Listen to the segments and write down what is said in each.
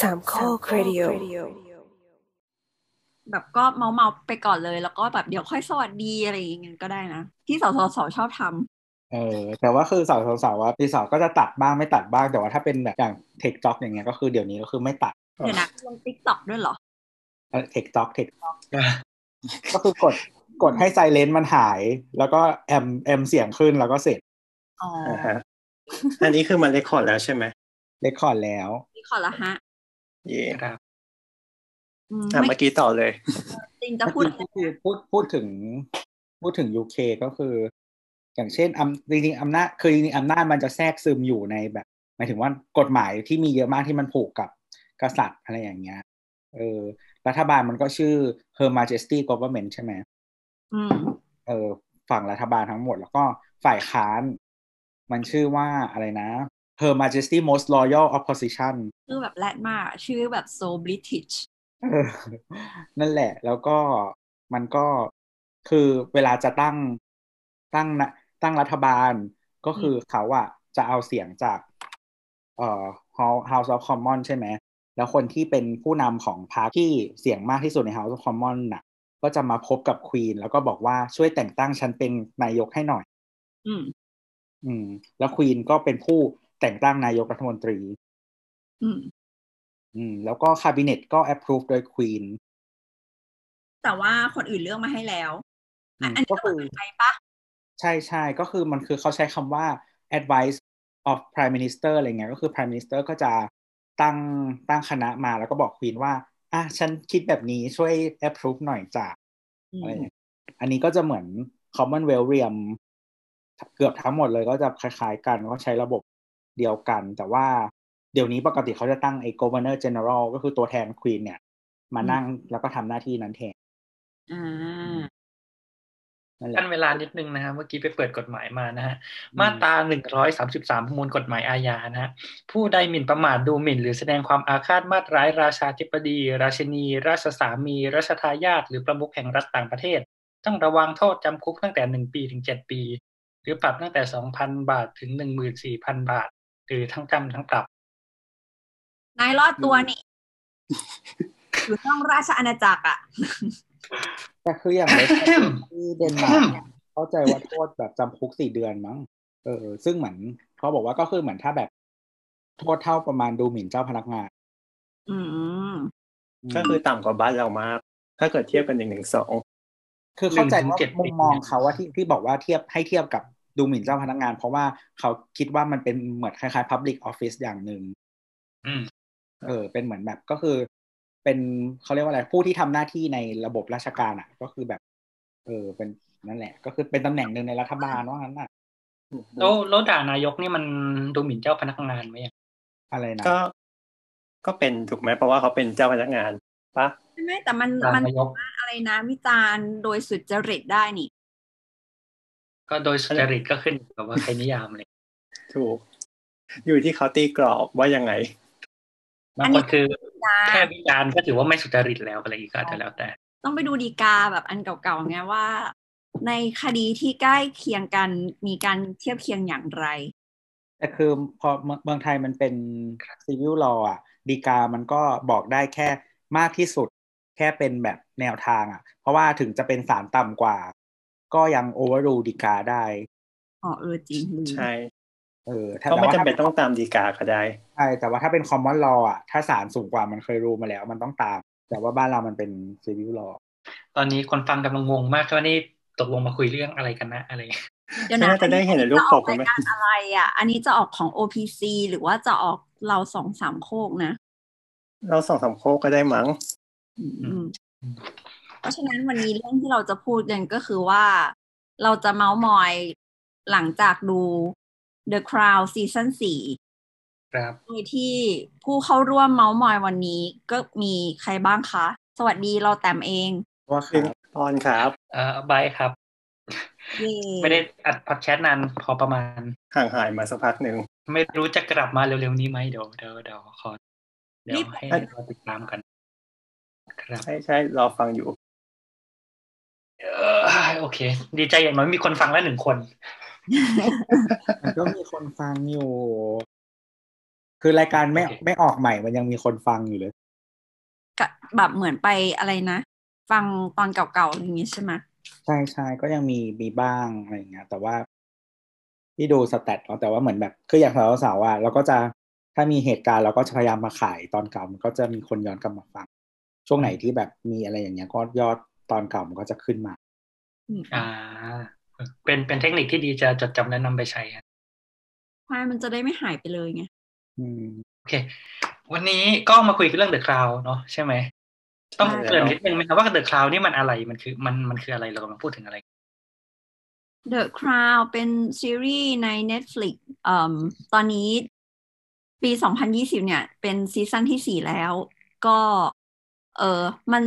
สามข้อครดิโอแบบก็เมาเมาๆไปก่อนเลย แล้วก็แบบเดี๋ยวค่อยสวัสดีอะไรอย่างเงี้ยก็ได้นะ ที่สสสชอบทำเออแต่ว่าคือสาวสาวๆว่าปีสองก็จะตัดบ้างไม่ตัดบ้างแต่ว่าถ้าเป็นแบบอย่างเทคจ็อกอย่างเงี้ยก็คือเดี๋ยวนี้ก็คือไม่ตัดเดี๋ยวนะลงติ๊กต็อกด้วยเหรอเทคจ็อกเทคจ็อกก็คือกดกดให้ไซเลนต์มันหาย แล้วก็แอมแอมเสียงขึ้นแล้วก็เสร็จอ๋ออ่าฮะอันนี้คือมันเรคคอร์ดแล้วใช่ไหมเรคคอร์ดแล้วนี่ขอละฮะ เย่ครับอืมอะไม่เมื่อกี้ต่อเลยจริงจะพูดก็คือพูดพูดถึง พูดถึงยูเคก็คือ อย่างเช่นอำจริงๆอำนาจคือจริงๆอำนาจมันจะแทรกซึมอยู่ในแบบหมายถึงว่ากฎหมายที่มีเยอะมากที่มันผูกกับกษัตริย์อะไรอย่างเงี้ยเออรัฐบาลมันก็ชื่อ Her Majesty Government ใช่ไหมอืมเออฝั่งรัฐบาลทั้งหมด แล้วก็ฝ่ายค้าน มันชื่อว่าอะไรนะ Her Majesty Most Loyal Opposition ชื่อแบบแรดมาก ชื่อแบบ so British เออนั่นแหละ แล้วก็มันก็คือเวลาจะตั้งตั้งนะตั้งรัฐบาลก็คือเขาอะจะเอาเสียงจาก เอ่อ House House of Commons ใช่ไหม แล้วคนที่เป็นผู้นำของพรรคที่เสียงมากที่สุดใน House of Commons น่ะ ก็จะมาพบกับควีนแล้วก็บอกว่าช่วยแต่งตั้งฉันเป็นนายกให้หน่อย อืม อืม แล้วควีนก็เป็นผู้ แต่งตั้งนายกรัฐมนตรี อืม อืม แล้วก็คาบิเนตก็ approve โดยควีนแต่ว่าคนอื่นเลือกมาให้แล้วอืมอันนี้ก็ก็คือเหมือนไทยปะใช่ใช่ก็คือมันคือเขาใช้คำว่า advice of prime minister อะไรเงี้ยก็คือ prime minister ก็จะตั้งตั้งคณะมาแล้วก็บอกควีนว่า อะฉันคิดแบบนี้ช่วย approve หน่อยจ้ะอืมอะไรอย่างเงี้ยอันนี้ก็จะเหมือน commonwealth realm เกือบทั้งหมดเลยก็จะคล้ายๆกันก็ใช้ระบบ เดียวกัน แต่ว่าเดี๋ยวนี้ปกติเขาจะตั้งไอ้ governor general ก็คือตัวแทนควีนเนี่ย มานั่งแล้วก็ทำหน้าที่นั้นแทนอ่านั่นแหขั้ละนเวลานิดนึงนะฮะเมื่อกี้ไปเปิดกฎหมายมานะฮะอืมมาตราหนึ่งร้อยสามสิบสามมูลกฎหมายอาญานะฮะผู้ใดหมิ่นประมาทดูหมิ่น หรือแสดงความอาฆาตมาตร้ายราชาธิบดี ราชินี ราชสามี ราชทายาทหรือประมุขแห่งรัฐต่างประเทศ ต้องระวังโทษจำคุกตั้งแต่หนึ่งปีถึงเจ็ดปี หรือปรับตั้งแต่สองพันบาทถึงหนึ่งหมื่นสี่พันบาท หรือทั้งจำทั้งปรับ นายรอดตัวนี่อยู่นอกราชอาณาจักรอะแต่คืออย่างในที่เดนมาร์กเนี่ยเข้าใจว่าโทษแบบจำคุกสี่เดือนมั้งเออ ซึ่งเหมือนเขาบอกว่าก็คือเหมือนถ้าแบบ โทษเท่าประมาณดูหมิ่นเจ้าพนักงาน อืมอืมก็คือต่ำกว่าบ้านเรามาก ถ้าเกิดเทียบกันหนึ่งหนึ่งสองคือเข้าใจหนึ่งถึว่างเจ็ดมุมมองเขาว่าที่ที่บอกว่าเทียบให้เทียบกับ ดูหมิ่นเจ้าพนักงาน เพราะว่าเขาคิดว่ามันเป็นเหมือนคล้ายๆ Public Office อย่างหนึ่งอืมเออ เป็นเหมือนแบบก็คือ เป็นเขาเรียกว่าอะไรผู้ที่ทำหน้าที่ในระบบราชการอะ ก็คือแบบ เออเป็นนั่นแหละ ก็คือเป็นตำแหน่งหนึ่งในรัฐบาลว่างั้นน่ะแล้วแล้วด่านายกนี่มันดูหมิ่นเจ้าพนักงานไหมอะอะไรนะก็ก็เป็นถูกไหมเพราะว่าเขาเป็นเจ้าพนักงานปะใช่ไหมแต่มันด่ามันนายกอะไรนะ วิจารณ์โดยสุจริตได้นี่ ก็โดยสุจริตก็ขึ้นอยู่กับว่าใครนิยามเลยถูก อยู่ที่เขาตีกรอบว่ายังไงบางคนคือจ้าแค่วิจารณ์ก็ถือว่าไม่สุจริตแล้วอะไรอีกก็อาจจะแล้วแต่ ต้องไปดูดีกาแบบอันเก่าๆไงว่า ในคดีที่ใกล้เคียงกันมีการเทียบเคียงอย่างไร แต่คือพอเมืองเมืองไทยมันเป็น civil law อะดีกามันก็บอกได้แค่มากที่สุดแค่เป็นแบบแนวทางอะ เพราะว่าถึงจะเป็นศาลต่ำกว่า ก็ยัง overrule ดีกาได้อ๋อเออจริงลืมใช่เออถ้าก็ไม่แต่ว่าจำถ้าเป็นต้องตามดีกาก็ได้ใช่แต่ว่าถ้าเป็น common law อะถ้าศาลสูงกว่ามันเคยรู้มาแล้ว มันต้องตาม แต่ว่าบ้านเรามันเป็น civil law ตอนนี้คนฟังกำลังงงมากว่านี่ตกลงมาคุยเรื่องอะไรกันนะอะไรเดี๋ยวนะน่าจะได้เห็นในรูปปกอันไหมนี้จะออกรายการอะไรอะ อันนี้จะออกของ OPC หรือว่าจะออกเราสองสามโคกนะ เราสองสามโคกก็ได้มั้งอืม เพราะฉะนั้นวันนี้เรื่องที่เราจะพูดกันก็คือว่า เราจะเมาส์มอยหลังจากดู The Crown ซีซั่นสี่ครับโดยที่ผู้เข้าร่วมเมาส์มอยวันนี้ก็มีใครบ้างคะ สวัสดีเราแต้มเองว่าซึ่งตอนครับเอ่อบายครับเย่ไม่ได้อัดพอดแคสต์นานพอประมาณ ห่างหายมาสักพักหนึ่ง ไม่รู้จะกลับมาเร็วๆนี้ไหมเดี๋ยวเดี๋ยวเดี๋ยวขอเดี๋ยวให้เราติดตามกัน ครับ ใช่ใช่รอฟังอยู่เออ โอเค ดีใจอย่างน้อยมีคนฟังแล้วหนึ่งคนมันก็มีคนฟังอยู่ คือรายการไม่โอเคไม่ออกใหม่มันยังมีคนฟังอยู่เลยกะแบบเหมือนไปอะไรนะ ฟังตอนเก่าๆอย่างงี้ใช่ไหมใช่ใช่ก็ยังมีมีบ้างอะไรอย่างเงี้ย แต่ว่าที่ดูสแตทเนาะแต่ว่าเหมือนแบบคืออย่างสาวๆอะเราก็จะถ้ามีเหตุการณ์เราก็จะพยายามมาขายตอนเก่ามันก็จะมีคนย้อนกลับมาฟัง ช่วงไหนที่แบบมีอะไรอย่างเงี้ยก็ยอด ตอนเก่ามันก็จะขึ้นมาอืมอ่า เป็นเป็นเทคนิคที่ดีจะจดจำและนำไปใช้อะใช่มันจะได้ไม่หายไปเลยไงอืมโอเค วันนี้ก็มาคุยกันเรื่องเดอะคราวเนาะใช่ไหม ต้องใช่เกริ่นนิดนึงไหมครับว่าเดอะคราวนี่มันอะไรมันคือมันมันคืออะไรเรากำลังพูดถึงอะไร The Crown เป็นซีรีส์ใน Netflix เอ่มตอนนี้ปี 2020 เนี่ย เป็นซีซั่นที่สี่แล้ว ก็ เออมัน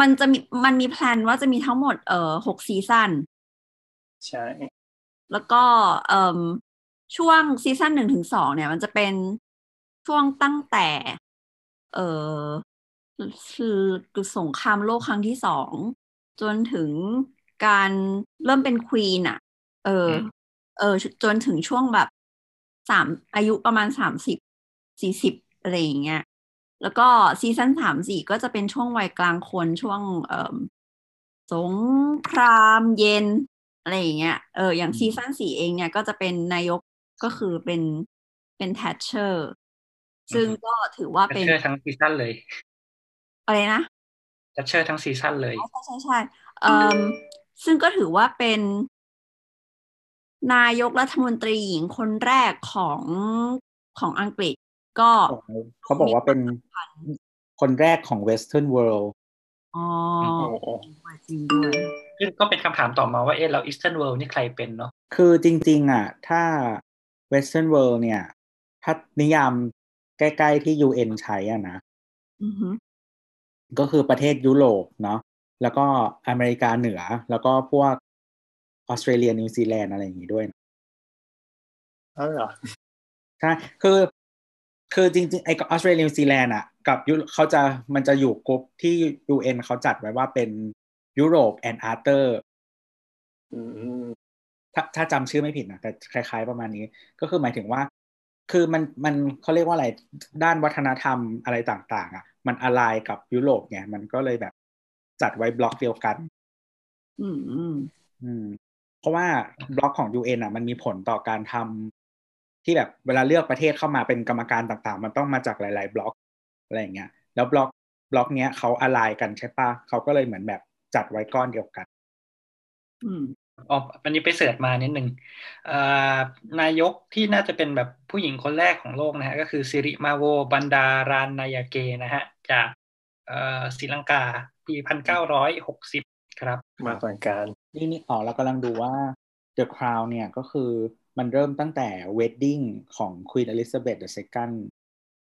มันจะมีมันมีแพลนว่าจะมีทั้งหมดเอ่อหกซีซั่นใช่ แล้วก็เอ่มช่วงซีซั่นหนึ่งถึงสองเนี่ย มันจะเป็นช่วงตั้งแต่ เอ่อคือสงครามโลกครั้งที่สองจนถึงการเริ่มเป็นควีนอะเอออืมเออ จนถึงช่วงแบบสามอายุประมาณสามสิบสี่สิบอะไรอย่างเงี้ย แล้วก็ซีซั่นสามสี่ก็จะเป็นช่วงวัยกลางคนช่วงเอ่อสงครามเย็น อะไรอย่างเงี้ยเอออย่างอืมซีซั่นสี่เองเนี่ยก็จะเป็นนายกก็คือเป็นเป็นแทชเชอร์ซึ่งก็ถือว่าจัดเป็นเชอร์ทั้งซีซั่นเลยอะไรนะจัดเชอร์ทั้งซีซั่นเลยใช่ใช่ใช่เอ่มซึ่งก็ถือว่าเป็นนายกรัฐมนตรีหญิงคนแรกของของอังกฤษ ก็เขาบอกว่าเป็นมีความสำคัญคนแรกของ Western World อ๋อโอ้โหจริงด้วยซึ่งก็เป็นคำถามต่อมาว่าเอ๊ะเรา Eastern World นี่ใครเป็นเนาะคือจริง ๆ อะ ถ้า Western World เนี่ย ถ้านิยามใกล้ ๆ ที่ UN ใช้อะนะอือหือก็คือประเทศยุโรปเนาะแล้วก็อเมริกาเหนือ แล้วก็พวกออสเตรเลียนิวซีแลนด์อะไรอย่างงี้ด้วยนะอ๋อเหรอใช่คือ คือจริงๆไอ้ออสเตรเลียนิวซีแลนด์อะกับยุเขาจะมันจะอยู่กลุ่มที่ UN เขาจัดไว้ว่าเป็น Europe and Others อืมถ้าถ้าจำชื่อไม่ผิดนะแต่คล้าย ๆ ประมาณนี้ ก็คือหมายถึงว่า คือมันมันเขาเรียกว่าอะไรด้านวัฒนธรรมอะไรต่างๆ อะ มันอะไรกับยุโรปไงมันก็เลยแบบจัดไว้บล็อกเดียวกัน อืมอืมอืมเพราะว่าบล็อกของ UN อะ มันมีผลต่อการทำ ที่แบบเวลาเลือกประเทศเข้ามาเป็นกรรมการต่างๆ มันต้องมาจากหลาย ๆ บล็อกอะไรอย่างเงี้ยแล้วบล็อกบล็อกเนี้ยเขาอะไรกันใช่ปะเขาก็เลยเหมือนแบบจัดไว้ก้อนเดียวกัน อืมอ๋ออันนี้ไปเสิร์ชมานิดนึงเอ่อนายกที่น่าจะเป็นแบบผู้หญิงคนแรกของโลกนะฮะ ก็คือสิริมาโวบันดารานนายาเกนะฮะ จากเอ่อศรีลังกา ปีพันเก้าร้อยหกสิบครับ มาก่อนการ นี่นี่อ๋อเรากำลังดูว่า The Crown เนี่ยก็คือ มันเริ่มตั้งแต่ wedding ของ Queen Elizabeth II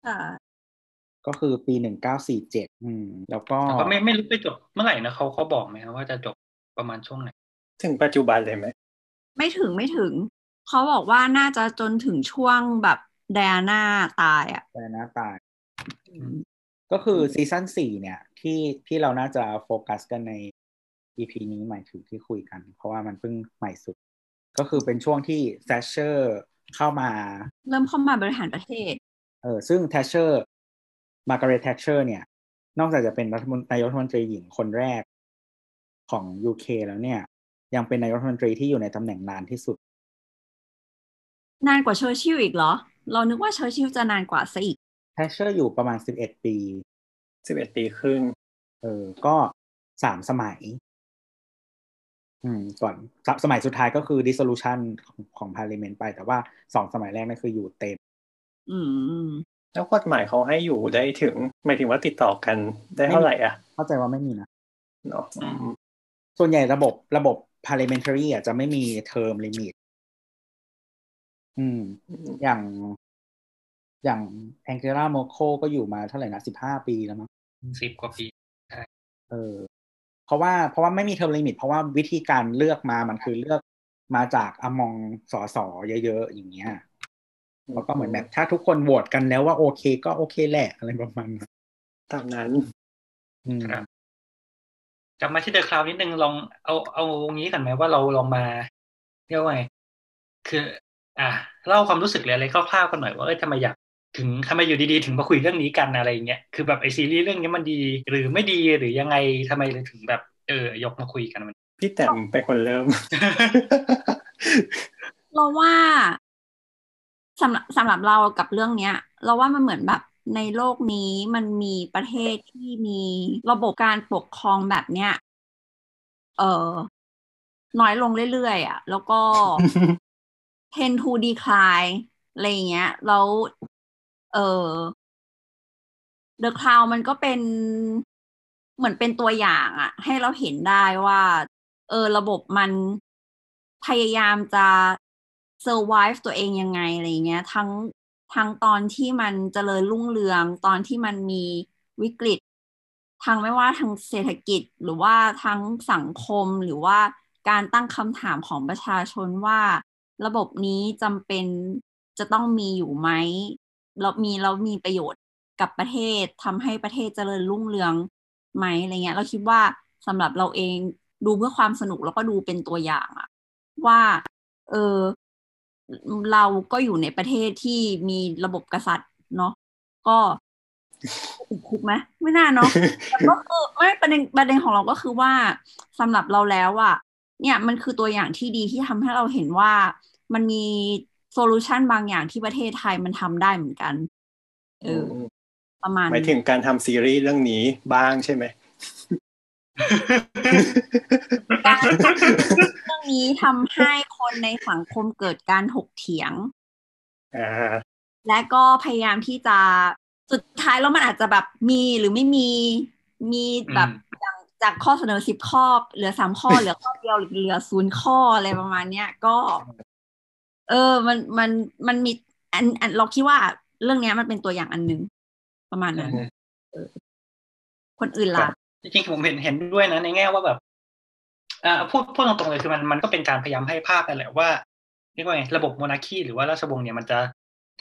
ค่ะก็คือปี1947อืมแล้วก็แต่ก็ไม่ไม่รู้ไปจบเมื่อไหร่นะเขาเขาบอกไหมครับว่าจะจบประมาณช่วงไหน ถึงปัจจุบันเลยไหม ไม่ถึงไม่ถึง เขาบอกว่าน่าจะจนถึงช่วงแบบไดอาน่าตายอะแต่หน้าตาย ก็คือซีซั่นสี่เนี่ย ที่ที่เราน่าจะโฟกัสกันใน EP นี้หมายถึงที่คุยกัน เพราะว่ามันเพิ่งใหม่สุด ก็คือเป็นช่วงที่แทชเชอร์เข้ามา เริ่มเข้ามาบริหารประเทศ เออซึ่งแทชเชอร์มาร์กาเร็ตแทชเชอร์เนี่ย นอกจากจะเป็นรัฐมนนายกรัฐมนตรีหญิงคนแรกของ UK แล้วเนี่ย ยังเป็นนายกรัฐมนตรีที่อยู่ในตำแหน่งนานที่สุด นานกว่าเชอร์ชิลอีกเหรอ เรานึกว่าเชอร์ชิลจะนานกว่าซะอีกแทชเชอร์อยู่ประมาณ11ปีสิบเอ็ดปีครึ่งเออก็สามสมัย อืมก่อนสสมัยสุดท้ายก็คือ dissolution ของของ parliament ไป แต่ว่าสองสมัยแรกนั่นคืออยู่เต็ม อืม แล้วกฎหมายเขาให้อยู่ได้ถึงหมายถึงว่าติดต่อกันได้เท่าไหร่อะ เข้าใจว่าไม่มีนะเนาะอืมส่วนใหญ่ระบบระบบ parliamentary อะจะไม่มี term limit อืม อย่างอย่างแองเจล่าแมร์เคิลก็อยู่มาเท่าไหร่นะสิบห้าปีแล้วมั้งสิบกว่าปี เออ เพราะว่าเพราะว่าไม่มี term limit เพราะว่าวิธีการเลือกมามันคือเลือกมาจากอมองสอสอเยอะๆอย่างเงี้ยแล้วก็เหมือนแบบถ้าทุกคนโหวตกันแล้วว่าโอเค ก็โอเคแหละอะไรประมาณนั้นตามนั้นอืมครับกลับมาที่เดอะคลาวนิดนึงลองเอาเอางี้กันไหมว่าเราลองมาเรียกว่าไงคือ อะเล่าความรู้สึกหรืออะไรคร่าวๆกันหน่อยว่าเอ้ยทำไมอยาก ถึงทำไมอยู่ดีๆ ถึงมาคุยเรื่องนี้กันอะไรอย่างเงี้ยคือแบบไอซีรีส์เรื่องนี้มันดี หรือไม่ดีหรือยังไงทำไมเลยถึงแบบเออยกมาคุยกันมันพี่แต้มเป็นคนเริ่มเราว่าสำหรับสำหรับเรากับเรื่องเนี้ย เราว่ามันเหมือนแบบในโลกนี้มันมีประเทศที่มีระบบการปกครองแบบเนี้ยเออน้อยลงเรื่อยๆอะ แล้วก็ tend to decline อะไรอย่างเงี้ย แล้ว เออ The Cloud มันก็เป็นเหมือนเป็นตัวอย่างอะให้เราเห็นได้ว่า เออ ระบบมันพยายามจะ survive ตัวเองยังไงอะไรเงี้ย ทั้งทั้งตอนที่มันเจริญรุ่งเรือง ตอนที่มันมีวิกฤตทั้งไม่ว่าทางเศรษฐกิจหรือว่าทั้งสังคมหรือว่าการตั้งคำถามของประชาชนว่า ระบบนี้จำเป็นจะต้องมีอยู่ไหม แล้วมีแล้วมีประโยชน์กับประเทศทำให้ประเทศเจริญรุ่งเรืองไหมอะไรเงี้ย เราคิดว่าสำหรับเราเองดูเพื่อความสนุกแล้วก็ดูเป็นตัวอย่างอะว่า เออเราก็อยู่ในประเทศที่มีระบบกษัตริย์เนาะก็ติดคุกไหมไม่น่าเนาะแต่ก็คือไม่ประเด็นประเด็นของเราก็คือว่าสำหรับเราแล้วอะเนี่ยมันคือตัวอย่างที่ดีที่ทำให้เราเห็นว่ามันมี โซลูชันบางอย่างที่ประเทศไทยมันทำได้เหมือนกันเออประมาณหมายถึงการทำซีรีส์เรื่องนี้บ้างใช่ไหมการเรื่องนี้ทำให้คนในสังคมเกิดการถกเถียงอ่าและก็พยายามที่จะสุดท้ายแล้วมันอาจจะแบบมีหรือไม่มีมีแบบอย่างจากข้อเสนอสิบข้อ เหลือสามข้อ เหลือข้อเดียวหรือเหลือศูนย์ข้ออะไรประมาณเนี้ยก็ เออ มันมันมันมีอันอันเราคิดว่าเรื่องเนี้ยมันเป็นตัวอย่างอันหนึ่งประมาณนั้นเออคนอื่นล่ะจริงๆผมเห็นเห็นด้วยนะในแง่ว่าแบบอ่าพูดพูดตรงๆเลยคือมันมันก็เป็นการพยายามให้ภาพนั่นแหละว่าเรียกว่าไงระบบโมนาคีหรือว่าราชวงศ์เนี่ยมันจะ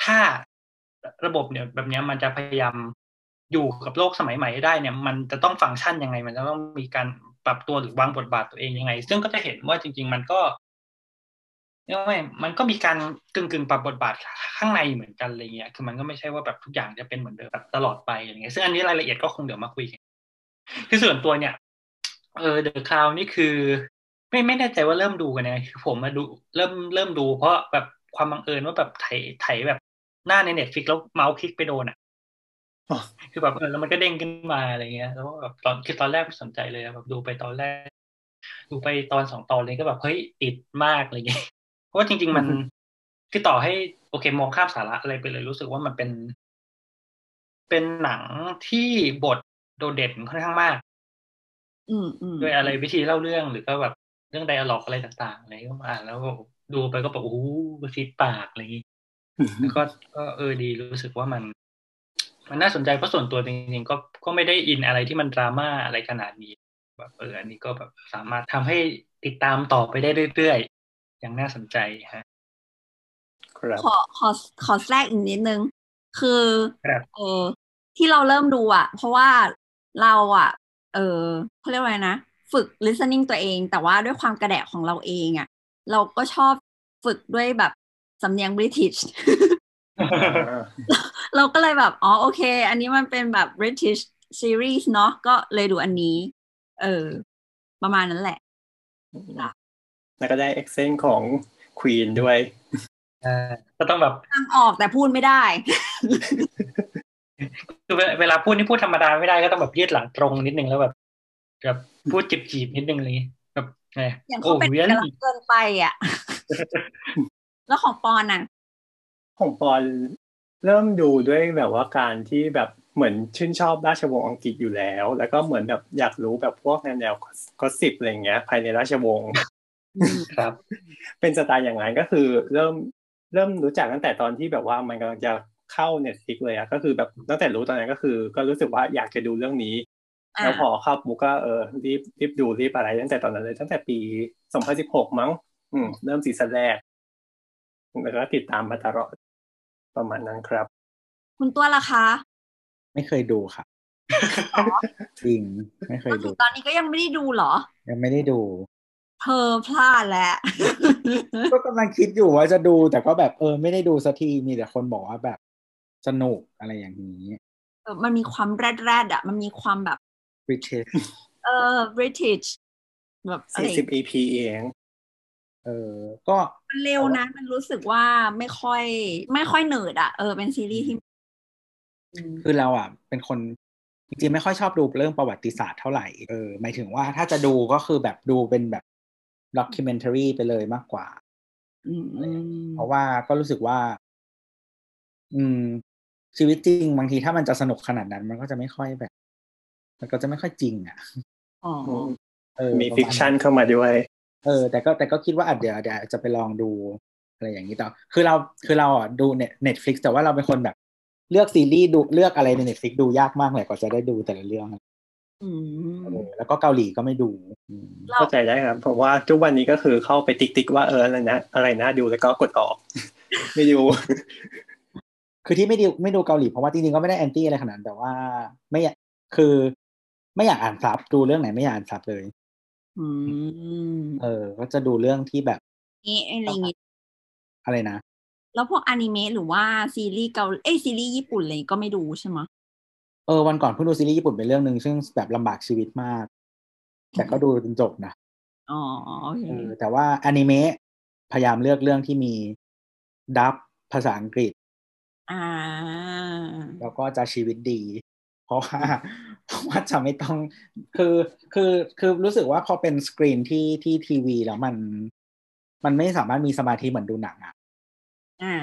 ถ้าระบบเนี่ยแบบเนี้ยมันจะพยายามอยู่กับโลกสมัยใหม่ให้ได้เนี่ย มันจะต้องฟังก์ชันยังไง มันจะต้องมีการปรับตัวหรือวางบทบาทตัวเองยังไง ซึ่งก็จะเห็นว่าจริง ๆ มันก็ เรียกว่าไงมันก็มีการกึ่งกึ่งๆปรับบทบาทข้างในเหมือนกันอะไรเงี้ย คือมันก็ไม่ใช่ว่าแบบทุกอย่างจะเป็นเหมือนเดิมแบบตลอดไปอะไรเงี้ย ซึ่งอันนี้รายละเอียดก็คงเดี๋ยวมาคุยกันคือส่วนตัวเนี่ย เออ The Crown นี่คือ ไม่ไม่แน่ใจว่าเริ่มดูกันนะคือผมมาดูเริ่มเริ่มดู เพราะแบบความบังเอิญว่าแบบไถไถแบบหน้าใน Netflix แล้วเมาส์คลิกไปโดนอะอ๋อคือแบบเออแล้วมันก็เด้งขึ้นมาอะไรเงี้ย แล้วก็แบบตอนคือตอนแรกไม่สนใจเลยอะแบบดูไปตอนแรก ดูไปตอนสองตอนเลยก็แบบเฮ้ยติดมากอะไรเงี้ยเพ ราะว่าจริง ๆ มันคือต่อให้โอเคมองข้ามสาระอะไรไปเลยรู้สึกว่ามันเป็น เป็นหนังที่บทโดดเด่นค่อนข้างมาก อืมอืมด้วยอะไรวิธีเล่าเรื่องหรือก็แบบเรื่องไดอะล็อกอะไรต่างๆอะไรก็มาอ่านแล้วก็ดูไปก็แบบโอ้โหฟิตปากอะไรอย่างงี้แล้วก็ก็เออดีรู้สึกว่ามัน มันน่าสนใจเพราะส่วนตัวจริงๆก็ก็ไม่ได้อินอะไรที่มันดราม่าอะไรขนาดนี้ แบบเอออันนี้ก็แบบสามารถทำให้ติดตามต่อไปได้เรื่อยๆอ ย่างน่าสนใจฮะครับขอขอขอแทรกอีกนิดนึง คือครับเออที่เราเริ่มดูอะเพราะว่าเราอะเออเขาเรียกว่าอะไรนะ ฝึก listening ตัวเอง แต่ว่าด้วยความกระแดะของเราเองอะเราก็ชอบฝึกด้วยแบบสำเนียงบริติชเราก็เลยแบบ อ๋อ โอเค อันนี้มันเป็นแบบ British series เนาะก็เลยดูอันนี้ เออ ประมาณนั้นแหละ แล้วก็ได้เอ็กเซนของควีนด้วยอ่าก็ต้องแบบทางออกแต่พูดไม่ได้คือเวลาเวลาพูดนี่พูดธรรมดาไม่ได้ก็ต้องแบบยืดหลังตรงนิดนึงแล้วแบบแบบพูดจีบๆนิดนึงอะไรอย่างงี้แบบไงอย่างโอ้เขาเป็นเวียนกำลังเกินไปอะ แล้วของปอนอะ ของปอนเริ่มดูด้วยแบบว่าการที่แบบเหมือนชื่นชอบราชวงศ์อังกฤษอยู่แล้ว แล้วก็เหมือนแบบอยากรู้แบบพวกแนวแนวก็สิบอะไรเงี้ย ภายในราชวงศ์ ครับ เป็นสไตล์อย่างนั้นก็คือเริ่มเริ่มรู้จักตั้งแต่ตอนที่แบบว่ามันกำลังจะเข้าเน็ตฟิกเลยอะก็คือแบบตั้งแต่รู้ตอนนั้นก็คือ ก็รู้สึกว่าอยากจะดูเรื่องนี้อ่าแล้วพอเข้าปุ๊บก็เออรีบรีบดูรีบอะไรตั้งแต่ตอนนั้นเลยตั้งแต่ปี2016มั้ง อืม เริ่มซีซั่นแรกแล้วก็ติดตามมาตลอดประมาณนั้นครับ คุณตัวล่ะคะ ไม่เคยดูค่ะจริงไม่เคยก็ดูถึงตอนนี้ก็ยังไม่ได้ดูเหรอ ยังไม่ได้ดู เธอพลาดแล้ว ก็กำลังคิดอยู่ว่าจะดู แต่ก็แบบเออไม่ได้ดูสักทีมีแต่คนบอกว่าแบบสนุกอะไรอย่างนี้เออมันมีความแรดแรดๆอะมันมีความแบบ British เออ British แบบอะไรสี่สิบ EP เองเออ ก็มันเร็วนะ มันรู้สึกว่าไม่ค่อย ไม่ค่อยเหนิร์ดอะเออเป็นซีรีส์ที่อืมคือเราอะ เป็นคนจริงๆไม่ค่อยชอบดูเรื่องประวัติศาสตร์เท่าไหร่ เออหมายถึงว่าถ้าจะดูก็คือแบบดูเป็นแบบ ด็อกิเมน a r y ไปเลยมากกว่าอืมอืมเพราะว่าก็รู้สึกว่า อืม ชีวิตจริง บางทีถ้ามันจะสนุกขนาดนั้น มันก็จะไม่ค่อยแบบ มันก็จะไม่ค่อยจริงอะอ๋อเออมีประาณ fiction เข้ามาด้วย เออ แต่ก็แต่ก็คิดว่าอาจเดี๋ยวเดี๋ยวจะไปลองดูอะไรอย่างนี้ต่อ คือเราคือเราอะดู Net Netflix แต่ว่าเราเป็นคนแบบ เลือกซีรีส์ดูเลือกอะไรใน Netflix ดูยากมากเลยกว่าจะได้ดูแต่ละเรื่องอืมเออ แล้วก็เกาหลีก็ไม่ดูอือืมเราเข้าใจได้ครับเพราะว่าทุกวันนี้ก็คือเข้าไปติ๊กติ๊กๆว่าเอออะไรนะอะไรนะดูแล้วก็กดออก ไม่ดู คือที่ไม่ดูไม่ดูเกาหลีเพราะว่าจริงๆก็ไม่ได้ anti อะไรขนาดนั้นแต่ว่า ไม่อยากคือ ไม่อยากอ่านซับดูเรื่องไหนไม่อยากอ่านซับเลย อืมเออ ก็จะดูเรื่องที่แบบนี่อะไรอย่างงี้อะไรนะแล้วพวกอนิเมะหรือว่าซีรีส์เกาเอ้ยซีรีส์ญี่ปุ่นอะไรก็ไม่ดูใช่ไหมะ เออวันก่อนเพิ่งดูซีรีส์ญี่ปุ่นไปเรื่องหนึ่งซึ่งแบบลำบากชีวิตมาก แต่ก็ดูจนจบนะอ๋อโอเคเออแต่ว่าอนิเมะพยายามเลือกเรื่องที่มีดับภาษาอังกฤษ อ่า แล้วก็จะชีวิตดี เพราะว่าเพราะว่าจะไม่ต้องคือคือคือรู้สึกว่าพอเป็นสกรีนที่ที่ทีวีแล้วมัน มันไม่สามารถมีสมาธิเหมือนดูหนังอะอ่า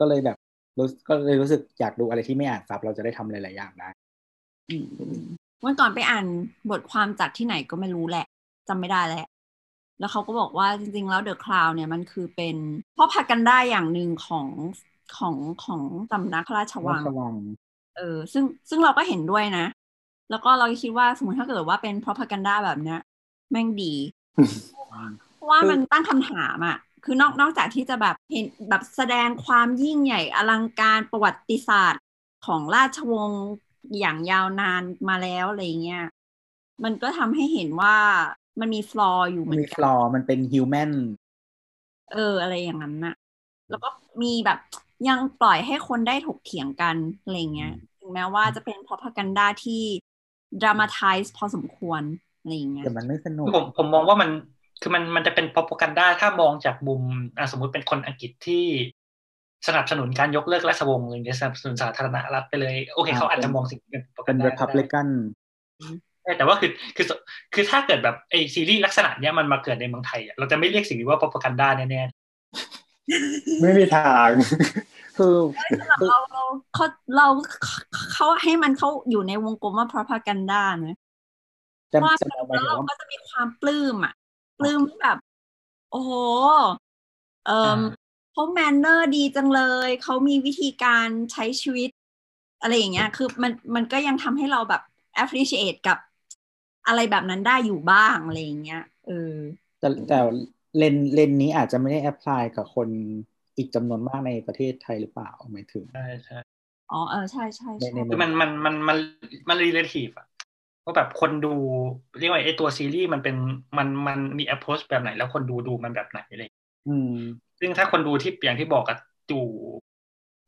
ก็เลยแบบรู้ก็เลยรู้สึกอยากดูอะไรที่ไม่อ่านซับเราจะได้ทำหลาย ๆ อย่างได้ เมื่อก่อนไปอ่านบทความจากที่ไหนก็ไม่รู้แหละจำไม่ได้แล้วแล้วเขาก็บอกว่าจริง ๆ แล้วเดอะคลาวเนี่ยมันคือเป็นพ่อพักกันได้อย่างหนึ่งของของของสำนักพระราชวัง เออ ซึ่งซึ่งเราก็เห็นด้วยนะ แล้วก็เราก็คิดว่าสมมติถ้าเกิดว่าเป็น propaganda แบบเนี้ยแม่งดี เพราะว่ามันตั้งคำถามอะคือนอกนอกจากที่จะแบบเห็นแบบแสดงความยิ่งใหญ่อลังการประวัติศาสตร์ของราชวงศ์ อย่างยาวนานมาแล้วอะไรเงี้ยมันก็ทำให้เห็นว่ามันมีฟลออยู่เหมือนมีกัฟลอร์มันเป็นฮิวแมนเออ อะไรอย่างนั้นน่ะ แล้วก็มีแบบยังปล่อยให้คนได้ถกเถียงกันอะไรเงี้ยถึงแม้ว่าจะเป็น propaganda ที่ dramatize พอสมควรอะไรอย่างเงี้ยแต่มันไม่สนุกผมผมมองว่ามันคือมันมันจะเป็น propaganda ถ้ามองจากมุมอะสมมุติเป็นคนอังกฤษที่ สนับสนุนการยกเลิกราชวงศ์อะไรเงี้ยสนับสนุนสาธารณรัฐไปเลย โอเคอ่าเขาอาจจะเป็นมองสิ่งนี้เป็นเป็น propaganda รีพับลิกันใช่แต่ว่าคือคือคือถ้าเกิดแบบไอซีรีส์ลักษณะเนี้ยมันมาเกิดในเมืองไทยอะเราจะไม่เรียกสิ่งนี้ว่า propaganda แน่ไม่มีทางคือเราเราเขาเราเขาให้มันเขาอยู่ในวงกลมว่า propaganda นะจะว่าจะหมายแล้วถึงเราว่าก็จะมีความปลื้มอะปลื้มที่แบบ โอ้โหเอ่อ เขา manner ดีจังเลย เขามีวิธีการใช้ชีวิต อะไรอย่างเงี้ย คือมันมันก็ยังทำให้เราแบบ appreciate กับอะไรแบบนั้นได้อยู่บ้างอะไรอย่างเงี้ยเออแต่แต่ lens lens นี้อาจจะไม่ได้ apply กับคนอีกจำนวนมากในประเทศไทยหรือเปล่าหมายถึงๆใช่ใช่อ๋อเออใช่ใช่ในใช่ในคือมันมันมันมันมัน relative อะว่าแบบคนดูเรียกว่าไอตัวซีรีส์มันเป็นมันมันมี approach แบบไหน แล้วคนดูดูมันแบบไหนอะไรอย่างเงี้ยอืม ซึ่งถ้าคนดูที่อย่างที่บอกอะดู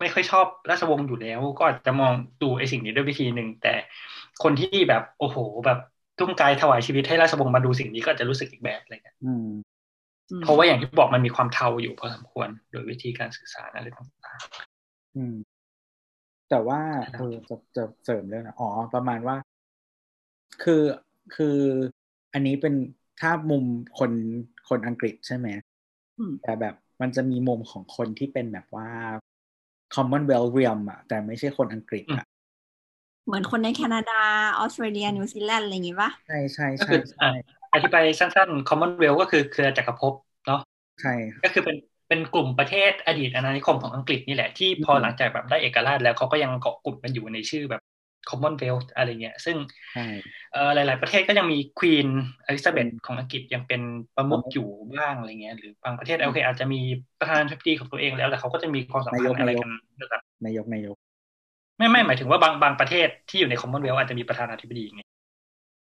ไม่ค่อยชอบราชวงศ์อยู่แล้ว ก็อาจจะมองดูไอสิ่งนี้ด้วยวิธีหนึ่งแต่คนที่แบบโอ้โห แบบทุ่มกายถวายชีวิตให้ราชวงศ์มาดูสิ่งนี้ก็อาจจะรู้สึกอีกแบบอะไรเงี้ยอืมอืมเพราะว่าอย่างที่บอกมันมีความเทาอยู่พอสมควร โดยวิธีการสื่อสารอะไรต่างอืมแต่ว่าครับเออจะจะเสริมเรื่องนะอ๋อ ประมาณว่า คือคืออันนี้เป็นถ้ามุมคนคนอังกฤษใช่ไหมอืมแต่แบบ มันจะมีมุมของคนที่เป็นแบบว่า Commonwealth realm อะแต่ไม่ใช่คนอังกฤษอะเหมือนคนในแคนาดา ออสเตรเลีย นิวซีแลนด์ อะไรอย่างงี้ปะใช่ใช่ๆก็ใช่คือใช่อะอธิบายสั้นๆ Commonwealth ก็คือเครือจักรภพเนาะใช่ก็คือเป็นเป็นกลุ่มประเทศอดีตอาณานิคมของอังกฤษนี่แหละที่พออืมหลังจากแบบได้เอกราชแล้วเขาก็ยังเกาะกลุ่มกันอยู่ในชื่อแบบ Commonwealth อะไรเงี้ย ซึ่งใช่เอ่อหลาย ๆ ประเทศก็ยังมีควีนอลิซาเบธอืมของอังกฤษยังเป็นประมุขประมุขอยู่บ้างอะไรเงี้ยหรือบางประเทศโอเคอาจจะมีประธานาธิบดีของตัวเองแล้วแต่เขาก็จะมีความสัมพันธ์อะไรกันระดับนายกนายก ไม่ไม่หมายถึงว่าบางบางประเทศที่อยู่ใน Commonwealth อาจจะมีประธานาธิบดีไง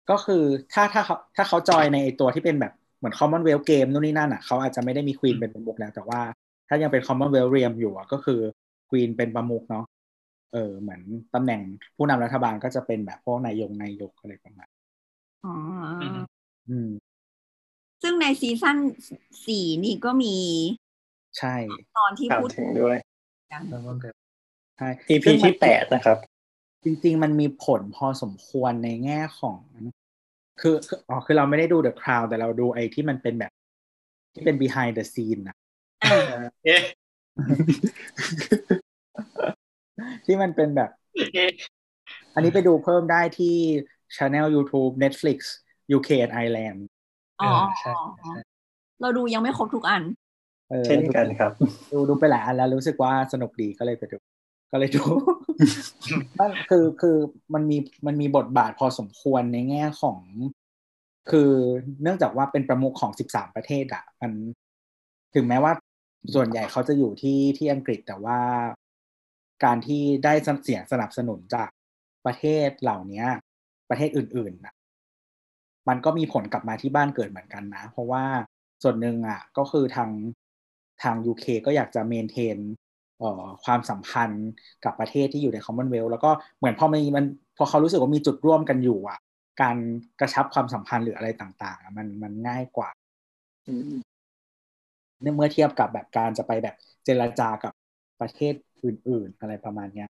ก็คือถ้าถ้าเขาถ้าเขาจอยในไอ้ตัวที่เป็นแบบเหมือน Commonwealth Game นู่นนี่นั่นอะเขาอาจจะไม่ได้มีควีนเป็นประมุขแล้วแต่ว่า ถ้ายังเป็น Commonwealth Realm อยู่อะก็คือควีนเป็นประมุขเนาะ เออเหมือนตำแหน่งผู้นำรัฐบาลก็จะเป็นแบบพวกนายงนายกอะไรประมาณอ๋ออมอืม ซึ่งในซีซั่นสี่นี่ก็มี ใช่ ตอนที่กล่าวพูดถึงด้วยกันแล้วมันแบบใช่ EP ซึ่งมันที่แปดนะครับ จริง ๆ มันมีผลพอสมควรในแง่ของคือคืออ๋อคือเราไม่ได้ดู The Crown แต่เราดูไอ้ที่มันเป็นแบบ ที่เป็น behind the scene นะเอ๊ะ ที่มันเป็นแบบเอ๊ะอันนี้ไปดูเพิ่มได้ที่ Channel YouTube Netflix UK and Ireland อ๋อใช่อ๋อใช่เราดูยังไม่ครบทุกอันออเช่นกันครับ ดูดูไปหลายอันแล้วรู้สึกว่าสนุกดีก็เลยไปดู ก็เลยดูมันคือคือมันมีมันมีบทบาทพอสมควรในแง่ของ คือเนื่องจากว่าเป็นประมุขของสิบสามประเทศอะมันถึงแม้ว่าส่วนใหญ่เขาจะอยู่ที่ที่อังกฤษแต่ว่า การที่ได้เสียงสนับสนุนจากประเทศเหล่านี้ประเทศอื่นๆน่ะมันก็มีผลกลับมาที่บ้านเกิดเหมือนกันนะ เพราะว่าส่วนหนึ่งอะก็คือทางทาง UK ก็อยากจะเมนเทนเอ่อความสัมพันธ์กับประเทศที่อยู่ใน Commonwealth แล้วก็เหมือนพอมันมันพอเขารู้สึกว่ามีจุดร่วมกันอยู่อะ การกระชับความสัมพันธ์หรืออะไรต่างๆอะมันมันง่ายกว่าอืมเมื่อเทียบกับแบบการจะไปแบบเจรจากับประเทศ อื่น ๆ อะไรประมาณเนี้ย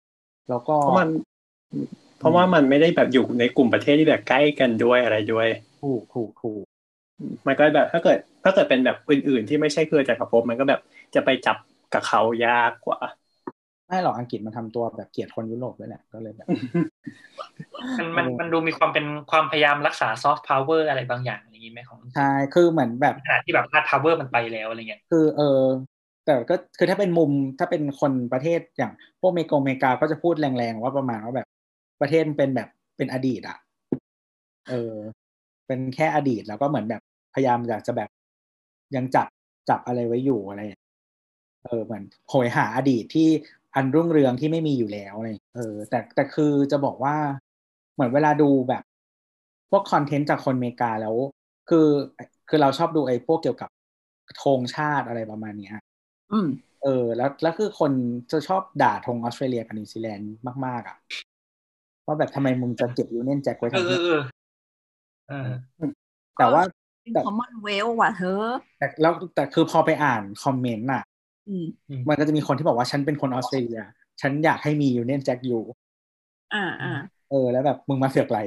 แล้วก็เพราะมัน เพราะว่ามันไม่ได้แบบอยู่ในกลุ่มประเทศที่แบบใกล้กันด้วยอะไรด้วยถูกถูกถูกมันก็แบบถ้าเกิด ถ้าเกิดเป็นแบบอื่น ๆ ที่ไม่ใช่เครือจักรภพมันก็แบบจะไปจับกับเขายากกว่าไม่หรอกอังกฤษมันทำตัวแบบเกลียดคนยุโรปด้วยแหละก็เลยแบบมันมันมันดูมีความเป็นความพยายามรักษาซอฟต์พาวเวอร์อะไรบางอย่างอย่างนี้ไหมของใช่คือเหมือนแบบขณะที่แบบ hard power มันไปแล้วอะไรเงี้ยคือเออ แต่ก็คือถ้าเป็นมุมถ้าเป็นคนประเทศอย่างพวกเมกงเมกาก็จะพูดแรงๆว่าประมาณว่าแบบประเทศมันเป็นแบบเป็นอดีตอะเออ เป็นแค่อดีตแล้วก็เหมือนแบบพยายามอยากจะแบบยังจับจับอะไรไว้อยู่อะไรเออเหมือนโหยหาอดีตที่อันรุ่งเรืองที่ไม่มีอยู่แล้วอะไรเงี้ยเออ แต่แต่คือจะบอกว่าเหมือนเวลาดูแบบพวกคอนเทนต์จากคนอเมริกาแล้ว คือคือเราชอบดูไอ้พวกเกี่ยวกับธงชาติอะไรประมาณเนี้ย เออ แล้วแล้วคือคนจะชอบด่าธงออสเตรเลียกับนิวซีแลนด์มาก ๆ อะว่าแบบทำไมมึงจะเก็บ Union Jack ไว้เอทำไมเออเออเออแต่ว่าเป็นแต่ Commonwealth ว่ะเธอ แต่แล้วแต่คือพอไปอ่านคอมเมนต์อะอืมมันก็จะมีคนที่บอกว่าฉันเป็นคนออสเตรเลีย ฉันอยากให้มี Union Jack อยู่ อ่าอ่าเออ แล้วแบบมึงมาเสือกไร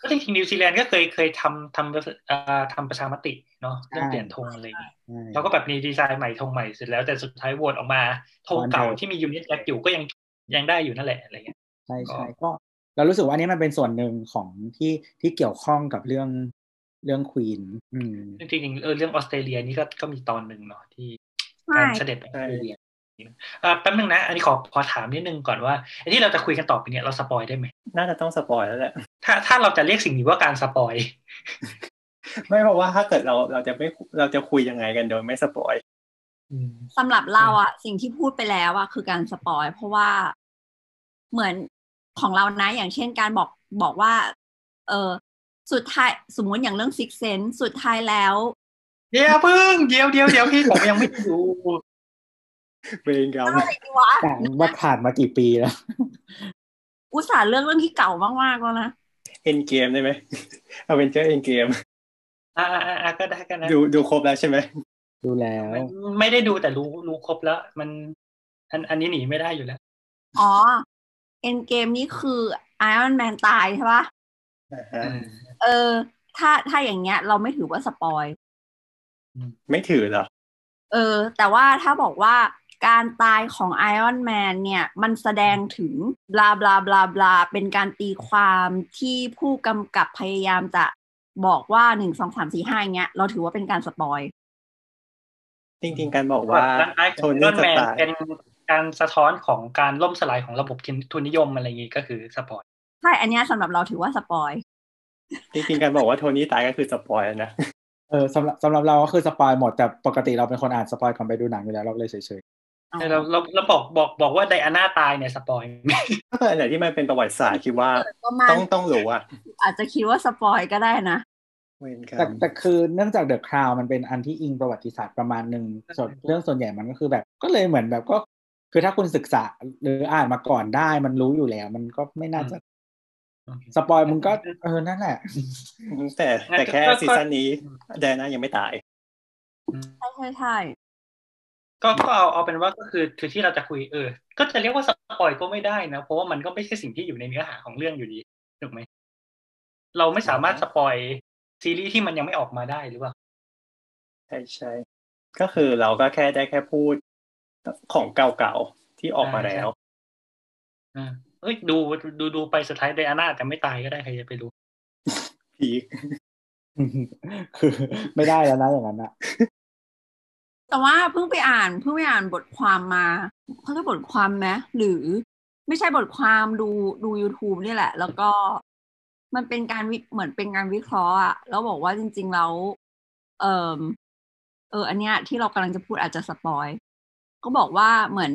ก็จริงๆนิวซีแลนด์ก็เคยเคยทำทำเอ่อทำประชามติเนาะเรื่องเปลี่ยนธงอะไรอย่างเงี้ยใช่แล้วก็แบบมีดีไซน์ใหม่ธงใหม่เสร็จแล้วแต่สุดท้ายโหวตออกมาธงเก่าที่มี Union Jack อยู่ก็ยังยังได้อยู่นั่นแหละอะไรเงี้ยใช่ใช่ก็เรารู้สึกว่าอันนี้มันเป็นส่วนหนึ่งของที่ที่เกี่ยวข้องกับเรื่องเรื่อง queen อืมจริงๆเออเรื่องออสเตรเลียนี่ก็ก็มีตอนหนึ่งเนาะที่ใช่การเสด็จไปออสเตรเลียอ่า แป๊บนึงนะ อันนี้ขอขอถามนิดนึงก่อนว่าไอ้ที่เราจะคุยกันต่อไปเนี่ยเราสปอยได้ไหมน่าจะต้องสปอยแล้วแหละถ้าถ้าเราจะเรียกสิ่งนี้ว่าการสปอยไม่เพราะว่าถ้าเกิดเราเราจะไม่เราจะคุยยังไงกันโดยไม่สปอยสำหรับเราอะสิ่งที่พูดไปแล้วอะคือการสปอย เพราะว่าเหมือนของเรานะ อย่างเช่นการบอกบอกว่า เออสุดท้ายสมมุติอย่างเรื่อง Six Sense สุดท้ายแล้วเดี๋ยวเพิ่งเดี๋ยวเดี๋ยวเดี๋ยวพี่ผมยังไม่ดู เวรกรรมอะไรดีวะแต่ว่าผ่านมากี่ปีแล้ว อุตส่าห์เลือกเรื่องที่เก่ามากๆแล้วนะเอ็นเกมได้ไหมเอาเป็นเจอเอ็นเกมอ่าอ่าอ่าก็ได้กันนะดูดูครบแล้วใช่ไหมดูแล้วไม่ไม่ได้ดูแต่รู้รู้ครบแล้ว มัน อันอันนี้หนีไม่ได้อยู่แล้ว อ๋อ Endgame นี่คือไอ o n นแมนตายใช่ปะอ่าฮะเออ ถ้าถ้าอย่างเงี้ย เราไม่ถือว่าสปอย ไม่ถือเหรอ เออ แต่ว่าถ้าบอกว่า การตายของ Iron Man เนี่ย มันแสดงถึง blah blah blah blah เป็นการตีความที่ผู้กำกับพยายามจะบอกว่าหนึ่งสองสามสี่ห้าเงี้ย เราถือว่าเป็นการสปอยจริงๆการบอกว่าการตายขโทองนี่นสแมนตายเป็นการสะท้อนของการล่มสลายของระบบทุนนิยมอะไรอย่างงี้ก็คือสปอยใช่อันเนี้ยสำหรับเราถือว่าสปอยจริงๆการบอกว่าโทนี่ตายก็คือสปอยแล้วนะเออสำหรับสำหรับเราก็คือสปอยหมดแต่ปกติเราเป็นคนอ่านสปอยก่อนไปดูหนังอยู่แล้วเราก็เลยเฉย เราเราเราบอกบอกบอกว่าไดอาน่าตายเนี่ยสปอยถ้าเกิดอันไหนที่มันเป็นประวัติศาสตร์คิดว่าก็มาต้องต้องรู้อะอาจจะคิดว่าสปอยก็ได้นะเวรกรๆแต่รมแต่คือเนื่องจาก The Crown มันเป็นอันที่อิงประวัติศาสตร์ประมาณหนึ่งส่วนเรื่องส่วนใหญ่มันก็คือแบบ ก็เลยเหมือนแบบก็ คือถ้าคุณศึกษาหรืออ่านมาก่อนได้มันรู้อยู่แล้ว มันก็ไม่น่าจะสปอยมึงก็เออนั่นแหละ แต่แต่แค่ซีซั่นนี้ไดอาน่ายังไม่ตายใช่ใช่ใช่ ก็ก็เอาเอาเป็นว่าก็คือคือที่เราจะคุยเออ ก็จะเรียกว่าสปอยก็ไม่ได้นะ เพราะว่ามันก็ไม่ใช่สิ่งที่อยู่ในเนื้อหาของเรื่องอยู่ดีถูกไหมเราไม่สามารถสปอยซีรีส์ที่มันยังไม่ออกมาได้หรือเปล่าใช่ใช่ก็คือเราก็แค่ได้แค่พูดของเก่าๆที่ออกมาแล้วอ่าเอ้ยดูดูดูไปสุดท้ายไดอาน่าอาจจะไม่ตายก็ได้ใครจะไปรู้พีคคือไม่ได้แล้วนะอย่างนั้นอะ แต่ว่าเพิ่งไปอ่านเพิ่งไปอ่านบทความมาเขาเรียกบทความไหมหรือไม่ใช่บทความดูดู YouTube นี่แหละ แล้วก็มันเป็นการวิเหมือนเป็นการวิเคราะห์อะแล้วบอกว่าจริง ๆ แล้ว เออเออ อันเนี้ย ที่เรากำลังจะพูดอาจจะสปอย ก็บอกว่าเหมือน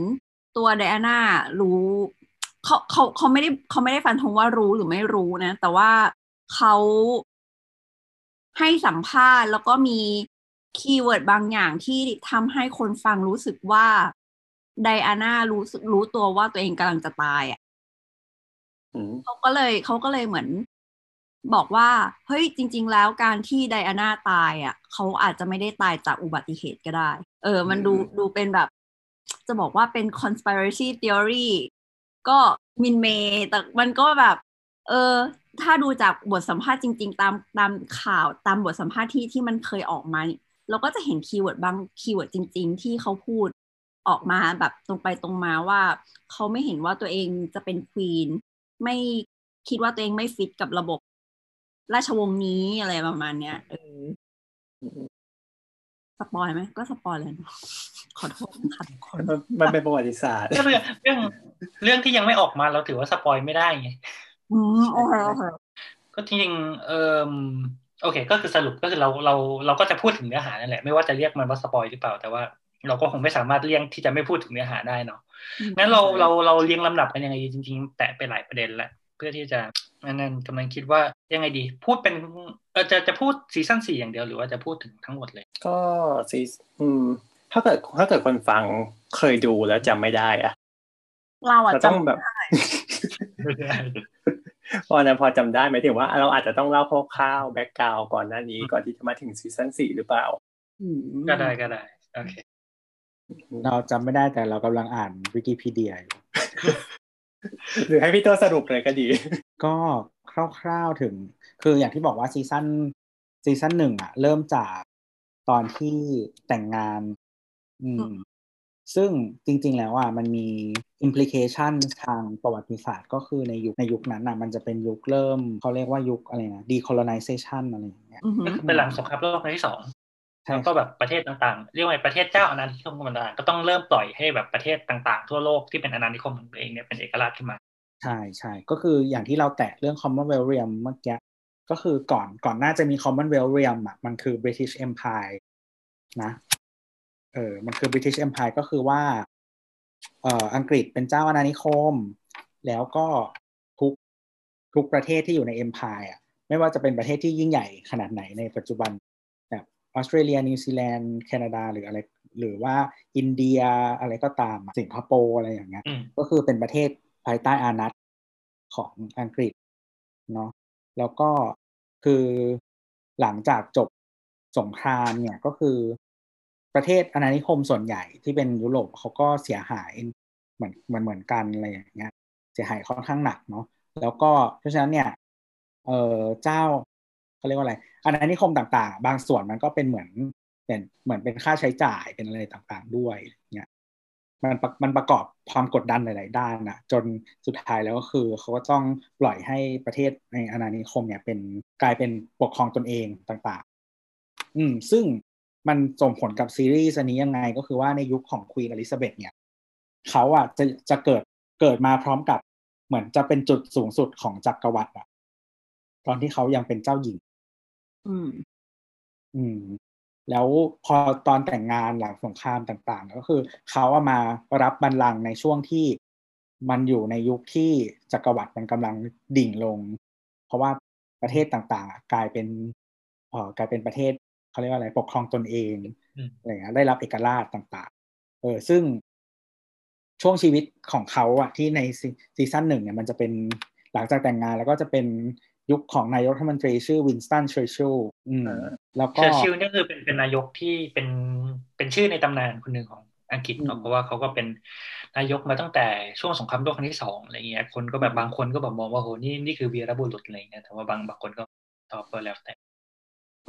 ตัวไดอาน่ารู้เขาเขาเขาไม่ได้เขาไม่ได้ฟันธงว่ารู้หรือไม่รู้นะ แต่ว่าเขาให้สัมภาษณ์แล้วก็มี keyword บางอย่างที่ทำให้คนฟังรู้สึกว่าไดอาน่ารู้สึกรู้ตัวว่าตัวเองกำลังจะตายอะอืมเขาก็เลยเขาก็เลยเหมือน บอกว่า เฮ้ยจริง ๆ แล้วการที่ไดอาน่าตายอะเขาอาจจะไม่ได้ตายจากอุบัติเหตุก็ได้ เออ มันดูดูเป็นแบบ จะบอกว่าเป็น conspiracy theory ก็มินเมย์แต่มันก็แบบ เออ ถ้าดูจากบทสัมภาษณ์จริง ๆ ตามตามข่าวตามบทสัมภาษณ์ที่ที่มันเคยออกมา เนี่ยเราก็จะเห็น keyword บาง keyword จริง ๆ ที่เขาพูดออกมาแบบตรงไปตรงมาว่า เขาไม่เห็นว่าตัวเองจะเป็น queen ไม่คิดว่าตัวเองไม่ฟิตกับระบบ ราชวงศ์นี้อะไรประมาณเนี้ยเออสปอยไหมก็สปอยเลยเนอะขอโทษนะคะทุกคนมันมันเป็นประวัติศาสตร์เรื่องเรื่องเรื่องที่ยังไม่ออกมาเราถือว่า spoil ไม่ได้ไงอืมโอเคโอเคก็จริงๆเออ โอเค ก็คือสรุปก็คือเราเราเราก็จะพูดถึงเนื้อหานั่นแหละไม่ว่าจะเรียกมันว่า spoil หรือเปล่า แต่ว่าเราก็คงไม่สามารถเลี่ยงที่จะไม่พูดถึงเนื้อหาได้เนาะงั้นเราเราเราเรียงลำดับกันยังไงดีจริง ๆ แตะไปหลายประเด็นแล้วเพื่อที่จะนั่นนั่นกำลังคิดว่ายังไงดี พูดเป็นเออจะจะพูด season สี่อย่างเดียวหรือว่าจะพูดถึงทั้งหมดเลย ก็ซีอืม ถ้าเกิดถ้าเกิดคนฟังเคยดูแล้วจำไม่ได้อะเราอะเราต้องจำแบบ เพราะฉะนั้นพอจำได้ไหมายถึงว่าเราอาจจะต้องเล่าคร่าวๆแบ็กกราวก่อนหน้านี้ก่อนที่จะมาถึงซีซั่นสี่หรือเปล่าอืมก็ได้ก็ได้โอเคเราจำไม่ได้แต่เรากำลังอ่านวิกิพีเดียอยู่หรือให้พี่ตัวสรุปเลยก็ดี ก็คร่าวๆถึง คืออย่างที่บอกว่าซีซั่นซีซั่นหนึ่งอะเริ่มจากตอนที่แต่งงาน อืม ซึ่งจริง ๆ แล้วอะมันมี implication ทางประวัติศาสตร์ ก็คือในยุคในยุคนั้นอะมันจะเป็นยุคเริ่มเขาเรียกว่ายุคอะไรนะ decolonization อะไรอย่างเงี้ยอือหือก็คือเป็นหลังสงครามโลกครั้งที่สองใช่แล้วก็แบบประเทศต่างๆ เรียกว่าประเทศเจ้าอาณานิคมต่างๆก็ต้องเริ่มปล่อยให้แบบประเทศต่างๆ ทั่วโลกที่เป็นอาณานิคมของตัวเองเนี่ยเป็นเอกราชขึ้นมา ใช่ใช่ก็คืออย่างที่เราแตะเรื่อง Commonwealth Realm เมื่อกี้ก็คือก่อนก่อนหน้าจะมี Commonwealth Realm อะมันคือ British Empire นะ เออมันคือ British Empire ก็คือว่าเอ่ออังกฤษเป็นเจ้าอาณานิคม แล้วก็ทุกทุกประเทศที่อยู่ใน Empire อะไม่ว่าจะเป็นประเทศที่ยิ่งใหญ่ขนาดไหนในปัจจุบันแบบออสเตรเลียนิวซีแลนด์แคนาดาหรืออะไร หรือว่าอินเดียอะไรก็ตามสิงคโปร์อะไรอย่างเงี้ยอืมก็คือเป็นประเทศภายใต้อานัตของอังกฤษเนาะแล้วก็คือหลังจากจบสงครามเนี่ยก็คือ ประเทศอาณานิคมส่วนใหญ่ที่เป็นยุโรปเขาก็เสียหายเหมือนเหมือนเหมือนกันอะไรอย่างเงี้ยเสียหายค่อนข้างหนักเนาะแล้วก็เพราะฉะนั้นเนี่ยเออเจ้าเขาเรียกว่าอะไรอาณานิคมต่างๆ บางส่วนมันก็เป็นเหมือนเป็นเหมือนเป็นค่าใช้จ่ายเป็นอะไรต่างๆด้วยเนี่ยมันมันประกอบความกดดันหลายๆด้านนะจนสุดท้ายแล้วก็คือเขาก็ต้องปล่อยให้ประเทศในอาณานิคมเนี่ยเป็นกลายเป็นปกครองตนเองต่าง ๆ อืมซึ่ง มันส่งผลกับซีรีส์อันนี้ยังไงก็คือว่าในยุคของควีนอลิซาเบธเนี่ยเขาอะจะจะเกิดเกิดมาพร้อมกับเหมือนจะเป็นจุดสูงสุดของจักรวรรดิอะตอนที่เขายังเป็นเจ้าหญิง อืม อืม แล้วพอตอนแต่งงานหลังสงครามต่าง ๆ ก็คือเขาเอามารับบัลลังก์ในช่วงที่มันอยู่ในยุคที่จักรวรรดิมันกำลังดิ่งลง เพราะว่าประเทศต่างๆอะกลายเป็นเอ่อกลายเป็นประเทศ เขาเรียกว่าอะไรปกครองตนเองอืมอะไรเงี้ยได้รับเอกราชต่างๆ เออซึ่งช่วงชีวิตของเขาอะที่ในseason หนึ่งเนี่ยมันจะเป็นหลังจากแต่งงานแล้วก็จะเป็นยุคของนายกรัฐมนตรีชื่อวินสตันเชอร์ชิลอืมแล้วก็เชอร์ชิลนี่คือเป็นเป็นนายกที่เป็นเป็นชื่อในตำนานคนหนึ่งของอังกฤษเนาะเพราะว่าเขาก็เป็นนายกมาตั้งแต่ช่วงสงครามโลกครั้งที่สองอะไรเงี้ยคนก็แบบบางคนก็แบบมองว่าโหนี่นี่คือวีรบุรุษอะไรเงี้ยแต่ว่าบางบางคนก็ตอบก็แล้วแต่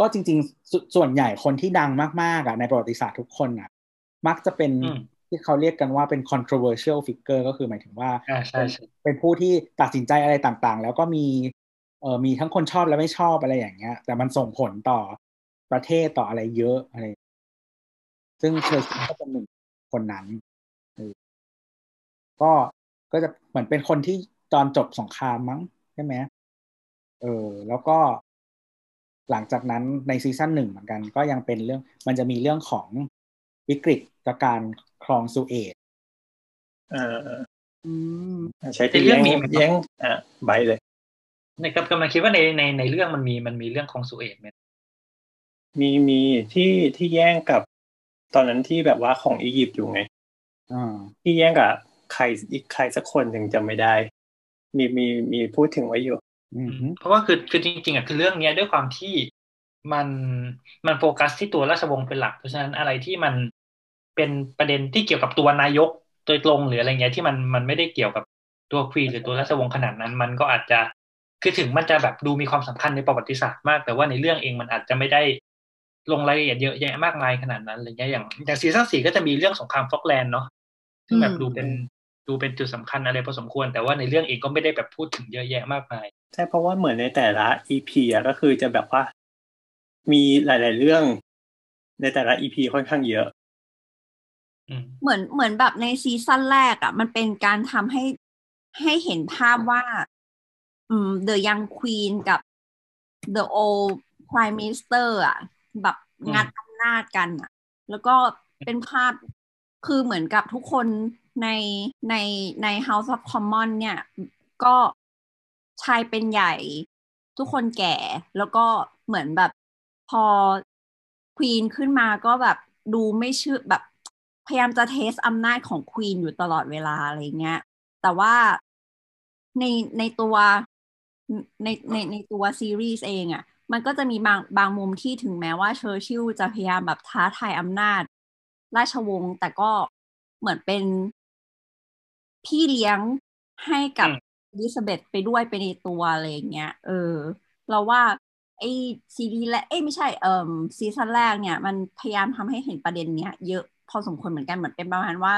ก็จริงๆสส่วนใหญ่คนที่ดังมากๆอะในประวัติศาสตร์ทุกคนอะ มักจะเป็นอืมที่เขาเรียกกันว่าเป็น controversial figure ก็คือหมายถึงว่าอ่าใช่ใช่เป็นผู้ที่ตัดสินใจอะไรต่างๆ แล้วก็มีเอ่อมีทั้งคนชอบและไม่ชอบอะไรอย่างเงี้ย แต่มันส่งผลต่อประเทศต่ออะไรเยอะอะไร ซึ่งเชอร์ชิลก็เป็นหนึ่งคนนั้นเออก็ก็จะเหมือนเป็นคนที่ตอนจบสงครามมั้งใช่ไหมเออ แล้วก็ หลังจากนั้นในซีซั่นหนึ่งเหมือนกัน ก็ยังเป็นเรื่องมันจะมีเรื่องของวิกฤตจากการคลองสุเอตเอออืมใช้ที่แย่งแย่งอะใบเลยในกำกำลังคิดว่าในในในเรื่องมันมีมันมีเรื่องของสุเอตไหมมีมีที่ที่แย่งกับตอนนั้นที่แบบว่าของอียิปต์อยู่ไงอ่าที่แย่งกับใครอีกใครสักคนหนึ่งจำไม่ได้ มีมีมีพูดถึงไว้อยู่อืมฮึ เพราะว่าคือคือจริงๆอะคือเรื่องเนี้ยด้วยความที่มันมันโฟกัสที่ตัวราชวงศ์เป็นหลัก เพราะฉะนั้นอะไรที่มันเป็นประเด็นที่เกี่ยวกับตัวนายกโดยตรงหรืออะไรเงี้ยที่มันมันไม่ได้เกี่ยวกับตัวควีนหรือตัวราชวงศ์ขนาดนั้น มันก็อาจจะคือถึงมันจะแบบดูมีความสำคัญในประวัติศาสตร์มาก แต่ว่าในเรื่องเองมันอาจจะไม่ได้ลงรายละเอียดเยอะแยะมากมายขนาดนั้นอะไรเงี้ยอย่างอย่างซีซั่นสี่ก็จะมีเรื่องสงครามฟอกแลนด์เนาะซึ่งแบบดูเป็น ดูเป็นจุดสำคัญอะไรพอสมควร แต่ว่าในเรื่องเองก็ไม่ได้แบบพูดถึงเยอะแยะมากมายใช่เพราะว่าเหมือนในแต่ละ EP อะก็คือจะแบบว่า มีหลาย ๆ เรื่อง ในแต่ละ EP ค่อนข้างเยอะอืมเหมือนเหมือนแบบในซีซั่นแรกอะ่ะ มันเป็นการทำให้ให้เห็นภาพว่า อืม The Young Queen กับ The Old Prime Minister อะ แบบงัดอำนาจกันอะ แล้วก็เป็นภาพคือเหมือนกับทุกคนในในใน House of Commons เนี่ย ก็ชายเป็นใหญ่ทุกคนแก่แล้วก็เหมือนแบบพอควีนขึ้นมาก็แบบดูไม่เชื่อแบบพยายามจะเทสอำนาจของควีนอยู่ตลอดเวลาอะไรเงี้ย แต่ว่าในในตัวในในในตัวซีรีส์เองอะ่ะ มันก็จะมีบางบางมุมที่ถึงแม้ว่าเชอร์ชิลจะพยายามแบบท้าทายอำนาจ ราชวงศ์แต่ก็เหมือนเป็น พี่เลี้ยงให้กับอืมอลิซาเบธไปด้วยไปในตัวอะไรอย่างเงี้ย เออ เราว่าไอ้ซีรีส์และเอ้ยไม่ใช่เอ่อ season แรกเนี่ย มันพยายามทำให้เห็นประเด็นเนี้ย เยอะพอสมควรเหมือนกันเหมือนเป็นประมาณว่า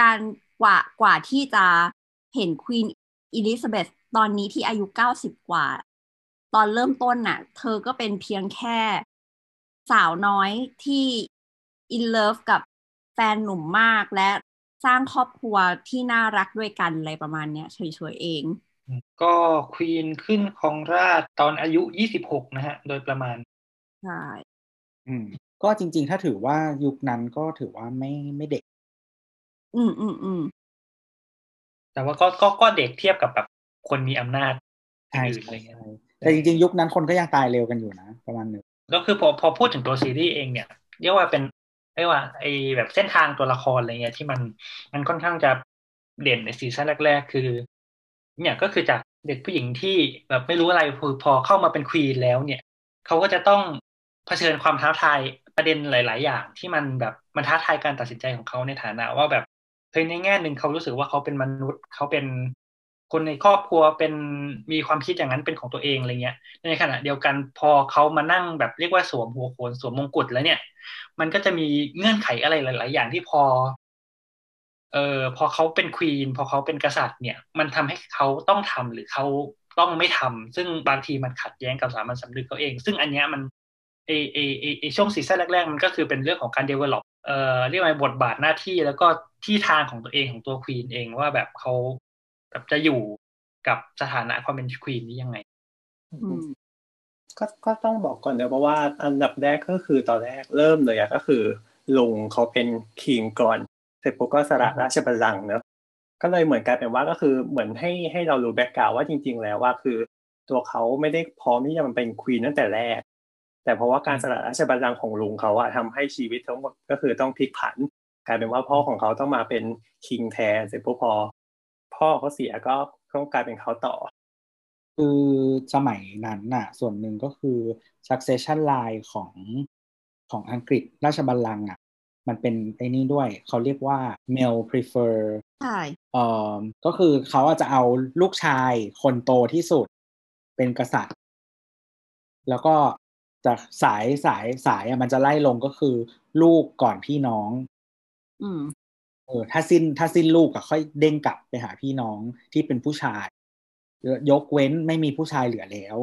การกว่ากว่าที่จะเห็น Queen อลิซาเบธตอนนี้ที่อายุเก้าสิบกว่า ตอนเริ่มต้นน่ะ เธอก็เป็นเพียงแค่สาวน้อยที่ in love กับแฟนหนุ่มมากและ สร้างครอบครัวที่น่ารักด้วยกันอะไรประมาณเนี้ยเฉยๆเอง ก็ Queen ขึ้นครองราชย์ตอนอายุ26นะฮะ โดยประมาณใช่อืม ก็จริง ๆ ถ้าถือว่ายุคนั้นก็ถือว่าไม่ไม่เด็ก อืมอืมอืมแต่ว่าก็ก็ก็เด็กเทียบกับแบบคนมีอำนาจใช่อื่นๆอะไรเงี้ยใช่แต่จริง ๆ ยุคนั้นคนก็ยังตายเร็วกันอยู่นะ ประมาณหนึ่งแล้วคือพอพอพูดถึงตัวซีรีส์เองเนี่ยเรียกว่าเป็นเรียกว่าไอแบบเส้นทางตัวละครอะไรเงี้ยที่มันมันค่อนข้างจะเด่นในซีซั่นแรก ๆ คือ เนี่ยก็คือจากเด็กผู้หญิงที่แบบไม่รู้อะไรพอเข้ามาเป็นควีนแล้วเนี่ยเขาก็จะต้องเผชิญความท้าทายประเด็นหลาย ๆ อย่างที่มันแบบมันท้าทายการตัดสินใจของเขาในฐานะว่าแบบเฮ้ยในแง่หนึ่งเขารู้สึกว่าเขาเป็นมนุษย์เขาเป็น คนในครอบครัวเป็นมีความคิดอย่างนั้นเป็นของตัวเองอะไรเงี้ย ในขณะเดียวกันพอเขามานั่งแบบเรียกว่าสวมหัวโขนสวมมงกุฎแล้วเนี่ย มันก็จะมีเงื่อนไขอะไรหลาย ๆ อย่างที่พอ เอ่อพอเขาเป็นควีนพอเขาเป็นกษัตริย์เนี่ย มันทำให้เขาต้องทำหรือเขาต้องไม่ทำซึ่งบางทีมันขัดแย้งกับสามัญสำนึกเขาเอง ซึ่งอันเนี้ยมันเอเอเอเอช่วง season แรก ๆ มันก็คือเป็นเรื่องของการ develop เอ่อเรียกว่าบทบาทหน้าที่แล้วก็ที่ทางของตัวเองของตัว Queen เองว่าแบบเขา แบบจะอยู่กับสถานะความเป็น Queen นี้ยังไงก็ก็ต้องบอกก่อนเนอะเพราะว่าอันดับแรกก็คือตอนแรกเริ่มเลยอะก็คือลุงเขาเป็น King ก่อนเสร็จปุ๊บก็สละราชบัลลังก์เนอะก็เลยเหมือนกลายเป็นว่าก็คือเหมือนให้ให้เรารู้แบ็กกราวว่าจริง ๆ แล้วว่าคือ ตัวเขาไม่ได้พร้อมที่จะมาเป็นควีนตั้งแต่แรก แต่เพราะว่าการสละราชบัลลังก์ของลุงเขาอะทำให้ชีวิตทั้งหมดก็คือต้องพลิกผัน กลายเป็นว่าพ่อของเขาต้องมาเป็นคิงแทนเสร็จปุ๊บพอ พ่อเขาเสียก็ต้องกลายเป็นเขาต่อ คือสมัยนั้นน่ะ ส่วนหนึ่งก็คือ succession line ของของอังกฤษราชบัลลังก์อะ มันเป็นไอ้นี่ด้วย เขาเรียกว่า male prefer ใช่เอ่อก็คือเขาอาจจะเอาลูกชายคนโตที่สุด เป็นกษัตริย์ แล้วก็จากสายสายสายอะมันจะไล่ลงก็คือ ลูกก่อนพี่น้อง อืม เออถ้าสิ้นถ้าสิ้นลูกก็ค่อยเด้งกลับไปหาพี่น้องที่เป็นผู้ชาย ยกเว้นไม่มีผู้ชายเหลือแล้ว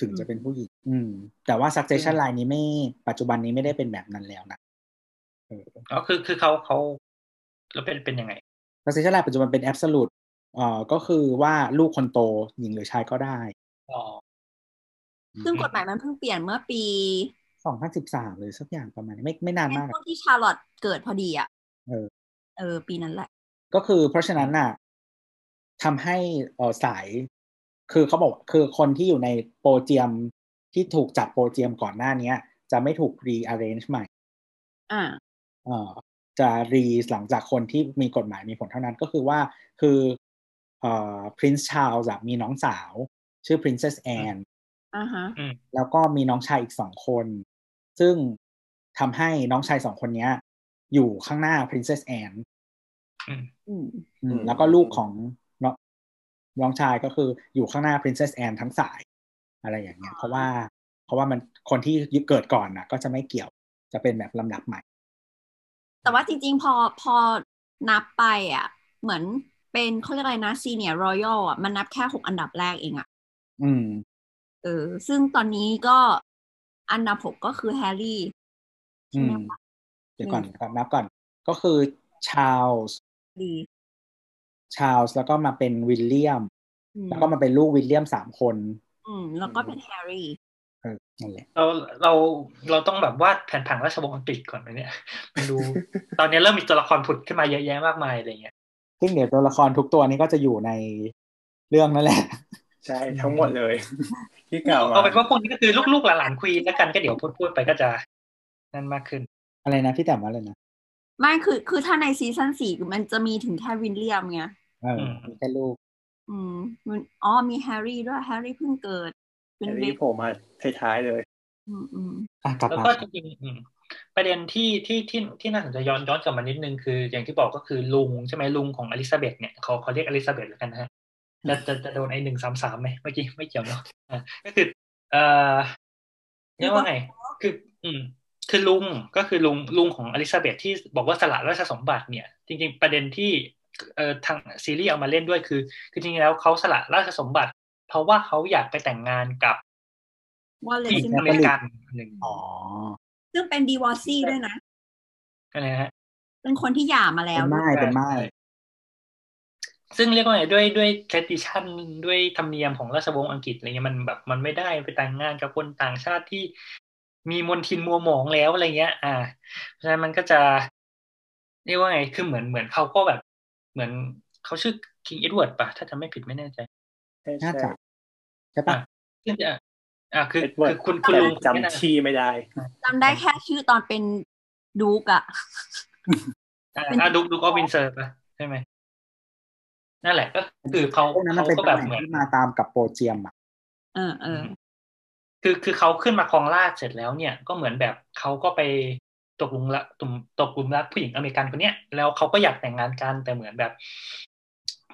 ถึงจะเป็นผู้หญิง อืม แต่ว่า succession line นี้ไม่ปัจจุบันนี้ไม่ได้เป็นแบบนั้นแล้วนะเอออ๋อคือคือเขาเขาแล้วเป็นเป็นยังไง succession line ปัจจุบันเป็น absolute เอ่อก็คือว่าลูกคนโตหญิงหรือชายก็ได้อ๋อซึ่งกฎหมายมันเพิ่งเปลี่ยนเมื่อปีสองพันสิบสามเลยสักอย่างประมาณนี้ไม่ไม่นานเป็นมากช่วอะงที่ชาร์ลอตเกิดพอดีอะเออ เออ ปีนั้นแหละ ก็คือเพราะฉะนั้นน่ะทำให้เออสาย คือเขาบอกว่าคือคนที่อยู่ในโปรเจียมที่ถูกจัดโปรเจียมก่อนหน้าเนี้ย จะไม่ถูก rearrange ใหม่ อ่าเอ่อจะรีหลังจากคนที่มีกฎหมายมีผลเท่านั้นก็คือว่าคือเอ่อ Prince Charles อะมีน้องสาว ชื่อ Princess Anne อ่าฮะแล้วก็มีน้องชายอีกสองคน ซึ่งทำให้น้องชายสองคนเนี้ย อยู่ข้างหน้า Princess Anne อืมอืมอืมแล้วก็ลูกของน้องน้องชายก็คืออยู่ข้างหน้า Princess Anne ทั้งสาย อะไรอย่างเงี้ย เพราะว่า เพราะว่ามันคนที่เกิดก่อนน่ะก็จะไม่เกี่ยวจะเป็นแบบลำดับใหม่ แต่ว่าจริงๆ พอพอนับไปอะ เหมือนเป็นเขาเรียกอะไรนะซีเนียร์รอยัลอะ มันนับแค่หกอันดับแรกเองอะ อืม เออ ซึ่งตอนนี้ก็อันดับหกก็คือแฮร์รี่อืใช่ไหมคะ เดี๋ยวก่อนก่อนนับก่อน ก็คือชาร์ลส์ดีชาร์ลส์แล้วก็มาเป็นวิลเลียมอืมแล้วก็มาเป็นลูกวิลเลียมสามคน อืม แล้วก็เป็นแฮร์รี่เออนั่นแหละเราเราเราต้องแบบวาดแผนผังราชวงศ์อังกฤษก่อนไหมเนี่ยมันดู ตอนนี้เริ่มมีตัวละครผุดขึ้นมาเยอะแยะมากมายอะไรเงี้ยซึ่งเดี๋ยวตัวละครทุกตัวนี้ก็จะอยู่ในเรื่องนั่นแหละ ใช่ทั้งหมดเลย ที่กล่าวมาเอาเป็นว่าพวกนี้ก็คือลูกๆหลานๆ Queen แล้วกันก็เดี๋ยวพูดพูดไปก็จะนั่นมากขึ้น อะไรนะพี่แต้มว่าอะไรนะไม่คือคือถ้าใน season สี่มันจะมีถึงแค่วิลเลียมไงเอออืมมีแค่ลูก อืมมันอ๋อมีแฮร์รี่ด้วยแฮร์รี่เพิ่งเกิดเป็นอันเด็นี้กโผล่มาท้ายๆเลย อืมอืมอะกลับแล้วมาก็จริงๆอืมประเด็นที่ที่ที่ที่น่าสนใจย้อนย้อนกลับมานิดนึงคืออย่างที่บอกก็คือลุงใช่ไหมลุงของอลิซาเบธเนี่ยเขาเขาเรียกอลิซาเบธแล้วกันนะฮะจะจะจะโดนไอ้หนึ่งสามสามไหมเมื่อกี้ไม่เกี่ยวเนาะอะก็คือ เอ่อเรียกว่าไง คือ อืม คือลุงก็คือลุงลุงของอลิซาเบธที่บอกว่าสละราชสมบัติเนี่ย จริง ๆ ประเด็นที่เอ่อทางซีรีส์เอามาเล่นด้วยคือ คือจริงๆแล้วเขาสละราชสมบัติ เพราะว่าเขาอยากไปแต่งงานกับว่าเลผู้หญิซิงมอเมริกันหนึ่งอ๋อซึ่งเป็นดีวอร์ซี่ด้วยนะอะไรนะฮะเป็นคนที่หย่ามาแล้วเป็นไม้เป็นไม้ซึ่งเรียกว่าไงด้วยด้วย tradition ด้วยธรรมเนียมของราชวงศ์อังกฤษอะไรเงี้ยมันแบบมันไม่ได้ไปแต่งงานกับคนต่างชาติที่ มีมนทินมัวหมองแล้วอะไรเงี้ย อ่า เพราะฉะนั้นมันก็จะเรียกว่าไงคือเหมือนเหมือนเขาก็แบบ เหมือนเขาชื่อ King Edward ป่ะ ถ้าจำไม่ผิดไม่แน่ใจใช่น่าใช่จะใช่ปะซึ่งจะอ่าคือเอ็ดเวิร์คืดอคุณคุณแต่ลุงคนนี้นะจำชื่อไม่ได้จำได้แค่ชื่อตอนเป็นดูกอะอ่าอ่าดูดูก็วินเซอร์ป่ะใช่ไหมนั่นแหละก็คือเขาพวกนั้นมัเขานเป็นก็ตำแบแหบน่งเหมือนที่มาตามกับโปรเจียมอะเออเออ คือคือเขาขึ้นมาครองราชเสร็จแล้วเนี่ยก็เหมือนแบบเขาก็ไปตกหลุมรักตกตกหลุมรักผู้หญิงอเมริกันคนเนี้ยแล้วเขาก็อยากแต่งงานกันแต่เหมือนแบบ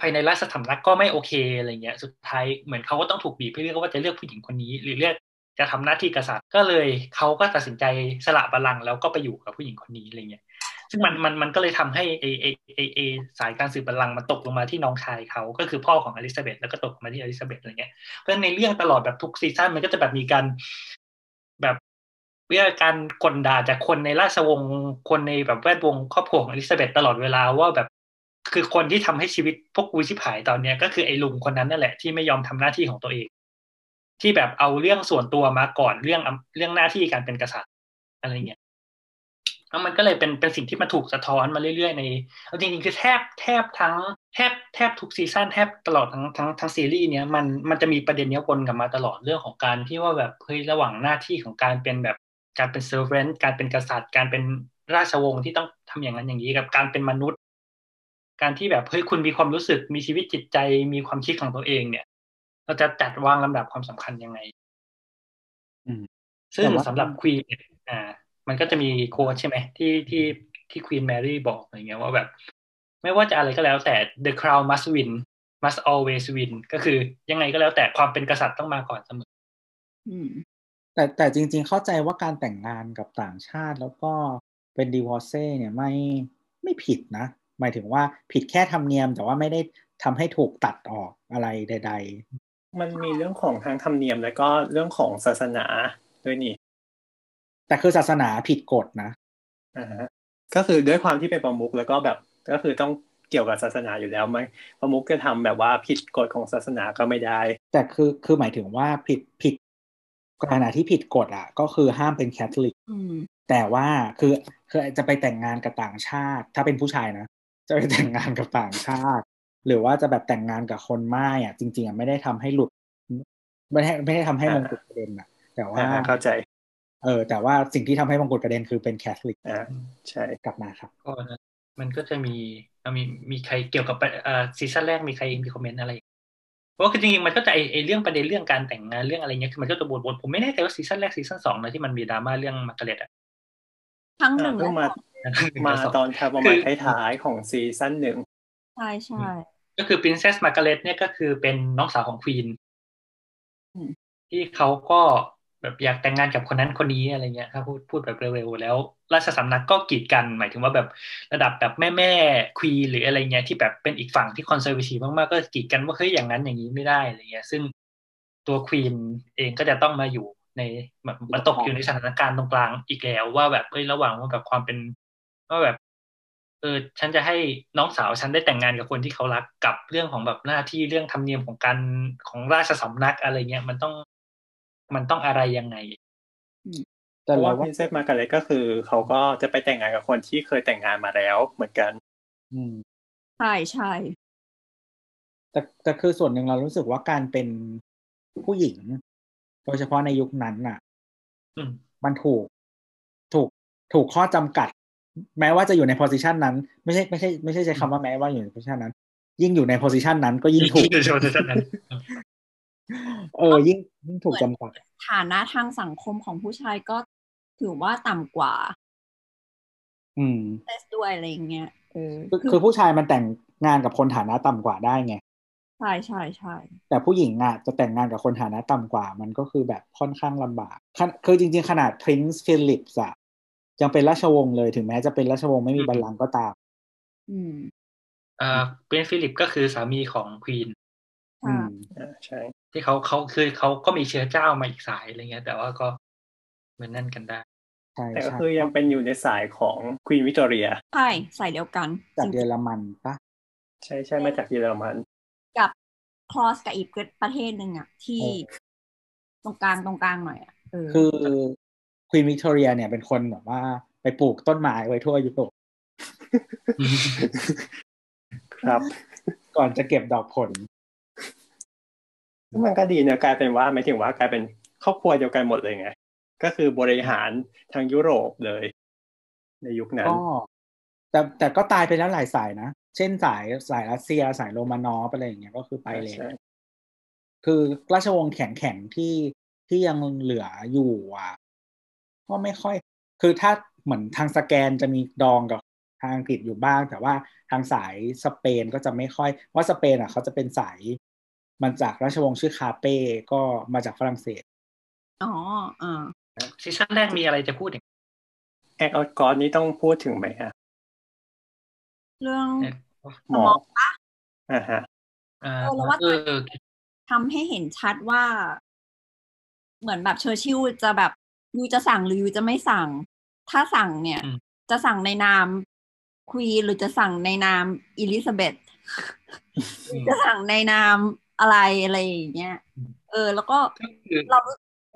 ภายในราชสำนักก็ไม่โอเคอะไรเงี้ย สุดท้ายเหมือนเขาก็ต้องถูกบีบให้เลือกว่าจะเลือกผู้หญิงคนนี้ หรือเลือกจะทำหน้าที่กษัตริย์ก็เลยเขาก็ตัดสินใจสละบัลลังก์แล้วก็ไปอยู่กับผู้หญิงคนนี้อะไรเงี้ย ซึ่งมันมันมันก็เลยทำให้เอเอเอเอสายการสืบบัลลังก์มันตกลงมาที่น้องชายเขาก็คือพ่อของอลิซาเบธแล้วก็ตกมาที่อลิซาเบธอะไรเงี้ยเพราะฉะนั้นในเรื่องตลอดแบบทุก season มันก็จะแบบมีการแบบเรื่องการก่นด่าจากคนในราชวงศ์คนในแบบแวดวงครอบครัวของอลิซาเบธตลอดเวลาว่าแบบคือคนที่ทำให้ชีวิตพวกกูชิบหายตอนเนี้ยก็คือไอ้ลุงคนนั้นนั่นแหละที่ไม่ยอมทำหน้าที่ของตัวเอง ที่แบบเอาเรื่องส่วนตัวมาก่อนเรื่องเรื่องหน้าที่การเป็นกษัตริย์อะไรเงี้ย แล้วมันก็เลยเป็นเป็นสิ่งที่มาถูกสะท้อนมาเรื่อยๆในเอาจริงๆคือแทบแทบทั้งแทบแทบทุกซีซั่นแทบตลอดทั้งทั้งทั้งซีรีส์เนี้ยมันมันจะมีประเด็นเนี้ยวนกลับมาตลอดเรื่องของการที่ว่าแบบเฮ้ยระหว่างหน้าที่ของการเป็นแบบการเป็นเซอร์เวนต์การเป็นกษัตริย์ การเป็นราชวงศ์ที่ต้องทำอย่างนั้นอย่างนี้กับการเป็นมนุษย์ การที่แบบเฮ้ยคุณมีความรู้สึกมีชีวิตจิตใจมีความคิดของตัวเองเนี่ย เราจะจัดวางลำดับความสำคัญยังไง อืมซึ่งแต่ว่าสำหรับควีนอ่า มันก็จะมีโค้ดใช่ไหมที่ที่ที่ควีนแมรี่บอกอะไรเงี้ยว่าแบบ ไม่ว่าจะอะไรก็แล้วแต่ the crown must win must always win ก็คือยังไงก็แล้วแต่ความเป็นกษัตริย์ต้องมาก่อนเสมออืมแต่แต่จริง ๆ เข้าใจว่าการแต่งงานกับต่างชาติแล้วก็เป็นดีวอร์เซ่เนี่ยไม่ไม่ผิดนะ หมายถึงว่าผิดแค่ธรรมเนียม แต่ว่าไม่ได้ทำให้ถูกตัดออกอะไรใดมันมีเรื่องของทางธรรมเนียมแล้วก็เรื่องของศาสนาด้วยนี่ๆ แต่คือศาสนาผิดกฎนะอ่าฮะก็คือด้วยความที่เป็นประมุขแล้วก็แบบก็คือต้องเกี่ยวกับศาสนาอยู่แล้วไหมประมุขจะทำแบบว่าผิดกฎของศาสนาก็ไม่ได้ แต่คือคือหมายถึงว่าผิดผิดขณะที่ผิดกฎอะ ก็คือห้ามเป็นแคทอลิกอืมแต่ว่าคือคือจะไปแต่งงานกับต่างชาติ ถ้าเป็นผู้ชายนะจะไปแต่งงานกับต่างชาติ หรือว่าจะแบบแต่งงานกับคนม่ายอะ จริง ๆอะไม่ได้ทำให้หลุด ไม่ได้ไม่ได้ทำให้มงกุฎกระเด็นอะ แต่ว่าอ่าเข้าใจ เออแต่ว่าสิ่งที่ทำให้มงกุฎกระเด็นคือเป็นแคทอลิกอ่าใช่กลับมาครับก็นะมันก็จะมีมีมีใครเกี่ยวกับเอ่อ season แรกมีใครมี comment อะไรเพราะว่าคือจริงๆมันก็จะไอ้ไอ้เรื่องประเด็นเรื่องการแต่งงานเรื่องอะไรเงี้ยคือมันก็จะวนๆผมไม่แน่ใจว่า season แรก season สองนะที่มันมีดราม่าเรื่องมาร์กาเร็ตอะทั้งหนึ่งเพิ่งมาและสองมาตอนทำประมาณท้ายๆของ season หนึ่งใช่ใช่ก็คือ Princess Margaret เนี่ยก็คือเป็นน้องสาวของ Queen อืมที่เขาก็ แบบอยากแต่งงานกับคนนั้นคนนี้อะไรเงี้ยถ้าพูดพูดแบบเร็วๆแล้ว ราชสำนักก็กีดกัน หมายถึงว่าแบบระดับแบบแม่แม่ Queen หรืออะไรเงี้ยที่แบบเป็นอีกฝั่งที่ conservative มากๆก็กีดกันว่าเฮ้ยอย่างนั้นอย่างนี้ไม่ได้อะไรเงี้ย ซึ่งตัว Queenเองก็จะต้องมาอยู่ในแบบมาตกอยู่ในสถานการณ์ตรงกลางอีกแล้วว่าแบบเอ้ยระหว่างว่าแบบความเป็นว่าแบบเออฉันจะให้น้องสาวฉันได้แต่งงานกับคนที่เขารักกับเรื่องของแบบหน้าที่เรื่องธรรมเนียมของการของราชสำนักอะไรเงี้ยมันต้อง มันต้องอะไรยังไงเพแต่ราะเราว่าว่าพินเซสมาร์กาเร็ตก็คือเขาก็จะไปแต่งงานกับคนที่เคยแต่งงานมาแล้วเหมือนกัน อืมใช่ใช่แต่แต่คือส่วนหนึ่งเรารู้สึกว่าการเป็นผู้หญิง โดยเฉพาะในยุคนั้นน่ะอืมมันถูก ถูกถูกข้อจำกัด แม้ว่าจะอยู่ใน position นั้น ไม่ใช่ไม่ใช่ไม่ใช่ใช้คำว่าแม้ว่าอยู่ใน position นั้น ยิ่งอยู่ใน position นั้นก็ยิ่งถูก เออ ยิ่งยิ่งถูกจำกัดฐานะทางสังคมของผู้ชายก็ถือว่าต่ำกว่า อืมเทสด้วยอะไรอย่างเงี้ยเออคือคือผู้ชายมันแต่งงานกับคนฐานะต่ำกว่าได้ไงใช่ใช่ใช่แต่ผู้หญิงอะจะแต่งงานกับคนฐานะต่ำกว่า มันก็คือแบบค่อนข้างลำบากขนคือจริง ๆ ขนาด Prince Philip อะยังเป็นราชวงศ์เลยถึงแม้จะเป็นราชวงศ์ไม่มีบัลลังก์ก็ตาม อืมอ่าเป็นฟิลิปก็คือสามีของควีนใช่ อืมอ่าใช่ ที่เขาเขาคือเขาก็มีเชื้อเจ้ามาอีกสายอะไรเงี้ย แต่ว่าก็เหมือนนั่นกันได้ใช่แต่ก็ใช่คือยังเป็นอยู่ในสายของควีนวิกตอเรียใช่ใส่เดียวกันจากจเยริองรมันปะใช่ใช่มาจากเยอรมันๆกับคลอสกับอีกประเทศหนึ่งอะที่เออตรงกลางตรงกลางหน่อยอะเออคือควีนวิกตอเรียเนี่ยเป็นคนแบบว่าไปปลูกต้นไม้ไว้ทั่วยุโรปครับ ก่อนจะเก็บดอกผล มันก็ดีเนอะกลายเป็นว่าหมายถึงว่ากลายเป็นครอบครัวเดียวกันหมดเลยไงก็คือบริหารทางยุโรปเลย ในยุคนั้นก็แต่แต่ก็ตายไปแล้วหลายสายนะ เช่นสายสายรัสเซียสายโรมานอฟอะไรอย่างเงี้ยก็คือไปเลยใช่คือราชวงศ์แข็งแข็งๆที่ที่ยังเหลืออยู่อะ ก็ไม่ค่อย คือถ้าเหมือนทางสแกนจะมีดองกับทางอังกฤษอยู่บ้าง แต่ว่าทางสายสเปนก็จะไม่ค่อยว่าสเปนอะเขาจะเป็นสาย มันจากราชวงศ์ชื่อคาเป้ก็มาจากฝรั่งเศส อ๋ออ่าซีซั่นแรกมีอะไรจะพูดอีกแอคออดกอนนี้ต้องพูดถึงไหมฮะเรื่องหมออ่าฮะอ่าเออแล้วว่าเออทำให้เห็นชัดว่า เหมือนแบบเชอร์ชิลจะแบบ you จะสั่งหรือ you จะไม่สั่ง ถ้าสั่งเนี่ยอืมจะสั่งในนามควีนหรือจะสั่งในนามอิลิซาเบธหรือจะสั่งในนาม อะไรอะไรอย่างเงี้ยเออ แล้วก็ก็คือเรา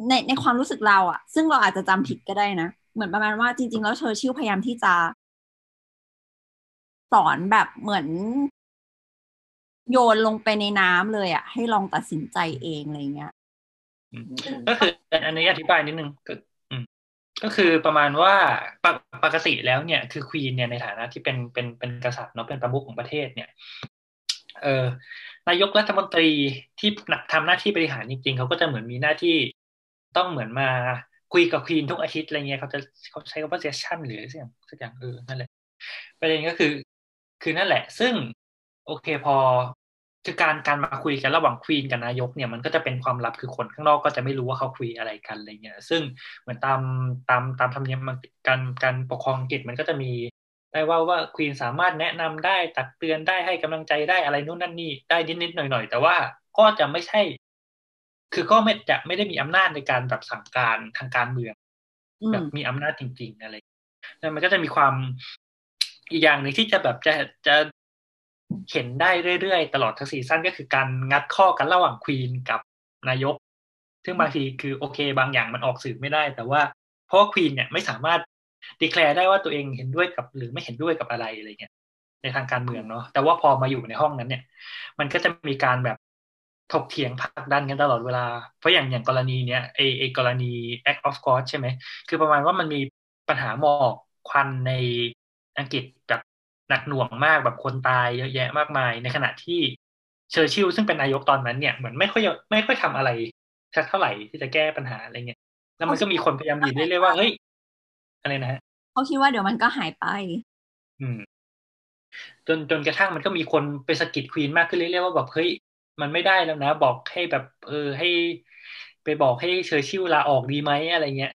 ในในความรู้สึกเราอะซึ่งเราอาจจะจำผิดก็ได้นะ เหมือนประมาณว่าจริง ๆ แล้วเชอร์ชิลพยายามที่จะสอนแบบเหมือนโยนลงไปในน้ำเลยอะให้ลองตัดสินใจเองอะไรเงี้ยก็คืออันนี้อธิบายนิดนึงก็อืมก็คือประมาณว่าปกปกติแล้วเนี่ย คือควีนเนี่ยในฐานะที่เป็นเป็นเป็นกษัตริย์เนาะเป็นประมุขของประเทศเนี่ย เออ นายกรัฐมนตรีที่หนักทำหน้าที่บริหารจริง ๆ เขาก็จะเหมือนมีหน้าที่ต้องเหมือนมาคุยกับควีนทุกอาทิตย์อะไรเงี้ยเขาจะเขาใช้คำว่าเซสชั่นหรือสักอย่างสักอย่างเออนั่นแหละประเด็นก็คือ คือนั่นแหละ ซึ่งโอเคพอคือการการมาคุยกันระหว่างควีนกับนายกเนี่ยมันก็จะเป็นความลับคือคนข้างนอกก็จะไม่รู้ว่าเขาคุยอะไรกันอะไรเงี้ยซึ่งเหมือนตามตามตามธรรมเนียมการการปกครองอังกฤษมันก็จะมี ได้ว่าว่าควีนสามารถแนะนำได้ตักเตือนได้ให้กำลังใจได้อะไรนู่นนั่นนี่ได้นิดนิดหน่อยหน่อยแต่ว่าก็จะไม่ใช่ คือก็ไม่จะไม่ได้มีอำนาจในการแบบสั่งการทางการเมืองแบบมีอำนาจจริง ๆ อะไรแล้วมันก็จะมีความอีกอย่างหนึ่งที่จะแบบจะจะเห็นได้เรื่อยๆ ตลอดทั้งซีซั่นก็คือการงัดข้อกันระหว่างควีนกับนายก ซึ่งบางทีคือโอเค บางอย่างมันออกสื่อไม่ได้ แต่ว่าเพราะว่าควีนเนี่ยไม่สามารถ ดีแคลร์ได้ว่าตัวเองเห็นด้วยกับหรือไม่เห็นด้วยกับอะไรอะไรเงี้ยในทางการเมืองเนาะแต่ว่าพอมาอยู่ในห้องนั้นเนี่ย มันก็จะมีการแบบถกเถียงผลักดันกันตลอดเวลา เพราะอย่างอย่างกรณีเนี้ยไอไอกรณี act of God ใช่ไหม คือประมาณว่ามันมีปัญหาหมอกควันในอังกฤษแบบหนักหน่วงมากแบบคนตายเยอะแยะมากมาย ในขณะที่เชอร์ชิลซึ่งเป็นนายกตอนนั้นเนี่ยเหมือนไม่ค่อยไม่ค่อยทำอะไรสักเท่าไหร่ที่จะแก้ปัญหาอะไรเงี้ยแล้วมันก็มีคนพยายามดีเรื่อยๆว่าเฮ้ย อะไรนะฮะเขาคิดว่าเดี๋ยวมันก็หายไป อืม จนจนกระทั่งมันก็มีคนไปสะกิดควีนมากขึ้นเรื่อยๆว่าแบบเฮ้ยมันไม่ได้แล้วนะ บอกให้แบบ เออให้ ไปบอกให้เชอร์ชิลลาออกดีไหมอะไรเงี้ย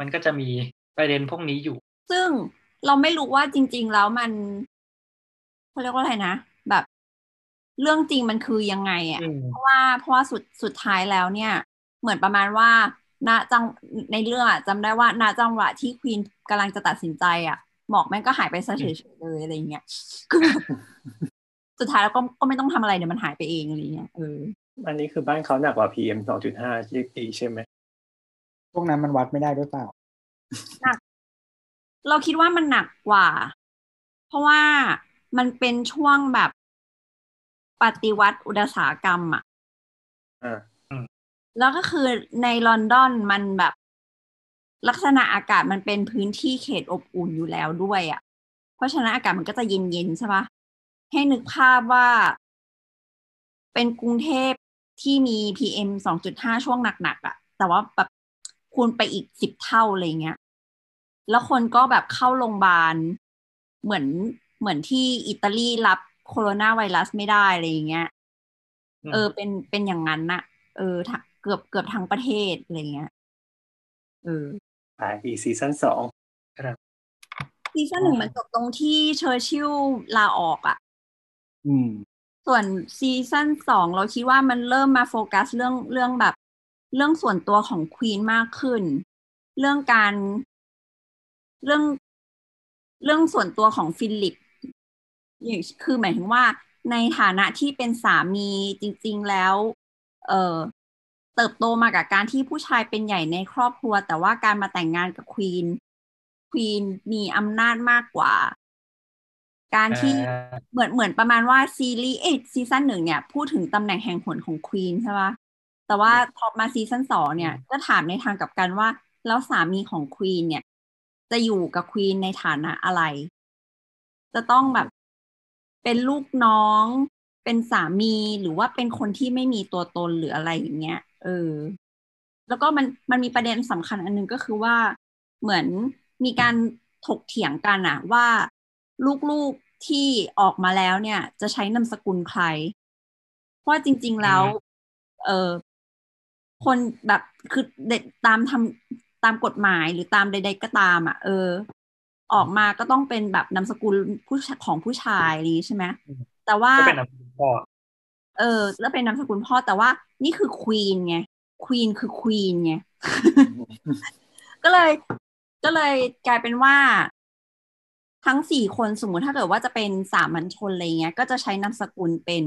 มันก็จะมีประเด็นพวกนี้อยู่ ซึ่งเราไม่รู้ว่าจริง ๆ แล้วมันเขาเรียกว่าอะไรนะแบบเรื่องจริงมันคือยังไงอะเพราะว่าเพราะว่าสุดสุดท้ายแล้วเนี่ย เหมือนประมาณว่า ณจังในเรื่องอะจำได้ว่าณจังหวะที่ควีนกำลังจะตัดสินใจอะหมอกแม่งก็หายไปซะเฉยๆเลยอะไรเงี้ยคือสุดท้ายแล้วก็ก็ไม่ต้องทำอะไรเดี๋ยวมันหายไปเองอะไรเงี้ยเอออันนี้คือบ้านเขาหนักกว่า PM สองจุดห้าที่ปีใช่ไหมพวกนั้นมันวัดไม่ได้ด้วยเปล่าหนัก เราคิดว่ามันหนักกว่า เพราะว่ามันเป็นช่วงแบบปฏิวัติอุตสาหกรรมอะ แล้วก็คือในลอนดอนมันแบบ ลักษณะอากาศมันเป็นพื้นที่เขตอบอุ่นอยู่แล้วด้วยอะ่ะ เพราะฉะนั้นอากาศมันก็จะเย็นๆใช่ปะให้นึกภาพว่า เป็นกรุงเทพที่มี PM สองจุดห้าช่วงหนักๆอะ่ะ แต่ว่าแบบคูณไปอีกสิบเท่าอะไรเงี้ย แล้วคนก็แบบเข้าโรงพยาบาลเหมือนเหมือนที่อิตาลีรับโคโรนาไวรัสไม่ได้อะไรเงี้ย เออ เป็นเป็นอย่างนั้นนะเออเกือบเกือบทั้งประเทศอะไรเงี้ยเอออ่าอีซีซั่นสองครับซีซั่นหนึ่งมันจบตรงที่เชอร์ชิลลาออกอะ อืม ส่วนซีซั่นสองเราคิดว่ามันเริ่มมาโฟกัสเรื่องเรื่องแบบ เรื่องส่วนตัวของควีนมากขึ้น เรื่องการเรื่องเรื่องส่วนตัวของฟิลิปคือหมายถึงว่าในฐานะที่เป็นสามีจริง ๆแล้ว เออ เติบโตมากับการที่ผู้ชายเป็นใหญ่ในครอบครัว แต่ว่าการมาแต่งงานกับควีนควีนมีอำนาจมากกว่า การที่เหมือนเหมือนประมาณว่าซีรีส์เอซีซั่นหนึ่งเนี่ย พูดถึงตำแหน่งแห่งหนของควีนใช่ปะแต่ว่าพอมาซีซั่นสองเนี่ย ก็ถามในทางกลับกันว่า แล้วสามีของควีนเนี่ย จะอยู่กับควีนในฐานะอะไร จะต้องแบบเป็นลูกน้องเป็นสามีหรือว่าเป็นคนที่ไม่มีตัวตนหรืออะไรอย่างเงี้ย เออ แล้วก็มันมันมีประเด็นสำคัญอันนึงก็คือว่าเหมือนมีการถกเถียงกันอะว่าลูกๆที่ออกมาแล้วเนี่ย จะใช้นามสกุลใคร เพราะจริง ๆแล้ว เออคนแบบคือเด็กตามทำตามกฎหมายหรือตามใด ๆ ก็ตามอะ เออ ออกมาก็ต้องเป็นแบบนามสกุลผู้ของผู้ชายนี้ใช่ไหมแต่ว่าเป็นนามสกุลพ่อ เออแล้วเป็นนามสกุลพ่อแต่ว่านี่คือควีนไงควีนคือควีนไงก็เลยก็เลยกลายเป็นว่า ทั้งสี่คนสมมติถ้าเกิดว่าจะเป็นสามัญชนอะไรเงี้ย ก็จะใช้นามสกุลเป็น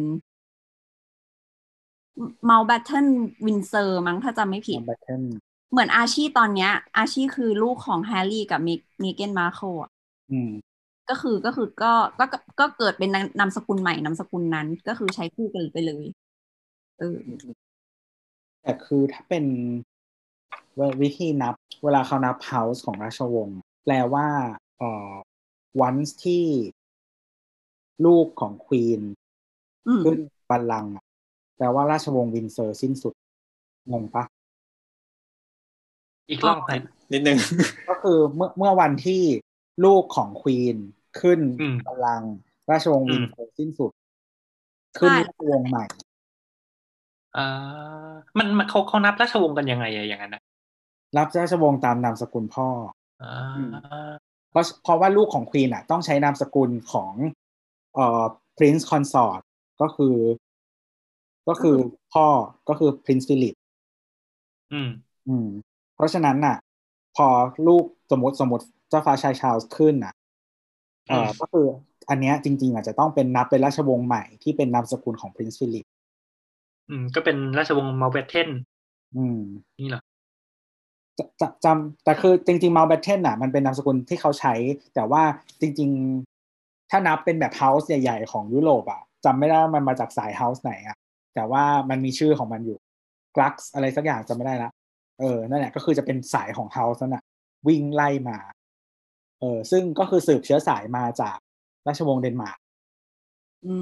Mountbatten-Windsor มั้งถ้าจำไม่ผิด เหมือนอาร์ชีตอนเนี้ย อาร์ชีคือลูกของแฮร์รี่กับเมแกนมาร์เคิลอะ ก็คือก็คือก็ก็ก็เกิดเป็นนามสกุลใหม่นามสกุลนั้น ก็คือใช้คู่กันไปเลยเออแต่คือถ้าเป็นวิธีนับ เวลาเขานับ house ของราชวงศ์แปลว่าเอ่อ once ที่ลูกของควีนอืมขึ้นบัลลังก์อะแปลว่าราชวงศ์วินเซอร์สิ้นสุดงงปะอีกรอบไหมนิดนึง ก็คือเมื่อเมื่อวันที่ลูกของควีน ขึ้นอืมบัลลังก์ราชวงศ์วินอืมเซอร์สิ้นสุด ขึ้นใช่ราชวงศ์ใหม่อ่ามันมันเขาเขานับราชวงศ์กันยังไงอะอย่างนั้นนะรับราชวงศ์ตามนามสกุลพ่ออ่าเพราะเพราะว่าลูกของควีนอะ ต้องใช้นามสกุลของเอ่อ prince consort ก็คือ ก็คือพ่อก็คือ Prince Philip อืม อืม เพราะฉะนั้นน่ะ พอลูกสมมติสมมติเจ้าฟ้าชายชาร์ลส์ขึ้นน่ะเอ่ออืมก็คืออันเนี้ยจริง ๆ อาจจะต้องเป็นนับเป็นราชวงศ์ใหม่ที่เป็นนามสกุลของ Prince Philip อืม ก็เป็นราชวงศ์ Mountbatten อืม นี่เหรอจะจะจำแต่คือจริงๆ Mountbatten อะ มันเป็นนามสกุลที่เขาใช้ แต่ว่าจริง ๆ ถ้านับเป็นแบบ house ใหญ่ ๆ ของยุโรปอะจำไม่ได้ว่ามันมาจากสาย house ไหนอะ แต่ว่ามันมีชื่อของมันอยู่ Glücks อะไรสักอย่างจำไม่ได้ละเออนั่นแหละก็คือจะเป็นสายของ house นั่นแหละวิ่งไล่มา เออซึ่งก็คือสืบเชื้อสายมาจากราชวงศ์เดนมาร์กอื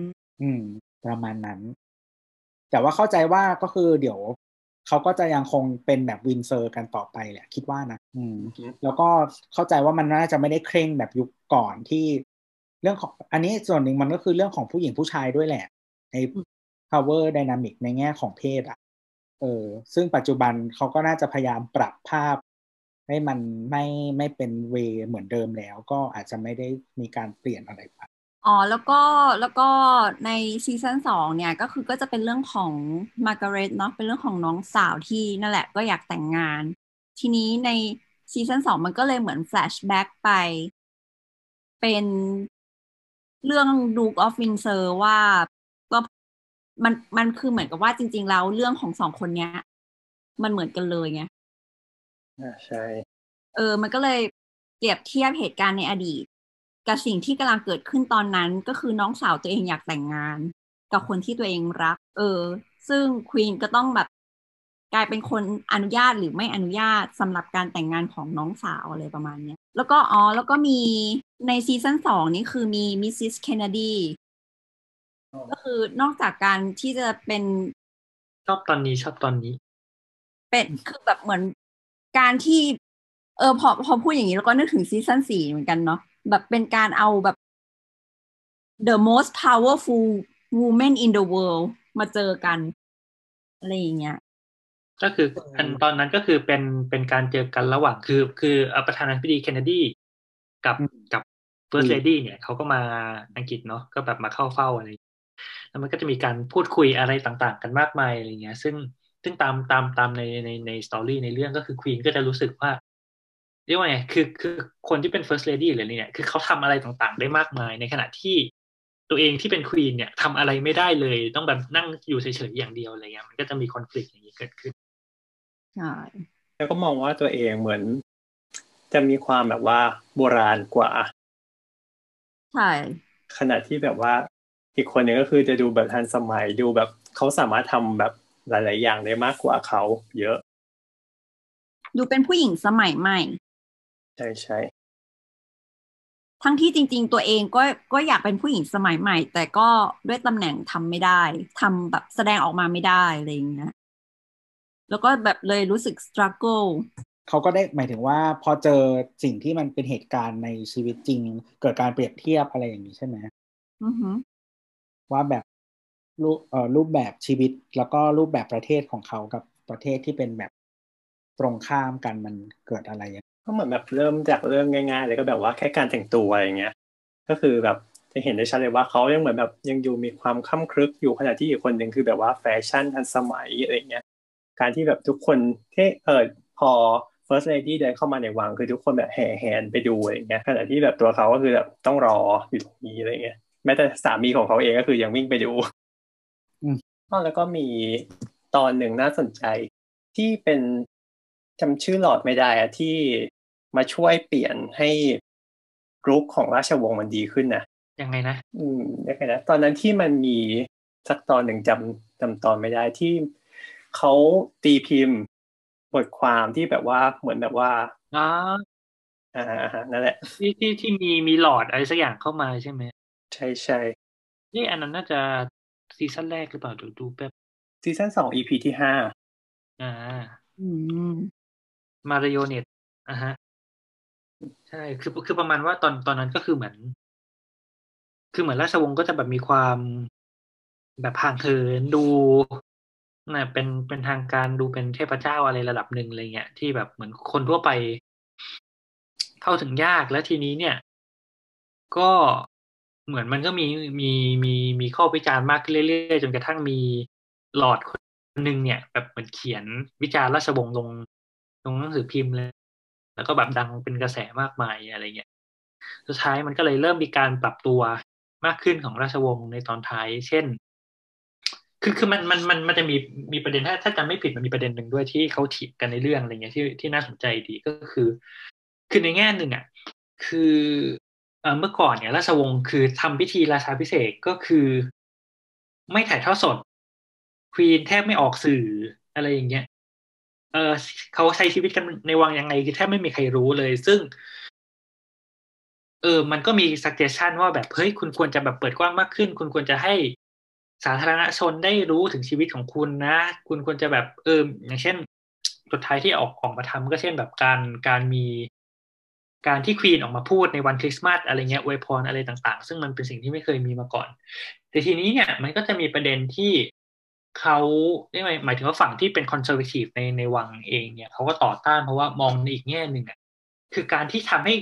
ม อืม ประมาณนั้น แต่ว่าเข้าใจว่าก็คือเดี๋ยวเขาก็จะยังคงเป็นแบบวินเซอร์กันต่อไปแหละ คิดว่านะอืมอืมแล้วก็เข้าใจว่ามันน่าจะไม่ได้เคร่งแบบยุคก่อนที่เรื่องของ อันนี้ส่วนหนึ่งมันก็คือเรื่องของผู้หญิงผู้ชายด้วยแหละไอ้ power dynamic ในแง่ของเพศอะ เออ ซึ่งปัจจุบันเขาก็น่าจะพยายามปรับภาพ ให้มันไม่ไม่เป็นเวเหมือนเดิมแล้ว ก็อาจจะไม่ได้มีการเปลี่ยนอะไรไปอ๋อแล้วก็แล้วก็ในซีซั่นสองเนี่ยก็คือก็จะเป็นเรื่องของมาร์กาเร็ตเนาะเป็นเรื่องของน้องสาวที่นั่นแหละก็อยากแต่งงาน ทีนี้ในซีซั่นสองมันก็เลยเหมือน flashback ไป เป็นเรื่อง Duke of Windsor ว่าก็มันมันคือเหมือนกับว่าจริง ๆ แล้วเรื่องของสองคนเนี้ย มันเหมือนกันเลยไง อ่าใช่ เออ มันก็เลยเปรียบเทียบเหตุการณ์ในอดีต กับสิ่งที่กำลังเกิดขึ้นตอนนั้นก็คือน้องสาวตัวเองอยากแต่งงาน กับคนที่ตัวเองรัก เออ ซึ่งควีนก็ต้องแบบกลายเป็นคนอนุญาตหรือไม่อนุญาตสำหรับการแต่งงานของน้องสาวอะไรประมาณเนี้ย แล้วก็อ๋อแล้วก็มีในซีซั่นสองนี่คือมี Mrs. Kennedy อ๋อก็คือนอกจากการที่จะเป็นชอบตอนนี้ชอบตอนนี้ เป็นคือแบบเหมือน การที่ เออพอพอพูดอย่างนี้แล้วก็นึกถึงซีซั่นสี่เหมือนกันเนาะแบบเป็นการเอาแบบ the most powerful woman in the world มาเจอกัน อะไรอย่างเงี้ยก็คืออันตอนนั้นก็คือเป็นเป็นการเจอกันระหว่างคือ คือเอ่อประธานาธิบดีเคนเนดีกับอืมกับ first lady เนี่ยเขาก็มาอังกฤษเนาะก็แบบมาเข้าเฝ้าอะไรแล้วมันก็จะมีการพูดคุยอะไรต่างๆ กันมากมายอะไรเงี้ย ซึ่ง ซึ่งตามตามตามในในในสตอรี่ในเรื่องก็คือควีนก็จะรู้สึกว่าเรียกว่าไงคือคือคนที่เป็น first lady หรืออะไรเนี่ย คือเขาทำอะไรต่างๆ ได้มากมาย ในขณะที่ตัวเองที่เป็นควีนเนี่ยทำอะไรไม่ได้เลย ต้องแบบนั่งอยู่เฉยๆอย่างเดียวอะไรเงี้ยมันก็จะมีคอน FLICT อย่างนี้เกิดขึ้นใช่แล้วก็มองว่าตัวเองเหมือน จะมีความแบบว่าโบราณกว่าใช่ขณะที่แบบว่าอีกคนหนึ่งก็คือจะดูแบบทันสมัยดูแบบเขาสามารถทำแบบ หลาย ๆ อย่างได้มากกว่าเขาเยอะ ดูเป็นผู้หญิงสมัยใหม่ ใช่ใช่ทั้งที่จริง ๆ ตัวเองก็ก็อยากเป็นผู้หญิงสมัยใหม่ แต่ก็ด้วยตำแหน่งทำไม่ได้ทำแบบแสดงออกมาไม่ได้อะไรอย่างเงี้ยแล้วก็แบบเลยรู้สึก struggle เขาก็ได้หมายถึงว่าพอเจอสิ่งที่มันเป็นเหตุการณ์ในชีวิตจริง เกิดการเปรียบเทียบอะไรอย่างนี้ใช่ไหมอือหือว่าแบบ รูปเอ่อรูปแบบชีวิตแล้วก็รูปแบบประเทศของเขากับประเทศที่เป็นแบบตรงข้ามกันมันเกิดอะไรก็เหมือนแบบเริ่มจากเรื่องง่ายๆเลยก็แบบว่าแค่การแต่งตัวอะไรอย่างเงี้ย ก็คือแบบจะเห็นได้ชัดเลยว่าเขายังเหมือนแบบยังอยู่มีความคล่ำครึกอยู่ขณะที่อีกคนหนึ่งคือแบบว่าแฟชั่นทันสมัยอะไรเงี้ยการที่แบบทุกคนที่เออพอ first lady เดินเข้ามาในวังคือทุกคนแบบแห่แหนไปดูอะไรเงี้ยขณะที่แบบตัวเขาก็คือแบบต้องรออยู่ตรงนี้อะไรเงี้ยแม้แต่สามีของเขาเองก็คือยังวิ่งไปดู อืมอ๋อแล้วก็มีตอนหนึ่งน่าสนใจ ที่เป็นจำชื่อหลอดไม่ได้อะที่มาช่วยเปลี่ยนให้กรุ๊ปของราชวงศ์มันดีขึ้นนะยังไงนะ อืมยังไงนะตอนนั้นที่มันมีสักตอนหนึ่งจำจำตอนไม่ได้ที่เขาตีพิมพ์บทความที่แบบว่าเหมือนแบบว่าอ๋ออ่าอ่าฮะนั่นแหละ ที่ที่ที่มีมีหลอดอะไรสักอย่างเข้ามาใช่ไหมใช่ใช่นี่อันนั้นน่าจะ ซีซั่นแรกหรือเปล่าเดี๋ยวดูแป๊บซีซั่นสอง EP ที่ห้าอ่าอืมมาริโอเนตอะฮะ ใช่คือคือประมาณว่าตอนตอนนั้นก็คือเหมือน คือเหมือนราชวงศ์ก็จะแบบมีความแบบห่างเหินดูนะเป็นเป็นทางการดูเป็นเทพเจ้าอะไรระดับหนึ่งอะไรเงี้ยที่แบบเหมือนคนทั่วไป เข้าถึงยากแล้วทีนี้เนี่ย ก็ เหมือนมันก็มีมีมีมีข้อวิจารณ์มากขึ้นเรื่อยๆ จนกระทั่งมีหลอดคนหนึ่งเนี่ย แบบเหมือนเขียนวิจารณ์ราชวงศ์ลงลงหนังสือพิมพ์เลย แล้วก็แบบดังเป็นกระแสมากมายอะไรเงี้ยสุดท้ายมันก็เลยเริ่มมีการปรับตัวมากขึ้นของราชวงศ์ในตอนท้าย เช่น คือคือมันมันมันมันจะมีมีประเด็นถ้าถ้าจำไม่ผิดมันมีประเด็นหนึ่งด้วยที่เขาถีบกันในเรื่องอะไรเงี้ยที่ที่น่าสนใจดีก็คือ คือในแง่หนึ่งอะ คือ เมื่อก่อนเนี่ยราชวงศ์คือทำพิธีราชาพิเศษก็คือ ไม่ถ่ายทอดสดควีนแทบไม่ออกสื่ออะไรอย่างเงี้ยเออเขาใช้ชีวิตกันในวังยังไงคือแทบไม่มีใครรู้เลย ซึ่ง เออ มันก็มี suggestion ว่าแบบเฮ้ยคุณควรจะแบบเปิดกว้างมากขึ้น คุณควรจะให้สาธารณชนได้รู้ถึงชีวิตของคุณนะ คุณควรจะแบบเอออย่างเช่นสุดท้ายที่ออกออกมาทำก็เช่นแบบการการมี การที่ควีนออกมาพูดในวันคริสต์มาสอะไรเงี้ยอวยพรอะไรต่างๆ ซึ่งมันเป็นสิ่งที่ไม่เคยมีมาก่อน แต่ทีนี้เนี่ยมันก็จะมีประเด็นที่เขาเรียกว่าหมายถึงว่าฝั่งที่เป็นคอนเซอร์วทีฟในในวังเองเนี่ยเขาก็ต่อต้านเพราะว่ามองในอีกแง่หนึ่งอะคือการที่ทำให้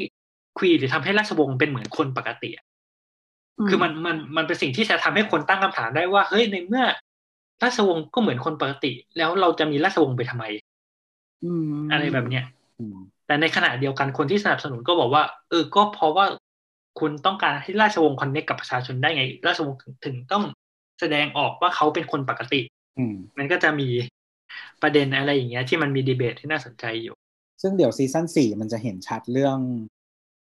ควีนหรือทำให้ราชวงศ์เป็นเหมือนคนปกติอะคือมันมันมันเป็นสิ่งที่จะทำให้คนตั้งคำถามได้ว่าเฮ้ยในเมื่อราชวงศ์ก็เหมือนคนปกติ แล้วเราจะมีราชวงศ์ไปทำไมอืมอะไรแบบเนี้ยอืม แต่ในขณะเดียวกันคนที่สนับสนุนก็บอกว่า เออก็เพราะว่าคุณต้องการให้ราชวงศ์ connect กับประชาชนได้ไง ราชวงศ์ถึงถึงต้องแสดงออกว่าเขาเป็นคนปกติอืมมันก็จะมีประเด็นอะไรอย่างเงี้ย ที่มันมีดีเบตที่น่าสนใจอยู่ ซึ่งเดี๋ยวซีซั่นสี่มันจะเห็นชัดเรื่อง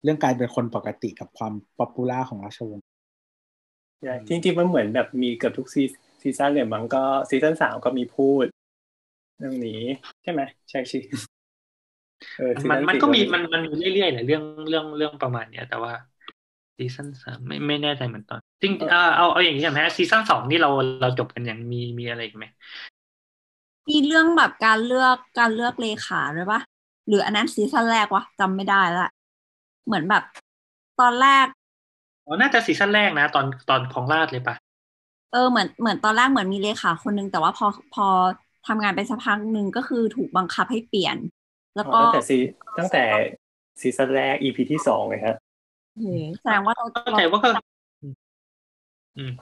เรื่องการเป็นคนปกติกับความ popular ของราชวงศ์ใช่จริงๆมันเหมือนแบบมีเกือบทุกซีซีซั่นเลยมันก็ซีซั่นสามก็มีพูด เรื่องนี้ใช่ไหมใช่สิเออซี มันซั่มันสี่ก็มีมันมันมีเรื่อยๆแหละเรื่องเรื่องเรื่องประมาณเนี้ยแต่ว่าซีซั่นสามไม่ไม่แน่ใจเหมือนตอนจริงเออเอาเอาอย่างนี้กันไหมซีซั่นสองนี่เราเราจบกันอย่างมีมีอะไรอีกไหมมีเรื่องแบบการเลือกการเลือกเลขาด้วยปะหรืออันนั้นซีซั่นแรกวะจำไม่ได้ละเหมือนแบบตอนแรกอ๋อน่าจะซีซั่นแรกนะ ตอนตอนของราชเลยปะเออเหมือนเหมือนตอนแรกเหมือนมีเลขาคนนึงแต่ว่าพอพอทำงานไปสักพักหนึ่งก็คือถูกบังคับให้เปลี่ยน แล้วอ๋อก็ตั้งแต่ซีตั้งแต่ซีซั่นแรก EP ที่สองเลยครับเฮ้แสดงว่าเราเข้าใจว่าก็อืม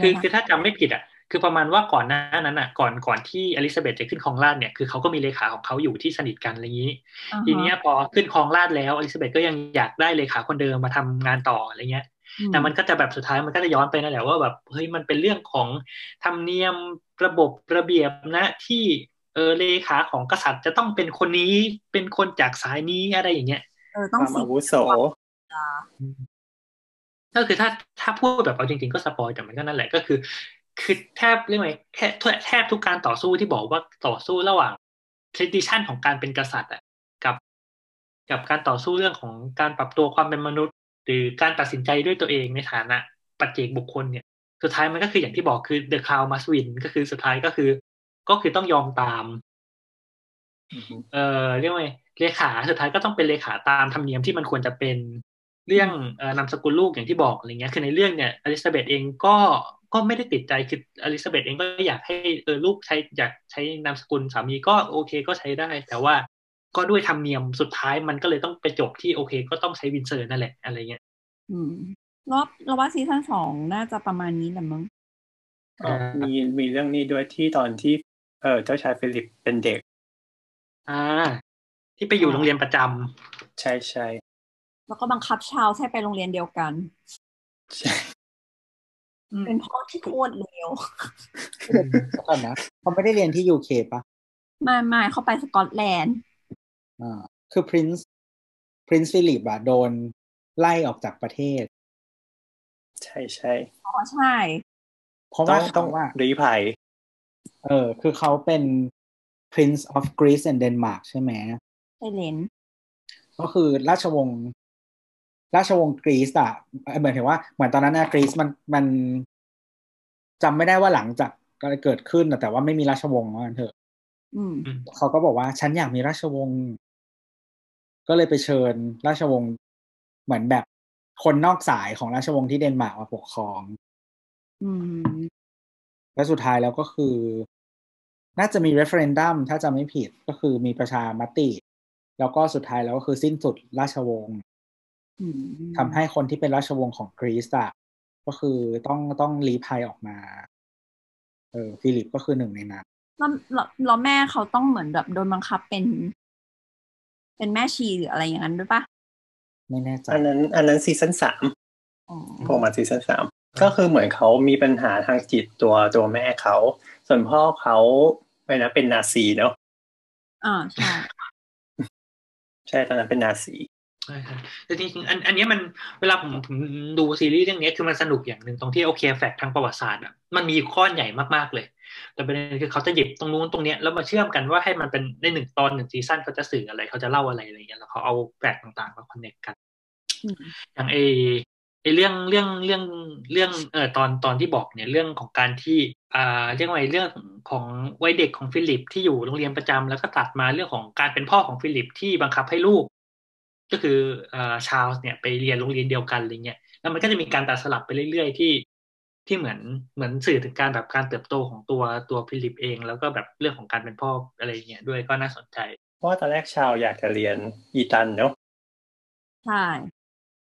คือคือถ้าจำไม่ผิดอะ คือประมาณว่าก่อนหน้านั้นอะ ก่อนก่อนที่อลิซาเบธจะขึ้นครองราชย์เนี่ยคือเขาก็มีเลขาของเขาอยู่ที่สนิทกันอะไรอย่างนี้อ่าฮะทีเนี้ยพอขึ้นครองราชย์แล้วอลิซาเบธก็ยังอยากได้เลขาคนเดิมมาทำงานต่ออะไรเงี้ยแต่มันก็จะแบบสุดท้ายมันก็จะย้อนไปนั่นแหละว่าแบบเฮ้ยมันเป็นเรื่องของธรรมเนียมระบบระเบียบนะที่ เออเลขาของกษัตริย์จะต้องเป็นคนนี้เป็นคนจากสายนี้อะไรอย่างเงี้ยเออคต้องวามสิอาวุโสก็คือถ้าถ้าพูดแบบเอาจริง ๆ ก็สปอยแต่มันก็นั่นแหละก็คือ คือแทบเรียกว่าไงแทบแทบทุกการต่อสู้ที่บอกว่าต่อสู้ระหว่าง tradition ของการเป็นกษัตริย์อะกับ กับการต่อสู้เรื่องของการปรับตัวความเป็นมนุษย์ หรือการตัดสินใจด้วยตัวเองในฐานะปัจเจกบุคคลเนี่ย สุดท้ายมันก็คืออย่างที่บอกคือ the crown must win ก็คือสุดท้ายก็คือ ก็คือต้องยอมตามอือฮึเออเรียกว่าไงเลขาสุดท้ายก็ต้องเป็นเลขาตามธรรมเนียมที่มันควรจะเป็นเรื่องเอ่อนามสกุลลูกอย่างที่บอกอะไรเงี้ย คือในเรื่องเนี่ยอลิซาเบธเองก็ก็ไม่ได้ติดใจคืออลิซาเบธเองก็อยากให้เออลูกใช้อยากใช้นามสกุลสามีก็โอเคก็ใช้ได้ แต่ว่าก็ด้วยธรรมเนียมสุดท้ายมันก็เลยต้องไปจบที่โอเค ก็ต้องใช้วินเซอร์นั่นแหละอะไรเงี้ยอืมรอบเราว่าซีซั่นสองน่าจะประมาณนี้แหละมั้งอ๋อมีมีเรื่องนี้ด้วยที่ตอนที่เออเจ้าชายฟิลิปเป็นเด็ก อ่า ที่ไปอยู่โรงเรียนประจำใช่ใช่แล้วก็บังคับชาลส์ให้ไปโรงเรียนเดียวกัน ใช่เป็นพ่อที่โคตรเลวเดี๋ยวก่อนนะเขาไม่ได้เรียนที่ยูเคปะไม่ไม่เข้าไปสกอตแลนด์อ่าคือ Prince Prince Philip อะโดนไล่ออกจากประเทศ ใช่ใช่อ๋อใช่ เพราะต้ว่าองต้องเขาว่ารีภัย เออ คือเขาเป็น Prince of Greece and Denmark ใช่ไหมไซเลนก็คือราชวงศ์ราชวงศ์กรีซอะเหมือนถึงว่าเหมือนตอนนั้นนะกรีซมันมันจำไม่ได้ว่าหลังจากอะไรเกิดขึ้นน่ะแต่ว่าไม่มีราชวงศ์ว่างั้นเถอะอืมเขาก็บอกว่าฉันอยากมีราชวงศ์ก็เลยไปเชิญราชวงศ์เหมือนแบบคนนอกสายของราชวงศ์ที่เดนมาร์กมาปกครองอืมและสุดท้ายแล้วก็คือ น่าจะมี referendum ถ้าจำไม่ผิดก็คือมีประชามติ แล้วก็สุดท้ายแล้วก็คือสิ้นสุดราชวงศ์อืมทำให้คนที่เป็นราชวงศ์ของกรีซอะก็คือต้องต้องลี้ภัยออกมา เออฟิลิปก็คือหนึ่งในนั้นแล้วแล้วแล้วแม่เขาต้องเหมือนแบบโดนบังคับเป็น เป็นแม่ชีหรืออะไรอย่างนั้นด้วยปะไม่แน่ใจอันนั้น อันนั้นซีซั่นสามอ๋อพอมาซีซั่นสามก็คือเหมือนเขามีปัญหาทางจิตตัวตัวแม่เขา ส่วนพ่อเขา ไปนะเป็นนาซีเนาะอ่าใช่ใช่ตอนนั้นเป็นนาซีใช่ครับแต่จริงๆอันอันเนี้ยมันเวลาผมผมดูซีรีส์เรื่องเนี้ยคือมันสนุกอย่างหนึ่งตรงที่โอเคแฟกต์ทางประวัติศาสตร์อะมันมีข้อใหญ่มากๆเลย แต่ประเด็นคือเขาจะหยิบตรงนู้นตรงเนี้ยแล้วมาเชื่อมกันว่าให้มันเป็นในหนึ่งตอนหนึ่งซีซั่นเขาจะสื่ออะไรเขาจะเล่าอะไรอะไรเงี้ยแล้วเขาเอาแฟกต์ต่างๆมาคอนเนคกันอืมอย่างเอไอเรื่องเรื่องเรื่องเรื่องเออตอนตอนที่บอกเนี่ยเรื่องของการที่อ่า เรียกว่าไงเรื่องของวัยเด็กของฟิลิปที่อยู่โรงเรียนประจำแล้วก็ตัดมาเรื่องของการเป็นพ่อของฟิลิปที่บังคับให้ลูก ก็คืออ่าชาลส์เนี่ยไปเรียนโรงเรียนเดียวกันอะไรเงี้ยแล้วมันก็จะมีการตัดสลับไปเรื่อยๆที่ที่เหมือนเหมือนสื่อถึงการแบบการเติบโตของตัวตัวฟิลิปเอง แล้วก็แบบเรื่องของการเป็นพ่ออะไรเงี้ยด้วยก็น่าสนใจ เพราะว่าตอนแรกชาลส์อยากจะเรียนอีตันเนาะใช่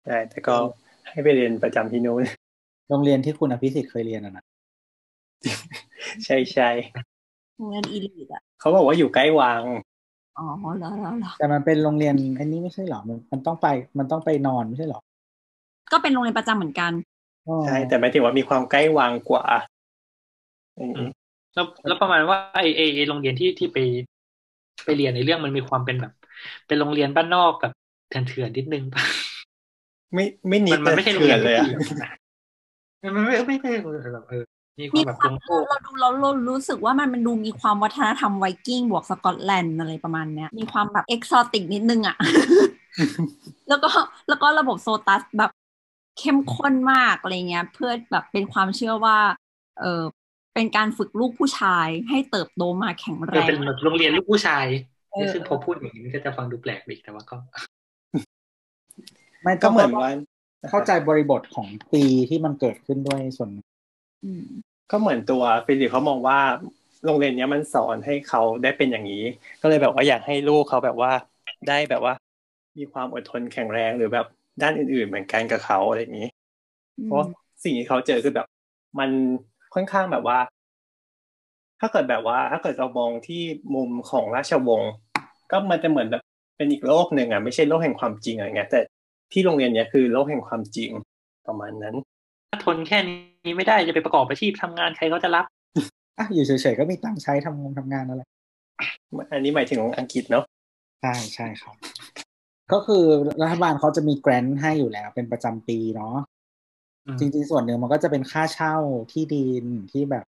ใช่แต่ก็ให้ไปเรียนประจำที่นู้นโรงเรียนที่คุณอภิสิทธิ์เคยเรียนอะนะ ใช่ใช่โรงเรียนอีลีดอะเขาบอกว่าอยู่ใกล้วังอ๋อเหรอเหรอเหรอแต่มันเป็นโรงเรียนอันนี้ไม่ใช่หรอมันมันต้องไปมันต้องไปนอนไม่ใช่หรอก็เป็นโรงเรียนประจำเหมือนกันอ๋อใช่แต่หมายถึงว่ามีความใกล้วังกว่าอืมอืมแล้วแล้วประมาณว่าไอไอไอโรงเรียนที่ที่ไปไปเรียนในเรื่องมันมีความเป็นแบบ เป็นโรงเรียนบ้านนอกกับเถื่อนๆนิดนึงป่ะไม่ไม่นิมัดนมันไม่ใช่โรงเถื่เรีอยนนเลยอะที่มันไม่ไม่ใช่แบบเออ มีความีมแบบควาลมงโทษเราดูเราเรารู้สึกว่ามันมันดูมีความวัฒนธรรมไวกิ้งบวกสกอตแลนด์อะไรประมาณเนี้ย มีความแบบเอกซอติกนิดนึงอะ แล้วก็แล้วก็ระบบโซตัสแบบเข้มข้นมากอะไรเงี้ย เพื่อแบบเป็นความเชื่อว่า เออเป็นการฝึกลูกผู้ชายให้เติบโตมาแข็งแรคืองเป็นแบบโรงเรียนลูกผู้ชายเออซึ่งพอพูดอย่างนี้มันก็จะฟังดูแปลกดีแต่ว่าก็ ไม่ก็เหมือนต้งว่าเข้าใจบริบทของปีที่มันเกิดขึ้นด้วยส่วนหนึ่งอืม ก็เหมือนตัวฟิลิปเขามองว่าโรงเรียนเนี้ยมันสอนให้เขาได้เป็นอย่างนี้ ก็เลยแบบว่าอยากให้ลูกเขาแบบว่าได้แบบว่า มีความอดทนแข็งแรงหรือแบบด้านอื่นๆ เหมือนกันกับเขาอะไรอย่างนี้ เพราะสิ่งที่เขาเจอคือแบบ มันค่อนข้างแบบว่า ถ้าเกิดแบบว่า ถ้าเกิดเรามองที่มุมของราชวงศ์ก็มันจะเหมือนแบบเป็นอีกโลกหนึ่งอะไม่ใช่โลกแห่งความจริงอะไรเงี้ยแต่ที่โรงเรียนเนี้ยคือโลกแห่งความจริงประมาณนั้น ถ้าทนแค่นี้ไม่ได้จะไปประกอบอาชีพทำงานใครเขาจะรับอะอยู่เฉยๆก็มีตังค์ใช้ทำงานทำงานอะไรอันนี้หมายถึงอังกฤษเนาะใช่ใช่ครับ ก็คือรัฐบาลเขาจะมีแกรนท์ให้อยู่แล้ว เป็นประจำปีเนาะอืมจริงๆส่วนหนึ่งมันก็จะเป็นค่าเช่าที่ดินที่แบบ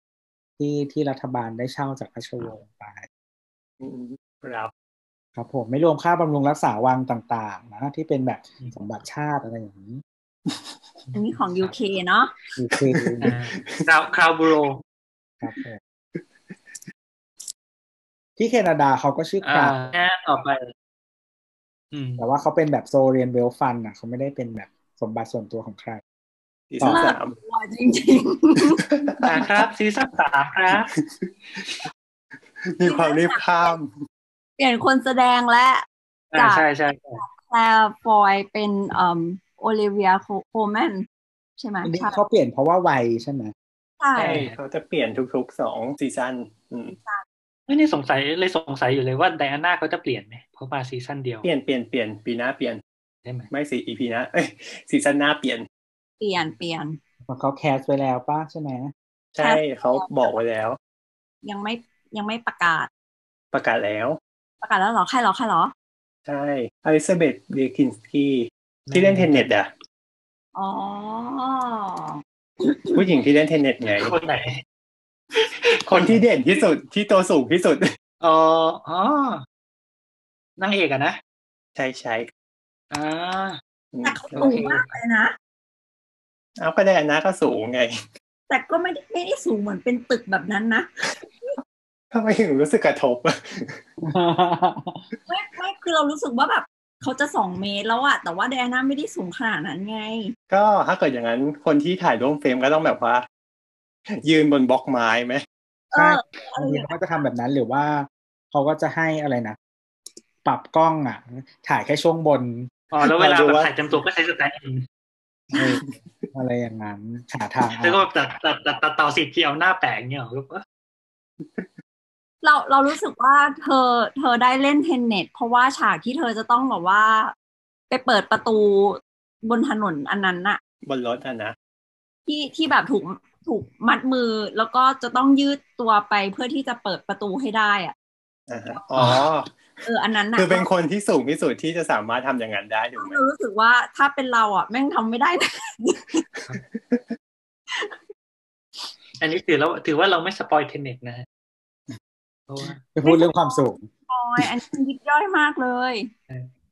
ที่ที่รัฐบาลได้เช่าจากราชวงศ์ไปอืมครับครับผมไม่รวมค่าบำรุงรักษาวังต่าง ๆ นะที่เป็นแบบสมบัติชาติอะไรอย่างนี้ อันนี้ของ UK เนาะโอเคคราวคราวบูโรครับผมที่แคนาดาเขาก็ชื่อคอ่าราฟแค่ต่อไปอืมแต่ว่าเขาเป็นแบบโซเรียนเวลฟันอะเขาไม่ได้เป็นแบบสมบัติส่วนตัวของใครซีซั่นต่อสามว่าจริงอ่าครับซีซั่นสามครับมีความรีบข้ามๆเปลี่ยนคนแสดงและอ่าใช่ใช่ใช่แคลร์ฟอยเป็นเอ่อ โอลิเวียโคแมนใช่ไหมอันนี้ใช่เขาเปลี่ยนเพราะว่าวัยใช่ไหมใช่ใช่เขาจะเปลี่ยนทุกๆสองซีซั่นอืมไม่ได้สงสัยเลยสงสัยอยู่เลยว่าไดอาน่าเขาจะเปลี่ยนไหมเพราะมาซีซั่นเดียวเปลี่ยนเปลี่ยนเปลี่ยนปีหน้าเปลี่ยนใช่ไหมไม่สิอีพีหน้าเอ้ยซีซั่นหน้าเปลี่ยน เปลี่ยนเปลี่ยนเพราะเขา cast ไว้แล้วปะใช่ไหมใช่เขาบอกไว้แล้ว ยังไม่ยังไม่ประกาศ ประกาศแล้ว ประกาศแล้วเหรอใครเหรอใครเหรอ ใช่อลิซาเบธเดบิคกี้ ที่เล่นเทนเน็ตอะอ๋อผู้หญิงที่เล่นเทนเน็ตไงคนไหน คนที่เด่นที่สุดที่ตัวสูงที่สุดเอออ๋อนางเอกอะนะ ใช่ใช่อ่าอืมแต่เขาสูงมากเลยนะเอาก็ได้อันนะก็สูงไง แต่ก็ไม่ได้ไม่ได้สูงเหมือนเป็นตึกแบบนั้นนะทำไมถึงรู้สึกกระทบอะไม่ไม่คือเรารู้สึกว่าแบบ เขาจะสองเมตรแล้วอะแต่ว่าแดน่าไม่ได้สูงขนาดนั้นไง ก็ถ้าเกิดอย่างนั้นคนที่ถ่ายร่วมเฟรมก็ต้องแบบว่า ยืนบนบล็อกไม้ไหมเอใช่ออะไรบางทีอย่างเขาเงี้ยก็จะทำแบบนั้นหรือว่าเขาก็จะให้อะไรนะปรับกล้องอะ ถ่ายแค่ช่วงบนอ๋อแล้วเวลาดูแบบว่าถ่ายเต็มตัวก็ใช้ stand-in เอออะไรอย่างนั้นหาทางเอาแล้วก็แบบตัดตัดตัดตัดต่อสิทธิ์ที่เอาหน้าแปะอย่างเงี้ยเหรอแบบว่า เราเรารู้สึกว่าเธอเธอได้เล่นเทนเน็ตเพราะว่าฉากที่เธอจะต้องแบบว่า ไปเปิดประตูบนถนนอันนั้นน่ะ บนรถอะนะที่ที่แบบถูกถูกมัดมือแล้วก็จะต้องยืดตัวไปเพื่อที่จะเปิดประตูให้ได้อะอ่าฮะอ๋อเอออันนั้นน่ะคือเป็นคนที่สูงที่สุดที่จะสามารถทำอย่างนั้นได้ถูกไหมเรารู้สึกว่าถ้าเป็นเราอะแม่งทำไม่ได้นะอันนี้ถือแล้วถือว่าเราไม่สปอยเทนเน็ตนะฮะ เพราะว่าจะพูดเรื่องความสูงโอ้ยอันนี้มันยิบย่อยมากเลย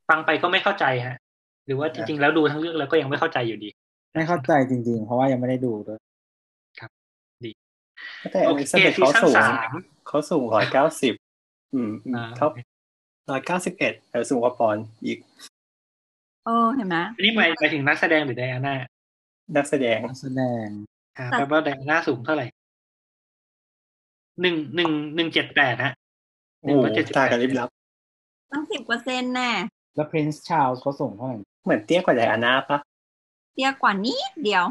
ฟังไปก็ไม่เข้าใจฮะ หรือว่าจริง ๆ แล้วดูทั้งเรื่องแล้วก็ยังไม่เข้าใจอยู่ดี ไม่เข้าใจจริง ๆ เพราะว่ายังไม่ได้ดูด้วยแต่อโอลิเคซาเบธซีเขาซั่นสูงสามเขาสูงร้อยเก้าสิบอืมอืมอ่าเขาร้อยเก้าสิบเอ็ดแต่สูงกว่าปอนอีกเออเห็นไหมอันนี้หมายหมายถึงนักแสดงหรือไดอาน่านักแสดงนักแสดงอ่าแปลว่าไดอาน่าสูงเท่าไหร่ หนึ่งหนึ่งหนึ่งเจ็ดแปดฮะโอ้โหตายกันริบลับตั้งสิบเปอร์เซ็นต์แน่แล้ว Prince Charles เขาส่งเท่าไหร่เหมือนเตี้ยกว่าไดอาน่าปะเตี้ยกว่านิดเดียว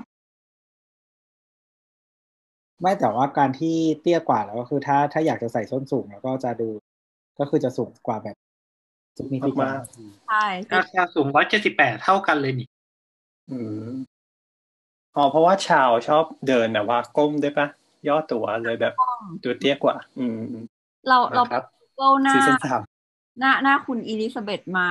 ไม่แต่ว่าการที่เตี้ยกว่าแล้วก็คือถ้าถ้าอยากจะใส่ส้นสูงแล้วก็จะดูก็คือจะสูงกว่าแบบสุกนิฟิกันใช่ราคาสูงร้อยเจ็ดสิบแปดเท่ากันเลยนี่ อืมอ๋อเพราะว่าชาวชอบเดินแบบว่าก้มด้วยปะ ย่อตัวเลยแบบตัวเตี้ยกว่า อืมอืมเราเรานะครับเกิลหน้าซีซั่นสามหน้าหน้าคุณอีลิซาเบธมา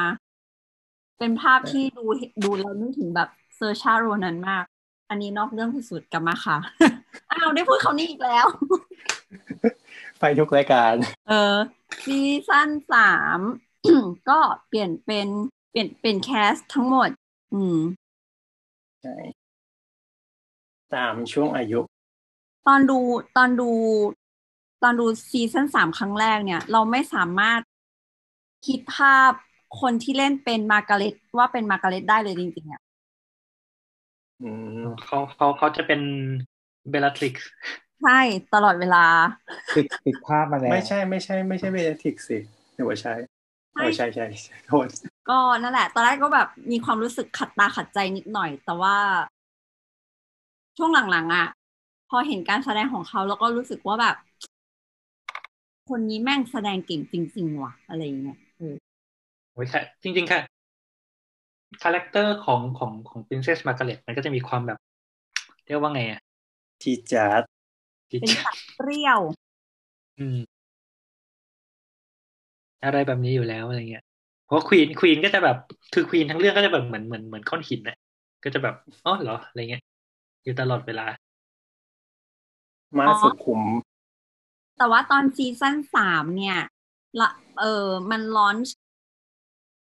เป็นภาพที่ดูดูแล้วนึกถึงแบบเซอร์ชาโรนันมาก อันนี้นอกเรื่องสุดๆกลับมาค่ะ อ้าวได้พูดเขานี่อีกแล้ว ไปทุกรายการ เออซีซั่นสามก็เปลี่ยนเป็นเปลี่ยนเป็น cast ทั้งหมด อืมใช่ตามช่วงอายุ ตอนดูตอนดูตอนดูซีซั่นสามครั้งแรกเนี่ย เราไม่สามารถคิดภาพคนที่เล่นเป็นมาร์กาเร็ตว่าเป็นมาร์กาเร็ตได้เลยจริงๆอะอืมเขาเขาเขาจะเป็นเบล l ทริกซ์ใช่ตลอดเวลา ติดติดภาพมาแล้วไม่ใช่ไม่ใช่ไม่ใช่เบลลาทริกซ์สิหรือว่าใช่ไม่โอ้ใช่ใช่ใช่โทษก็นั่นแหละ ตอนแรกก็แบบมีความรู้สึกขัดตาขัดใจนิดหน่อย แต่ว่าช่วงหลังๆอะพ อเห็นการแสดงของเขาแล้วก็รู้สึกว่าแบบ คนนี้แม่งแสดงเก่งจริงๆว่ะอะไรอย่างเงี้ยเออโอ้ยค่ะจริงๆค่ะคาแรคเตอร์ของของของ Princess Margaret มันก็จะมีความแบบ เรียกว่าไงอะทีจัดที่เป็นจะสัตว์เปรี้ยว อืม อะไรแบบนี้อยู่แล้วอะไรเงี้ยเพราะควีนควีนก็จะแบบคือควีนทั้งเรื่องก็จะแบบเหมือนเหมือนเหมือนก้อนหินน่ะก็จะแบบอ๋อเหรออะไรเงี้ยอยู่ตลอดเวลา มาอ๋อสุขุม แต่ว่าตอนซีซั่นสามเนี่ยละเออมันลอนช์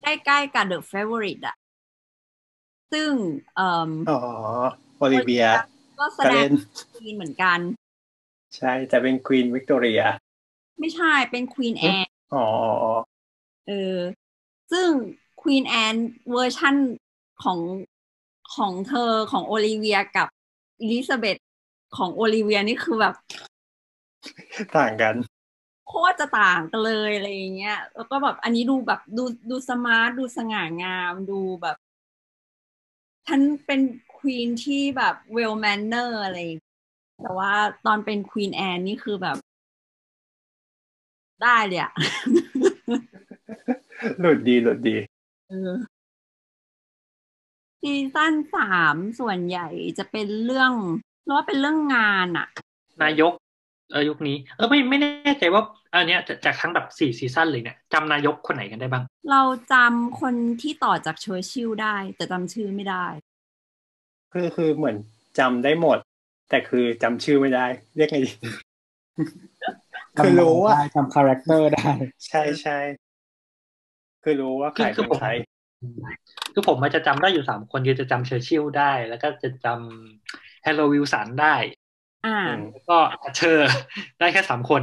ใกล้ๆกับ The Favorite อะซึ่งเอ่ออ๋อโอลิเวีย ก็แสดงก็เล่น queen เหมือนกัน ใช่แต่เป็น queen วิกตอเรีย ไม่ใช่เป็น queen แอนอ๋ออ๋ออ๋อเออซึ่ง queen แอนเวอร์ชั่นของของเธอของโอลิเวียกับอลิซาเบธ ของโอลิเวียนี่คือแบบ ต่างกัน โคตรจะต่างกันเลยอะไรอย่างเงี้ย แล้วก็แบบอันนี้ดูแบบดูดู smart ดูสง่างามดูแบบฉันเป็น queen ที่แบบ well-manner อะไรอย่างเงี้ยแต่ว่าตอนเป็น queen แอนนี่คือแบบ ได้เลยอะหลุดดีหลุดดีเออซีซั่นสามส่วนใหญ่จะเป็นเรื่อง เรียกว่าเป็นเรื่องงานอะนายกเออยุคนี้เออไม่ไม่แน่ใจว่าอันเนี้ยจากจากทั้งแบบสี่ season เลยเนี่ยจำนายกคนไหนกันได้บ้าง เราจำคนที่ต่อจากเชอร์ชิลได้ แต่จำชื่อไม่ได้ คือคือเหมือนจำได้หมด แต่คือจำชื่อไม่ได้ เรียกไงดีคือรู้ว่าจำ character ได้ ใช่ใช่คือรู้ว่าใครคือเป็นผมใครคือผมมันจะจำได้อยู่สามคนคือจะจำเชอร์ชิลได้ แล้วก็จะจำ แฮโรลด์วิลสันได้อ่าอืมแล้วก็เชอร์ได้แค่สามคน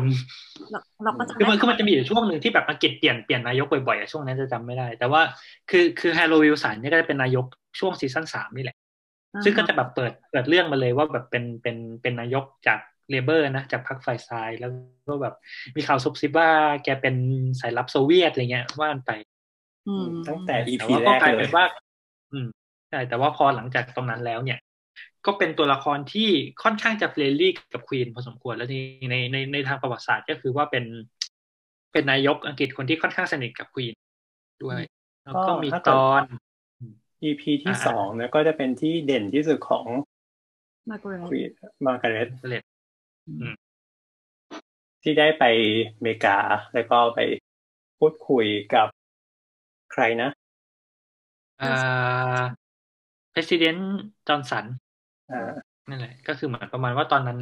เราเราก็จะคือมันได้คือมันจะมีอยู่ช่วงหนึ่งที่แบบอังกฤษเปลี่ยนเปลี่ยนนายกบ่อยๆอะช่วงนั้นจะจำไม่ได้ แต่ว่าคือคือแฮร์โรวิลสันเนี่ยก็จะเป็นนายกช่วงซีซั่นสามนี่แหละอ่าซึ่งก็จะแบบเปิดเปิดเรื่องมาเลยว่าแบบเป็นเป็นเป็นนายกจากเลเบอร์นะจากพรรคฝ่ายซ้ายแล้วก็แบบมีข่าวซุบซิบว่าแกเป็นสายลับโซเวียตอะไรเงี้ยว่ากันไปอืมตั้งแต่ EP แต่ว่าแรก็กกลายเลเป็ยนว่าอืมใช่แต่ว่าพอหลังจากตรงนั้นแล้วเนี่ย ก็เป็นตัวละครที่ค่อนข้างจะ friendly กับ queen พอสมควรแล้วในในในในทางประวัติศาสตร์ก็คือว่าเป็นเป็นนายกอังกฤษคนที่ค่อนข้างสนิทกับ queenด้วยแล้วก็มีตอน EP ที่อ่าสองเนี่ยก็จะเป็นที่เด่นที่สุดของมาร์กาเร็ต queen มาร์กาเร็ตเสร็จที่ได้ไปอเมริกา แล้วก็ไปพูดคุยกับใครนะอ่า president จอห์นสันอ่า นั่นแหละ ก็คือเหมือนประมาณว่าตอนนั้น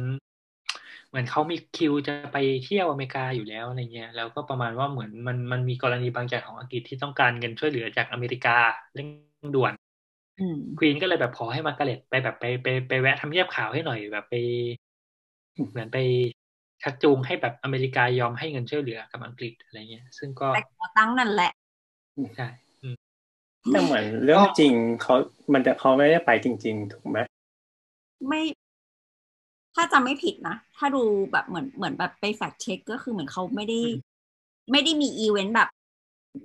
เหมือนเขามีคิวจะไปเที่ยวอเมริกาอยู่แล้วอะไรเงี้ยแล้วก็ประมาณว่าเหมือนมันมันมีกรณีบางอย่างของอังกฤษที่ต้องการเงินช่วยเหลือจากอเมริกาเร่งด่วนอืมควีนก็เลยแบบขอให้มาร์กาเร็ตไปแบบไปไปไปแวะทำเนียบข่าวให้หน่อยแบบไป เหมือนไปชักจูงให้แบบอเมริกายอมให้เงินช่วยเหลือกับอังกฤษอะไรเงี้ย ซึ่งก็แต่ขอตั้งนั่นแหละใช่อืมแต่เหมือนเรื่องจริงเขามันจะเขาไม่ได้ไปจริง ๆ ถูกไหม ไม่ ถ้าจำไม่ผิดนะ ถ้าดูแบบเหมือนเหมือนแบบไป fact check ก็คือเหมือนเขาไม่ได้ ไม่ได้มีอีเวนต์แบบ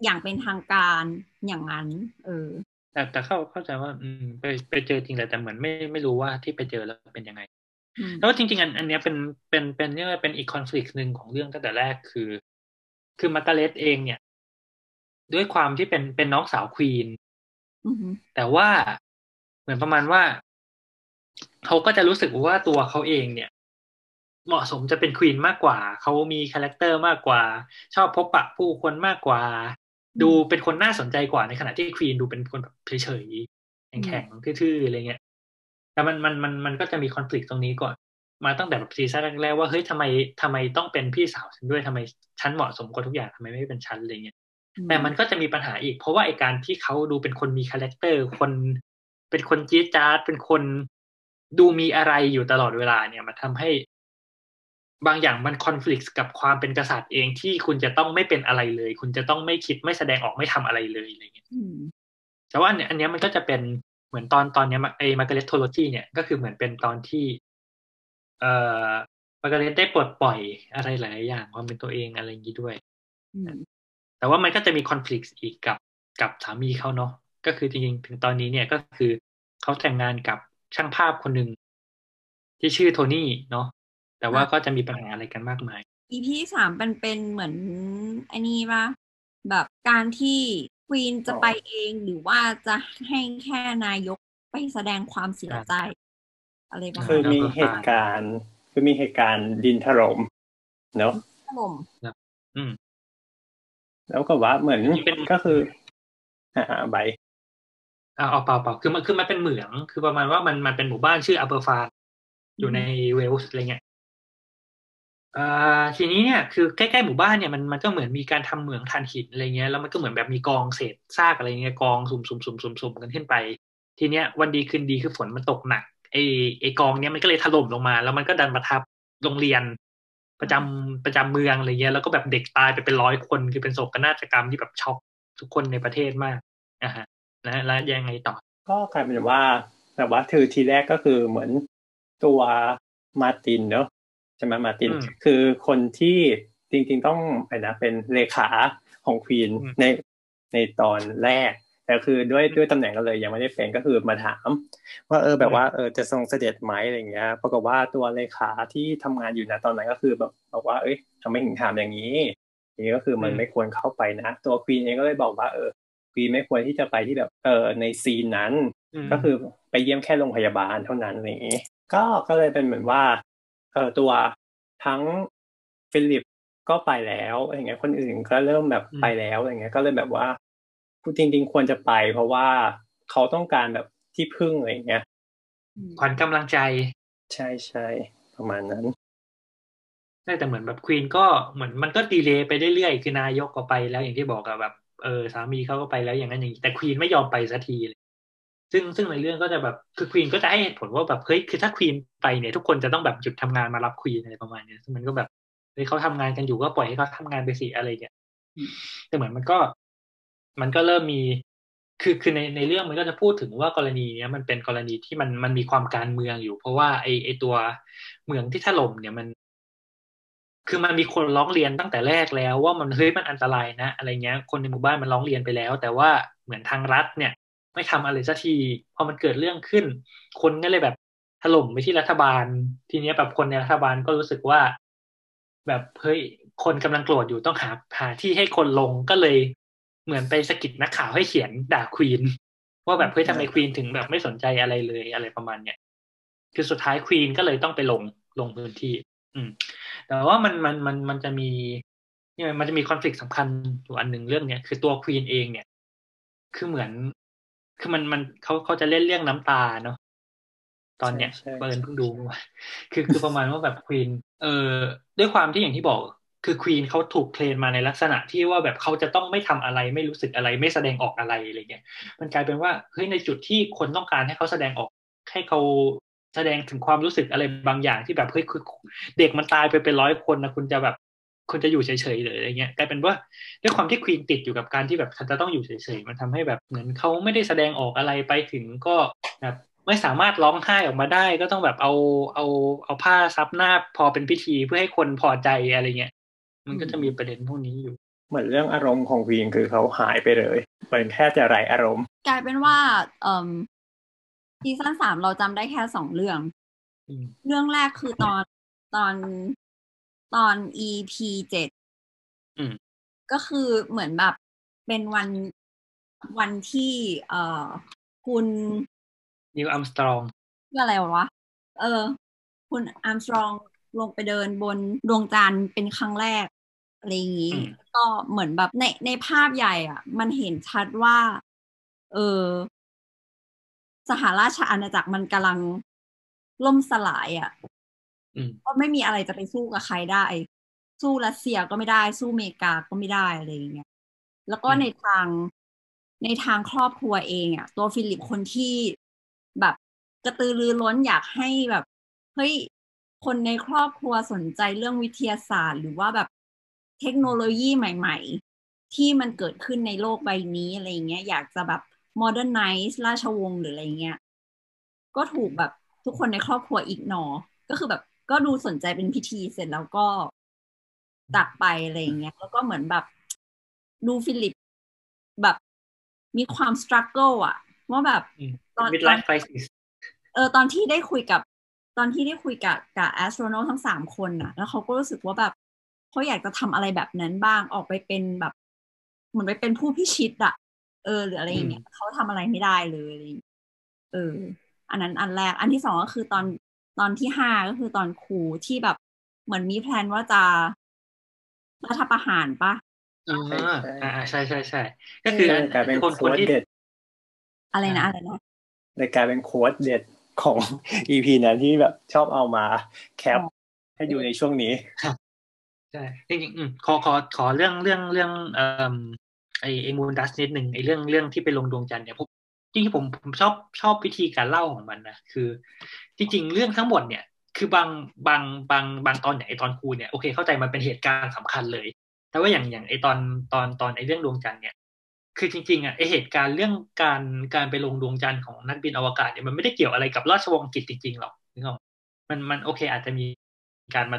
อย่างเป็นทางการอย่างนั้น เออ แต่แต่เข้าเข้าใจว่า อืม ไปไปเจอจริงแหละแต่เหมือนไม่ไม่รู้ว่าที่ไปเจอแล้วเป็นยังไงอืมแล้วจริงๆอันอันเนี้ยเป็นเป็นเป็นเรียกว่าเป็นอีกคอน FLICT หนึ่งของเรื่องตั้งแต่แรกคือ คือมาร์กาเร็ตเองเนี่ย ด้วยความที่เป็นเป็นน้องสาว queen อือหือแต่ว่าเหมือนประมาณว่า เขาก็จะรู้สึกว่าตัวเขาเองเนี่ย เหมาะสมจะเป็น queen มากกว่า เขามี character มากกว่า ชอบพบปะผู้คนมากกว่า ดูเป็นคนน่าสนใจกว่าในขณะที่ queen ดูเป็นคนแบบเฉยๆแข็งๆทื่อๆอะไรเงี้ยแต่มันมันมันมันก็จะมี conflict ตรงนี้ก่อน มาตั้งแต่แบบ season แรกๆว่าเฮ้ยทำไมทำไมต้องเป็นพี่สาวฉันด้วยทำไมฉันเหมาะสมกว่าทุกอย่างทำไมไม่เป็นฉันอะไรเงี้ยแต่มันก็จะมีปัญหาอีก เพราะว่าไอการที่เขาดูเป็นคนมี character คน เป็นคนจี๊ดจ๊าดเป็นคน ดูมีอะไรอยู่ตลอดเวลาเนี่ยมันทำให้ บางอย่างมันคอน FLICT กับความเป็นกษัตริย์เองที่คุณจะต้องไม่เป็นอะไรเลย คุณจะต้องไม่คิดไม่แสดงออกไม่ทำอะไรเลยอะไรเงี้ยอืมแต่ว่าอันเนี้ยอันเนี้ยมันก็จะเป็นเหมือนตอนตอนเนี้ยไอ้ Margaretology เนี่ยก็คือเหมือนเป็นตอนที่ เอ่อมาร์กาเร็ตได้ปลดปล่อยอะไรหลายๆอย่างความเป็นตัวเองอะไรอย่างนี้ด้วยอืมแต่ว่ามันก็จะมี conflict อีกกับกับสามีเขาเนาะก็คือจริงๆถึงตอนนี้เนี่ยก็คือเขาแต่งงานกับ ช่างภาพคนหนึ่งที่ชื่อโทนี่เนาะแต่ว่าก็จะมีปัญหาอะไรกันมากมาย EP สามเป็นเป็นเหมือนไอ้นี่ปะแบบการที่ queen จะไปเองหรือว่าจะให้แค่นายกไปแสดงความเสียใจ อะไรปะคือตอนนั้นมีเหตุการณ์ คือมีเหตุการณ์ดินถล่มเนาะถล่มอืมแล้วก็ว่าเหมือนนี่เป็นก็คืออ่าใบ อ่าเอาเปล่าเปล่าคือมันคือมันเป็นเหมือง คือประมาณว่ามันมันเป็นหมู่บ้านชื่ออัปเปอร์ฟาร์อยู่ในเวลส์อะไรเงี้ยอ่าทีนี้เนี่ยคือใกล้ๆหมู่บ้านเนี่ยมันมันก็เหมือนมีการทำเหมืองถ่านหินอะไรเงี้ยแล้วมันก็เหมือนแบบมีกองเศษซากอะไรเงี้ยกองสุ่มสุ่มสุ่มสุ่มสุ่มกันขึ้นไป ทีเนี้ยวันดีคืนดีคือฝนมันตกหนักไอไอกองเนี้ยมันก็เลยถล่มลงมา แล้วมันก็ดันมาทับโรงเรียนประจำประจำเมืองอะไรเงี้ยแล้วก็แบบเด็กตายไปเป็นร้อยคนคือเป็นโศกนาฏกรรมที่แบบช็อกทุกคนในประเทศมากนะฮะ แล้วแล้วยังไงต่อ ก็กลายเป็นว่าแบบว่าถือทีแรกก็คือเหมือนตัวมาร์ตินเนอะใช่ไหมมาร์ตินอืมคือคนที่จริงๆต้องไปนะเป็นเลขาของ queen อืมในในตอนแรกแต่คือด้วยด้วยตำแหน่งก็เลยยังไม่ได้เป็นก็คือมาถาม ว่าเออแบบว่าเออจะทรงเสด็จไหมอะไรเงี้ยปรากฏว่าตัวเลขาที่ทำงานอยู่นะตอนนั้นก็คือแบบบอกว่าเอ้ยทำไมถึงถามอย่างนี้อย่างนี้ก็คือมันอืมไม่ควรเข้าไปนะ ตัว queen เองก็เลยบอกว่าเออ queen ไม่ควรที่จะไปที่แบบเออใน scene นั้นมก็คือไปเยี่ยมแค่โรงพยาบาลเท่านั้นอะไรอย่างนี้ ก็ก็เลยเป็นเหมือนว่าเออตัวทั้งฟิลิปก็ไปแล้วอย่างเงี้ยคนอื่นก็เริ่มแบบอืมไปแล้วอย่างเงี้ยก็เลยแบบว่าจริง ๆ ควรจะไป เพราะว่าเขาต้องการแบบที่พึ่งอะไรอย่างเงี้ยขวัญกำลังใจ ใช่ใช่ประมาณนั้นในช่แต่เหมือนแบบ queen ก็เหมือนมันก็ delay ไปเรื่อยๆคือนายกก็ไปแล้วอย่างที่บอกอะแบบ เออสามีเขาก็ไปแล้วอย่างนั้นอย่างนี้แต่ควีนไม่ยอมไปสักทีเลยซึ่งซึ่งในเรื่องก็จะแบบคือควีนก็จะให้เหตุผลว่าแบบเฮ้ยคือถ้าควีนไปเนี่ยทุกคนจะต้องแบบหยุดทำงานมารับควีนอะไรประมาณเนี้ยซึ่งมันก็แบบเฮ้ยเขาทำงานกันอยู่ก็ปล่อยให้เขาทำงานไปสิอะไรเงี้ยแต่เหมือนมันก็ มันก็เริ่มมี คือคือในในเรื่องมันก็จะพูดถึงว่ากรณีเนี้ยมันเป็นกรณีที่มันมันมีความการเมืองอยู่ เพราะว่าไอไอตัวเมืองที่ถล่มเนี่ยมัน คือมันมีคนร้องเรียนตั้งแต่แรกแล้ว ว่ามันเฮ้ยมันอันตรายนะ อะไรเงี้ย คนในหมู่บ้านมันร้องเรียนไปแล้ว แต่ว่าเหมือนทางรัฐเนี่ย ไม่ทำอะไรสักทีพอมันเกิดเรื่องขึ้น คนก็เลยแบบถล่มไปที่รัฐบาล ทีนี้แบบคนในรัฐบาลก็รู้สึกว่า แบบเฮ้ยคนกำลังโกรธอยู่ต้องหาหาที่ให้คนลงก็เลยเหมือนไปสกิดนักข่าวให้เขียนด่าควีนว่าแบบเฮ้ยทำไมควีนถึงแบบไม่สนใจอะไรเลยอะไรประมาณเนี้ยคือสุดท้ายควีนก็เลยต้องไปลงลงพื้นที่ อืม แต่ว่ามันมันมันมันจะมีเนี่ยมันจะมีคอนฟ lict สำคัญอยู่อันหนึ่งเรื่องเนี้ยคือตัวควีนเองเนี่ย คือเหมือน คือมันมันเขาเขาจะเล่นเรื่องน้ำตาเนาะตอนเนี้ยใช่ใช่เปิดเพิ่งดูเมื่อวานคือคือประมาณว่าแบบควีนเอ่อด้วยความที่อย่างที่บอก คือควีนเขาถูกเทรนมาในลักษณะที่ว่าแบบเขาจะต้องไม่ทำอะไร ไม่รู้สึกอะไร ไม่แสดงออกอะไรอะไรเงี้ยมันกลายเป็นว่าเฮ้ยในจุดที่คนต้องการให้เขาแสดงออกให้เขา แสดงถึงความรู้สึกอะไรบางอย่างที่แบบเฮ้ยคือเด็กมันตายไปเป็นร้อยคนนะคุณจะแบบคุณจะอยู่เฉยๆหรืออะไรเงี้ยกลายเป็นว่าด้วยความที่ควีนติดอยู่กับการที่แบบฉันจะต้องอยู่เฉยๆมันทำให้แบบเหมือนเขาไม่ได้แสดงออกอะไรไปถึงก็แบบไม่สามารถร้องไห้ออกมาได้ ก็ต้องแบบเอาเอาเอาผ้าซับหน้าพอเป็นพิธีเพื่อให้คนพอใจอะไรเงี้ยมันก็จะมีประเด็นพวกนี้อยู่ เหมือนเรื่องอารมณ์ของวีนคือเขาหายไปเลยเหมือนแค่จะไร้อารมณ์ กลายเป็นว่าเอ่อ ซีซั่นสามเราจำได้แค่สองเรื่องอืมเรื่องแรกคือตอนตอนตอน EP เจ็ดอืมก็คือเหมือนแบบเป็นวันวันที่ เอ่อ คุณนิวอัมสตรองเรื่องอะไรวะ เออ คุณอาร์มสตรองลงไปเดินบนดวงจันทร์เป็นครั้งแรกอะไรอย่างนี้อืมก็เหมือนแบบในในภาพใหญ่ อะ มันเห็นชัดว่า เออ สหราชอาณาจักรมันกำลังล่มสลายอะอืมก็ไม่มีอะไรจะไปสู้กับใครได้ สู้รัสเซียก็ไม่ได้ สู้อเมริกาก็ไม่ได้อะไรอย่างเงี้ยแล้วก็อืมในทางในทางครอบครัวเองอะ ตัวฟิลิปคนที่แบบกระตือรือร้นอยากให้แบบเฮ้ยคนในครอบครัวสนใจเรื่องวิทยาศาสตร์ หรือว่าแบบเทคโนโลยีใหม่ ๆ ที่มันเกิดขึ้นในโลกใบนี้อะไรอย่างเงี้ย อยากจะแบบ modernize ราชวงศ์หรืออะไรเงี้ยก็ถูกแบบทุกคนในครอบครัวอีกนอ ก็คือแบบก็ดูสนใจเป็นพิธีเสร็จแล้วก็จากไปอะไรอย่างเงี้ยแล้วก็เหมือนแบบดูฟิลิปแบบมีความส t รั g เกิลอะว่าแบบอืมตอน midlife crisis เออตอนที่ได้คุยกับตอนที่ได้คุยกับกับ astronaut ทั้งสามคนน่ะแล้วเขาก็รู้สึกว่าแบบเขาอยากจะทำอะไรแบบนั้นบ้างออกไปเป็นแบบ เหมือนไปเป็นผู้พิชิตอะ เออหรืออะไรอย่างเงี้ยเขาทำอะไรไม่ได้เลยอะไรอย่างเงี้ยเออ อันนั้นอันแรก อันที่สองก็คือตอนตอนที่ห้าก็คือตอน coup ที่แบบเหมือนมี plan ว่าจะรัฐประหารปะอ่าใช่ใช่อ่าใช่ใช่ใช่ก็คือก็อัเลนยกลายเป็นคนโค้คนดที่เด็ดอะไรนะอ่าอะไรนะเลยกลายเป็นโค้ดเด็ดของ EP นั้นที่แบบชอบเอามาแคปอ๋อให้ดูในช่วงนี้ใช่จริงๆอืมขอขอขอเรื่องเรื่องเรื่องเอ่อ ไอไอมูนดัสนิดหนึ่งไอเรื่องเรื่องที่ไปลงดวงจันทร์เนี่ยผมจริงๆผมผมชอบชอบวิธีการเล่าของมันนะคือจริงๆเรื่องทั้งหมดเนี่ย คือบางบางบางบางตอนอย่างไอตอนครูเนี่ยโอเคเข้าใจมันเป็นเหตุการณ์สำคัญเลย แต่ว่าอย่างอย่างไอตอนตอนตอนไอเรื่องดวงจันทร์เนี่ย คือจริงๆอะไอเหตุการณ์เรื่องการการไปลงดวงจันทร์ของนักบินอวกาศเนี่ยมันไม่ได้เกี่ยวอะไรกับราชวงศ์อังกฤษจริงๆหรอกนึกออกมันมันโอเค อาจจะมีการมา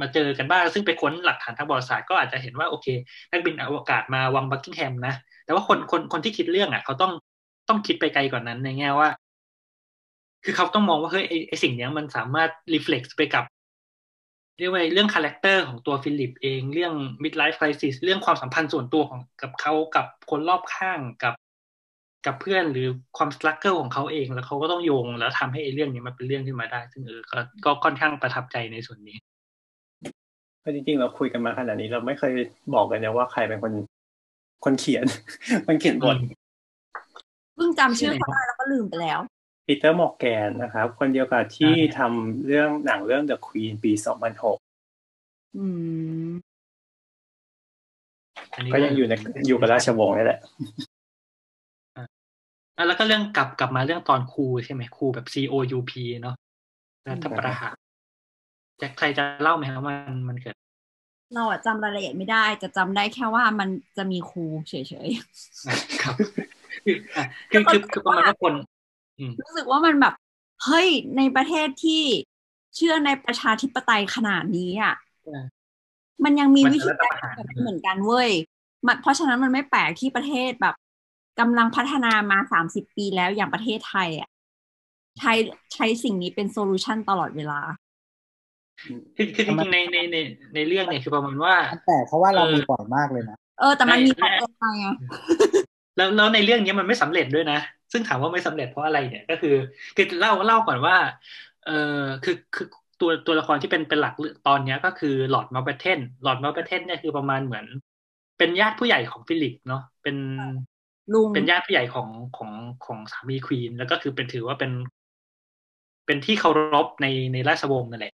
มาเจอกันบ้าง ซึ่งไปค้นหลักฐานทางประวัติศาสตร์ก็อาจจะเห็นว่าโอเค นักบินอวกาศมาวังบักกิงแฮมนะ แต่ว่าคนคนคนที่คิดเรื่องอะ เขาต้องต้องคิดไปไกลกว่านั้นในแง่ว่า คือเขาต้องมองว่าเฮ้ยไอสิ่งเนี้ยมันสามารถ reflect ไปกับเรียกว่าเรื่อง character ของตัวฟิลิปเองเรื่อง midlife crisis เรื่องความสัมพันธ์ส่วนตัวของกับเขากับคนรอบข้างกับกับเพื่อนหรือความส t ั u เกิลของเขาเอง แล้วเขาก็ต้องโยงแล้วทำให้ไอเรื่องนี้มันเป็นเรื่องขึ้นมาได้ ซึ่งเออก็ก็ค่อนข้างประทับใจในส่วนนี้ ก็จริงๆ เราคุยกันมาขนาดนี้เราไม่เคยบอกกันนะว่าใครเป็นคนคนเขียนคนเขียนบทเพิ่งจำชื่อเขาได้แล้วก็ลืมไปแล้วปีเตอร์มอร์แกนนะครับ คนเดียวกับที่ทำเรื่องหนังเรื่อง The Queen ปี2006อืมอันนี้ก็ยังอยู่ในอยู่กับราชวงศ์นี่แหละอะแล้วก็เรื่องกลับกลับมาเรื่องตอน coup ใช่ไหม coup แบบ C O U P เนาะรัฐประหาร จะใครจะเล่าไหมครับว่ามันมันเกิด เราอะจำรายละเอียดไม่ได้ จะจำได้แค่ว่ามันจะมีครูเฉยครับคืออะคือคือคือประมาณว่าคนอืมๆรู้สึกว่ามันแบบ เฮ้ยในประเทศที่เชื่อในประชาธิปไตยขนาดนี้อะเออมันยังมีมันวิจะธีรัฐการประหารแบบนี้เหมือนกันเว้ยมันเพราะฉะนั้นมันไม่แปลกที่ประเทศแบบกำลังพัฒนามาสามสิบปีแล้วอย่างประเทศไทยอะใช้ใช้สิ่งนี้เป็นโซลูชันตลอดเวลา คือคือจริงๆในในในในเรื่องเนี่ยคือประมาณว่า แต่เพราะว่าเราเออมีบ่อยมากเลยนะเออ แต่มันใช่มีใช่ปัจจัยไงแล้วแล้วในเรื่องนี้มันไม่สำเร็จด้วยนะ ซึ่งถามว่าไม่สำเร็จเพราะอะไรเนี่ยก็คือคือเล่าเล่าก่อนว่า เออคือคือตัวตัวละครที่เป็นเป็นหลักตอนเนี้ยก็คือลอร์ดเมานต์แบ็ตเทนลอร์ดเมานต์แบ็ตเทนเนี่ยคือประมาณเหมือน เป็นญาติผู้ใหญ่ของฟิลิปเนาะเป็นลุงเป็นญาติผู้ใหญ่ของของของสามีควีนแล้วก็คือเป็นถือว่าเป็น เป็นที่เคารพในในราชวงศ์นั่นแหละ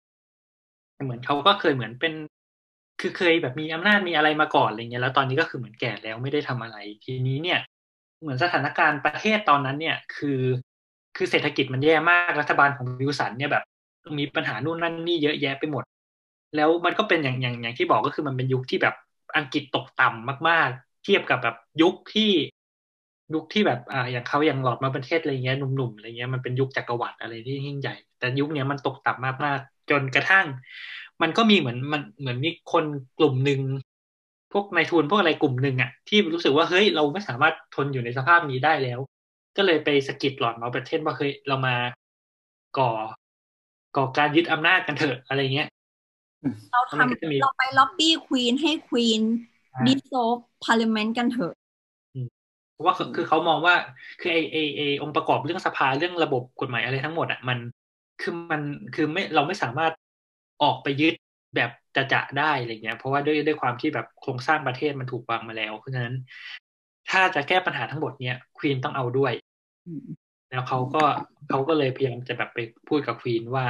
เหมือนเขาก็เคยเหมือนเป็น คือเคยแบบมีอำนาจมีอะไรมาก่อนอะไรเงี้ยแล้วตอนนี้ก็คือเหมือนแก่แล้วไม่ได้ทำอะไร ทีนี้เนี่ย เหมือนสถานการณ์ประเทศตอนนั้นเนี่ย คือคือเศรษฐกิจมันแย่มากรัฐบาลของวิลสันเนี่ยแบบ มีปัญหานู่นนั่นนี่เยอะแยะไปหมด แล้วมันก็เป็นอย่างอย่างอย่างที่บอกก็คือมันเป็นยุคที่แบบอังกฤษตกต่ำมาก ๆ เทียบกับแบบยุคที่ยุคที่แบบอ่าอย่างเขาอย่างหลอดมาประเทศอะไรเงี้ยหนุ่มๆอะไรเงี้ยมันเป็นยุคจักรวรรดิอะไรที่ยิ่งใหญ่ แต่ยุคเนี้ยมันตกต่ำมากๆ จนกระทั่ง มันก็มีเหมือนมันเหมือนมีคนกลุ่มหนึ่งพวกนายทุนพวกอะไรกลุ่มหนึ่งอะที่รู้สึกว่าเฮ้ยเราไม่สามารถทนอยู่ในสภาพนี้ได้แล้ว ก็เลยไปสะกิดหลอดมาประเทศว่าเฮ้ยเรามาก่อ ก่อการยึดอำนาจกันเถอะอะไรเงี้ยเราแล้วมันก็จะมีทำเราไปล็อบบี้ควีนให้ควีนอ่า dissolve parliament กันเถอะเพราะว่าคือคือเขามองว่าคือไอไอไอองค์ประกอบเรื่องสภาเรื่องระบบกฎหมายอะไรทั้งหมดอะมัน คือมันคือไม่เราไม่สามารถออกไปยึดแบบจะจะได้อะไรเงี้ย เพราะว่าด้วยด้วยความที่แบบโครงสร้างประเทศมันถูกวางมาแล้ว เพราะฉะนั้น ถ้าจะแก้ปัญหาทั้งหมดเนี้ยควีนต้องเอาด้วยอืมแล้วเขาก็เขาก็เลยพยายามจะแบบไปพูดกับควีนว่า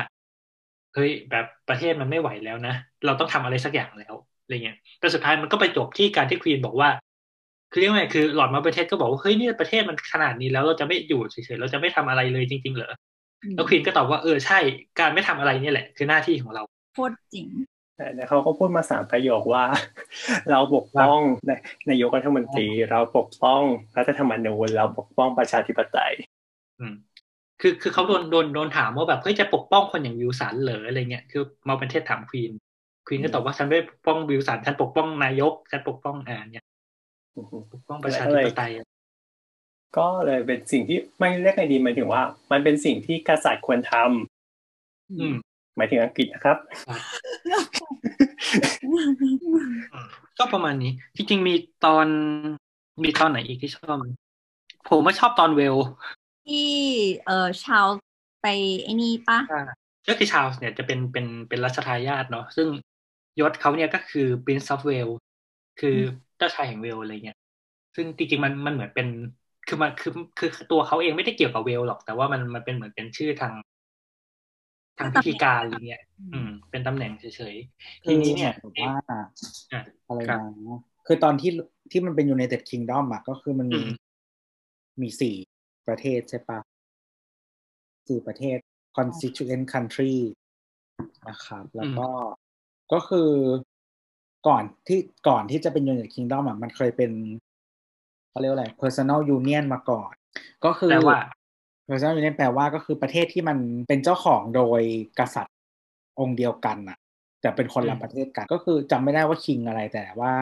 เฮ้ยแบบประเทศมันไม่ไหวแล้วนะ เราต้องทำอะไรสักอย่างแล้วอะไรเงี้ยแต่สุดท้ายมันก็ไปจบที่การที่ควีนบอกว่า คือเรียกว่าไงคือหลอดมาประเทศก็บอกว่าเฮ้ยนี่ประเทศมันขนาดนี้แล้วเราจะไม่อยู่เฉยๆเราจะไม่ทำอะไรเลยจริง ๆ เหรอ แล้วควีนก็ตอบว่าเออใช่ การไม่ทำอะไรเนี่ยแหละ คือหน้าที่ของเราโคตรจริงแต่เขาก็พูดมาสามประโยคว่า เราปกป้องในนายกรัฐมนตรี เราปกป้องรัฐธรรมนูญเราปกป้องประชาธิปไตยอืมคือคือเขาโดนโดนโดนถามว่าแบบเฮ้ยจะปกป้องคนอย่างวิลสันเหรออะไรเงี้ยคือมาประเทศถามควีนควีนก็ตอบว่าฉันไม่ปกป้องวิลสันฉันปกป้องนายกฉันปกป้องอ่าเนี่ยปกป้องประชาธิปไตย ก็เลยเป็นสิ่งที่ไม่เรียกไงดีหมายถึงว่า มันเป็นสิ่งที่กษัตริย์ควรทำอืมหมายถึงอังกฤษนะครับ ก็ประมาณนี้ จริงๆมีตอนมีตอนไหนอีกที่ชอบไหมผมว่าชอบตอนเวล ที่เออชาวไปไอ้นี่ปะก็คือชาลส์เนี่ยจะเป็นเป็นเป็นรัชทายาทเนาะซึ่งยศเขาเนี่ยก็คือ Prince of Wales คือเจ้าชายแห่งเวลอะไรเงี้ยซึ่งจริงๆมันมันเหมือนเป็น คือมันคือคือตัวเขาเองไม่ได้เกี่ยวกับเวลหรอก แต่ว่ามันมันเป็นเหมือนเป็นชื่อทาง ทางพิธีการอะไรเงี้ย อืม เป็นตำแหน่งเฉยๆ ทีนี้เนี่ยคือแบบว่าอะอะไรครับนะคือตอนที่ที่มันเป็น United Kingdom อะก็คือมันมีอืมมีสี่ประเทศใช่ปะสี่ประเทศ constituent country นะครับ แล้วก็ก็คือก่อนที่ก่อนที่จะเป็น United Kingdom อะมันเคยเป็น เขาเรียกว่าอะไร personal union มาก่อน ก็คือแปลว่า personal union แปลว่าก็คือประเทศที่มันเป็นเจ้าของโดยกษัตริย์องค์เดียวกันอะแต่เป็นคนละอืมประเทศกัน ก็คือจำไม่ได้ว่าคิงอะไรแต่ว่า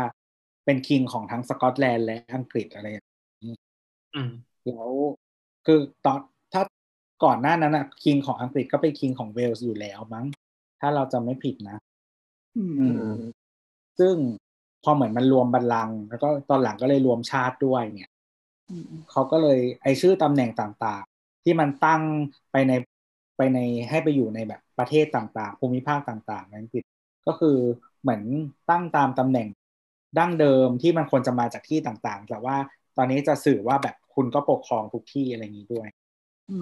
เป็นคิงของทั้งสกอตแลนด์และอังกฤษอะไรอย่างนี้อืมแล้วคือตอนถ้าก่อนหน้านั้นอะคิงของอังกฤษก็เป็นคิงของเวลส์อยู่แล้วมั้ง ถ้าเราจำไม่ผิดนะอืมอืมซึ่ง พอเหมือนมันรวมบัลลังก์แล้วก็ตอนหลังก็เลยรวมชาติด้วยเนี่ยอืมเขาก็เลยไอชื่อตำแหน่งต่างๆ ที่มันตั้งไปในไปในให้ไปอยู่ในแบบประเทศต่างๆ ภูมิภาคต่างๆในอังกฤษก็คือเหมือนตั้งตามตำแหน่งดั้งเดิมที่มันควรจะมาจากที่ต่างๆ แต่ว่าตอนนี้จะสื่อว่าแบบคุณก็ปกครองทุกที่อะไรอย่างนี้ด้วยอื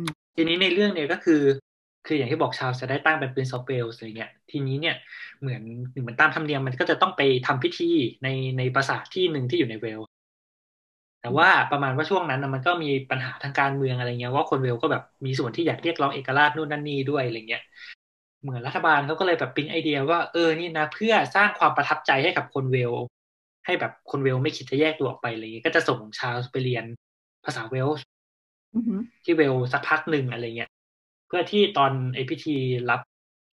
มทีนี้ในเรื่องเนี่ยก็คือ คืออย่างที่บอกชาวจะได้ตั้งเป็น Prince of Wales อะไรเงี้ย ทีนี้เนี่ยเหมือนเหมือนตามธรรมเนียมมันก็จะต้องไปทำพิธีในในปราสาทที่หนึ่งที่อยู่ในเวลส์แต่ว่าประมาณว่าช่วงนั้นนะมันก็มีปัญหาทางการเมืองอะไรเงี้ยว่าคนเวลก็แบบมีส่วนที่อยากเรียกร้องเอกราชนู่นนั่นนี่ด้วยอะไรเงี้ยเหมือนรัฐบาลเขาก็เลยแบบปิ๊งไอเดียว่าเออนี่นะ เพื่อสร้างความประทับใจให้กับคนเวล ให้แบบคนเวลไม่คิดจะแยกตัวออกไปอะไรเงี้ยก็จะส่งชาวไปเรียนภาษาเวลส์อือหือที่เวลสักพักหนึ่งอะไรเงี้ย เพื่อที่ตอนไอพิธีรับ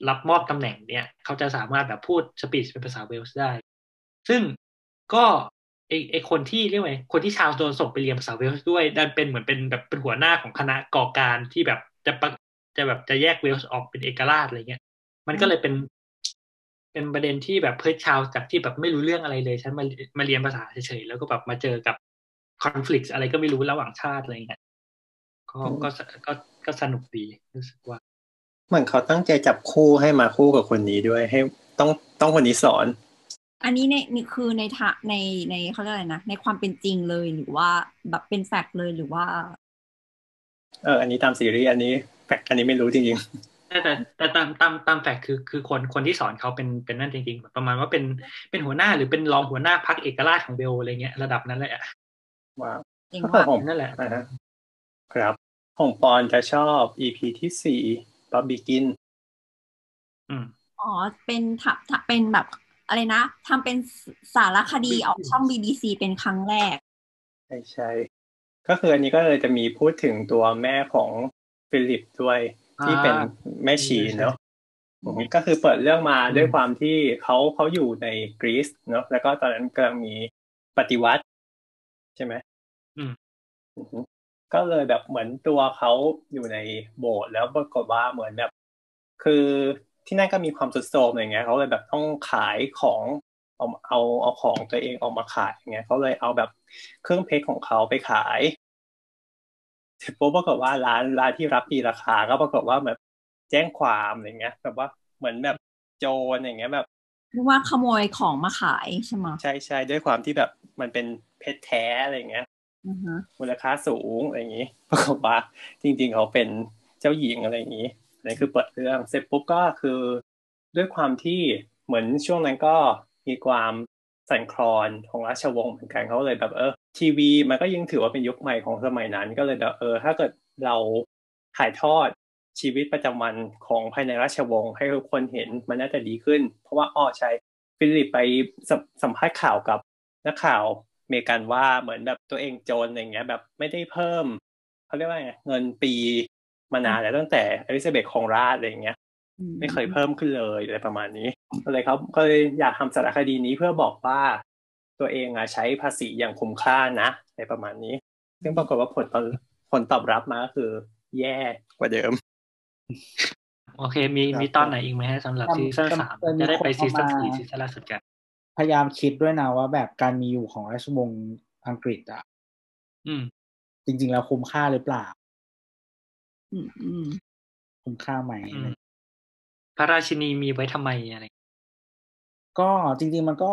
รับมอบตำแหน่งเนี่ยเขาจะสามารถแบบพูดสปีชเป็นภาษาเวลส์ได้ ซึ่งก็ไอไอคนที่เรียกว่าไงคนที่ชาวโดนส่งไปเรียนภาษาเวลส์ด้วยดันเป็นเหมือนเป็นแบบเป็นหัวหน้าของคณะก่อการที่แบบจะปจะแบบจะแยกเวลส์ออกเป็นเอกราชอะไรเงี้ย มันก็เลยเป็น เป็นประเด็นที่แบบเพื่อชาวจากที่แบบไม่รู้เรื่องอะไรเลยฉันมามาเรียนภาษาเฉยๆแล้วก็แบบมาเจอกับคอน FLICT อะไรก็ไม่รู้ระหว่างชาติอะไรเงี้ยก็ก็ก็ ก็สนุกดีรู้สึกว่าเหมือนเขาตั้งใจจับคู่ให้มาคู่กับคนนี้ด้วย ให้ต้องต้องคนนี้สอน อันนี้ในนี่คือในทะในในเขาเรียกอะไรนะในความเป็นจริงเลยหรือว่าแบบเป็น fact เลยหรือว่า เออ อันนี้ตามซีรีส์อันนี้ fact อันนี้ไม่รู้จริงแต่แต่แต่ตามตามตาม fact คือคือคนคนที่สอนเขาเป็นเป็นนั่นจริงๆประมาณว่าเป็นเป็นหัวหน้าหรือเป็นรองหัวหน้าพรรคเอกราชของเวลส์อะไรเงี้ยระดับนั้นเลยอะๆว่าเองก็ว่าของนั่นแหละอ่าฮะครับ ของปอนจะชอบ EP ที่สี่ Bubbikins อืมอ๋อ เป็นทำทำเป็นแบบอะไรนะทำเป็นสารคดีออกช่อง BBC เป็นครั้งแรก ใช่ใช่ก็คืออันนี้ก็เลยจะมีพูดถึงตัวแม่ของฟิลิปด้วยที่เป็นแม่ชีเนาะอืมก็คือเปิดเรื่องมาด้วยความที่เขาเขาอยู่ในกรีซเนาะแล้วก็ตอนนั้นกำลังมีปฏิวัติ ใช่ไหมอืมอือฮึ ก็เลยแบบเหมือนตัวเขาอยู่ในโบสถ์แล้วปรากฏว่าเหมือนแบบ คือที่นั่นก็มีความสุดโทรมอย่างเงี้ยเขาเลยแบบต้องขายของเอาเอาเอาของตัวเองออกมาขายอย่างเงี้ยเขาเลยเอาแบบเครื่องเพชรของเขาไปขายเสร็จปุ๊บปรากฏว่าร้านร้านที่รับตีราคา ก็ปรากฏว่าแบบแจ้งความอะไรเงี้ย แบบว่าเหมือนแบบโจรอย่างเงี้ยแบบเรียกว่าขโมยของมาขายใช่ไหมใช่ใช่ด้วยความที่แบบมันเป็นเพชรแท้อะไรเงี้ยอือฮะ มูลค่าสูงอะไรอย่างนี้ปรากฏว่าจริง ๆ เขาเป็นเจ้าหญิงอะไรอย่างนี้นนี้คือเปิดเรื่องเสร็จปุ๊บก็คือด้วยความที่เหมือนช่วงนั้นก็มีความสั่นคลอนของราชวงศ์เหมือนกันเขาเลยแบบเออทีวี มันก็ยังถือว่าเป็นยุคใหม่ของสมัยนั้นก็เลยแบบเออ ถ้าเกิดเราถ่ายทอดชีวิตประจำวันของภายในราชวงศ์ให้ทุกคนเห็นมันน่าจะดีขึ้น เพราะว่าอ้อใช่ฟิลิปไปสัมภาษณ์ข่าวกับนักข่าว เมริกันว่าเหมือนแบบตัวเองโจรอะไรเงี้ย แบบไม่ได้เพิ่มเขาเรียกว่าไงเงินปีมานานแล้วตั้งแต่อลิซาเบธของราชอะไรเงี้ย ไม่เคยเพิ่มขึ้นเลยอะไรประมาณนี้ก็เลยเขาก็เลยอยากทำสารคดีนี้เพื่อบอกว่า ตัวเองอะใช้ภาษีอย่างคุ้มค่านะอะไรประมาณนี้ ซึ่งปรากฏว่าผลตอบผลตอบรับมาก็คือ แย่กว่าเดิม โอเค มีครับมีตอนไหนอีกไหมฮะสำหรับจำซีซั่นจำสามเคยมีจะได้ไปคนซีซั่นเอามาสี่ซีซั่นล่าสุดกัน พยายามคิดด้วยนะว่าแบบการมีอยู่ของราชวงศ์อังกฤษอะอืมจริง ๆ แล้วคุ้มค่าหรือเปล่าอืมอืมคุ้มค่าไหมอืมพระราชินีมีไว้ทำไมอะไร ก็จริง ๆ มันก็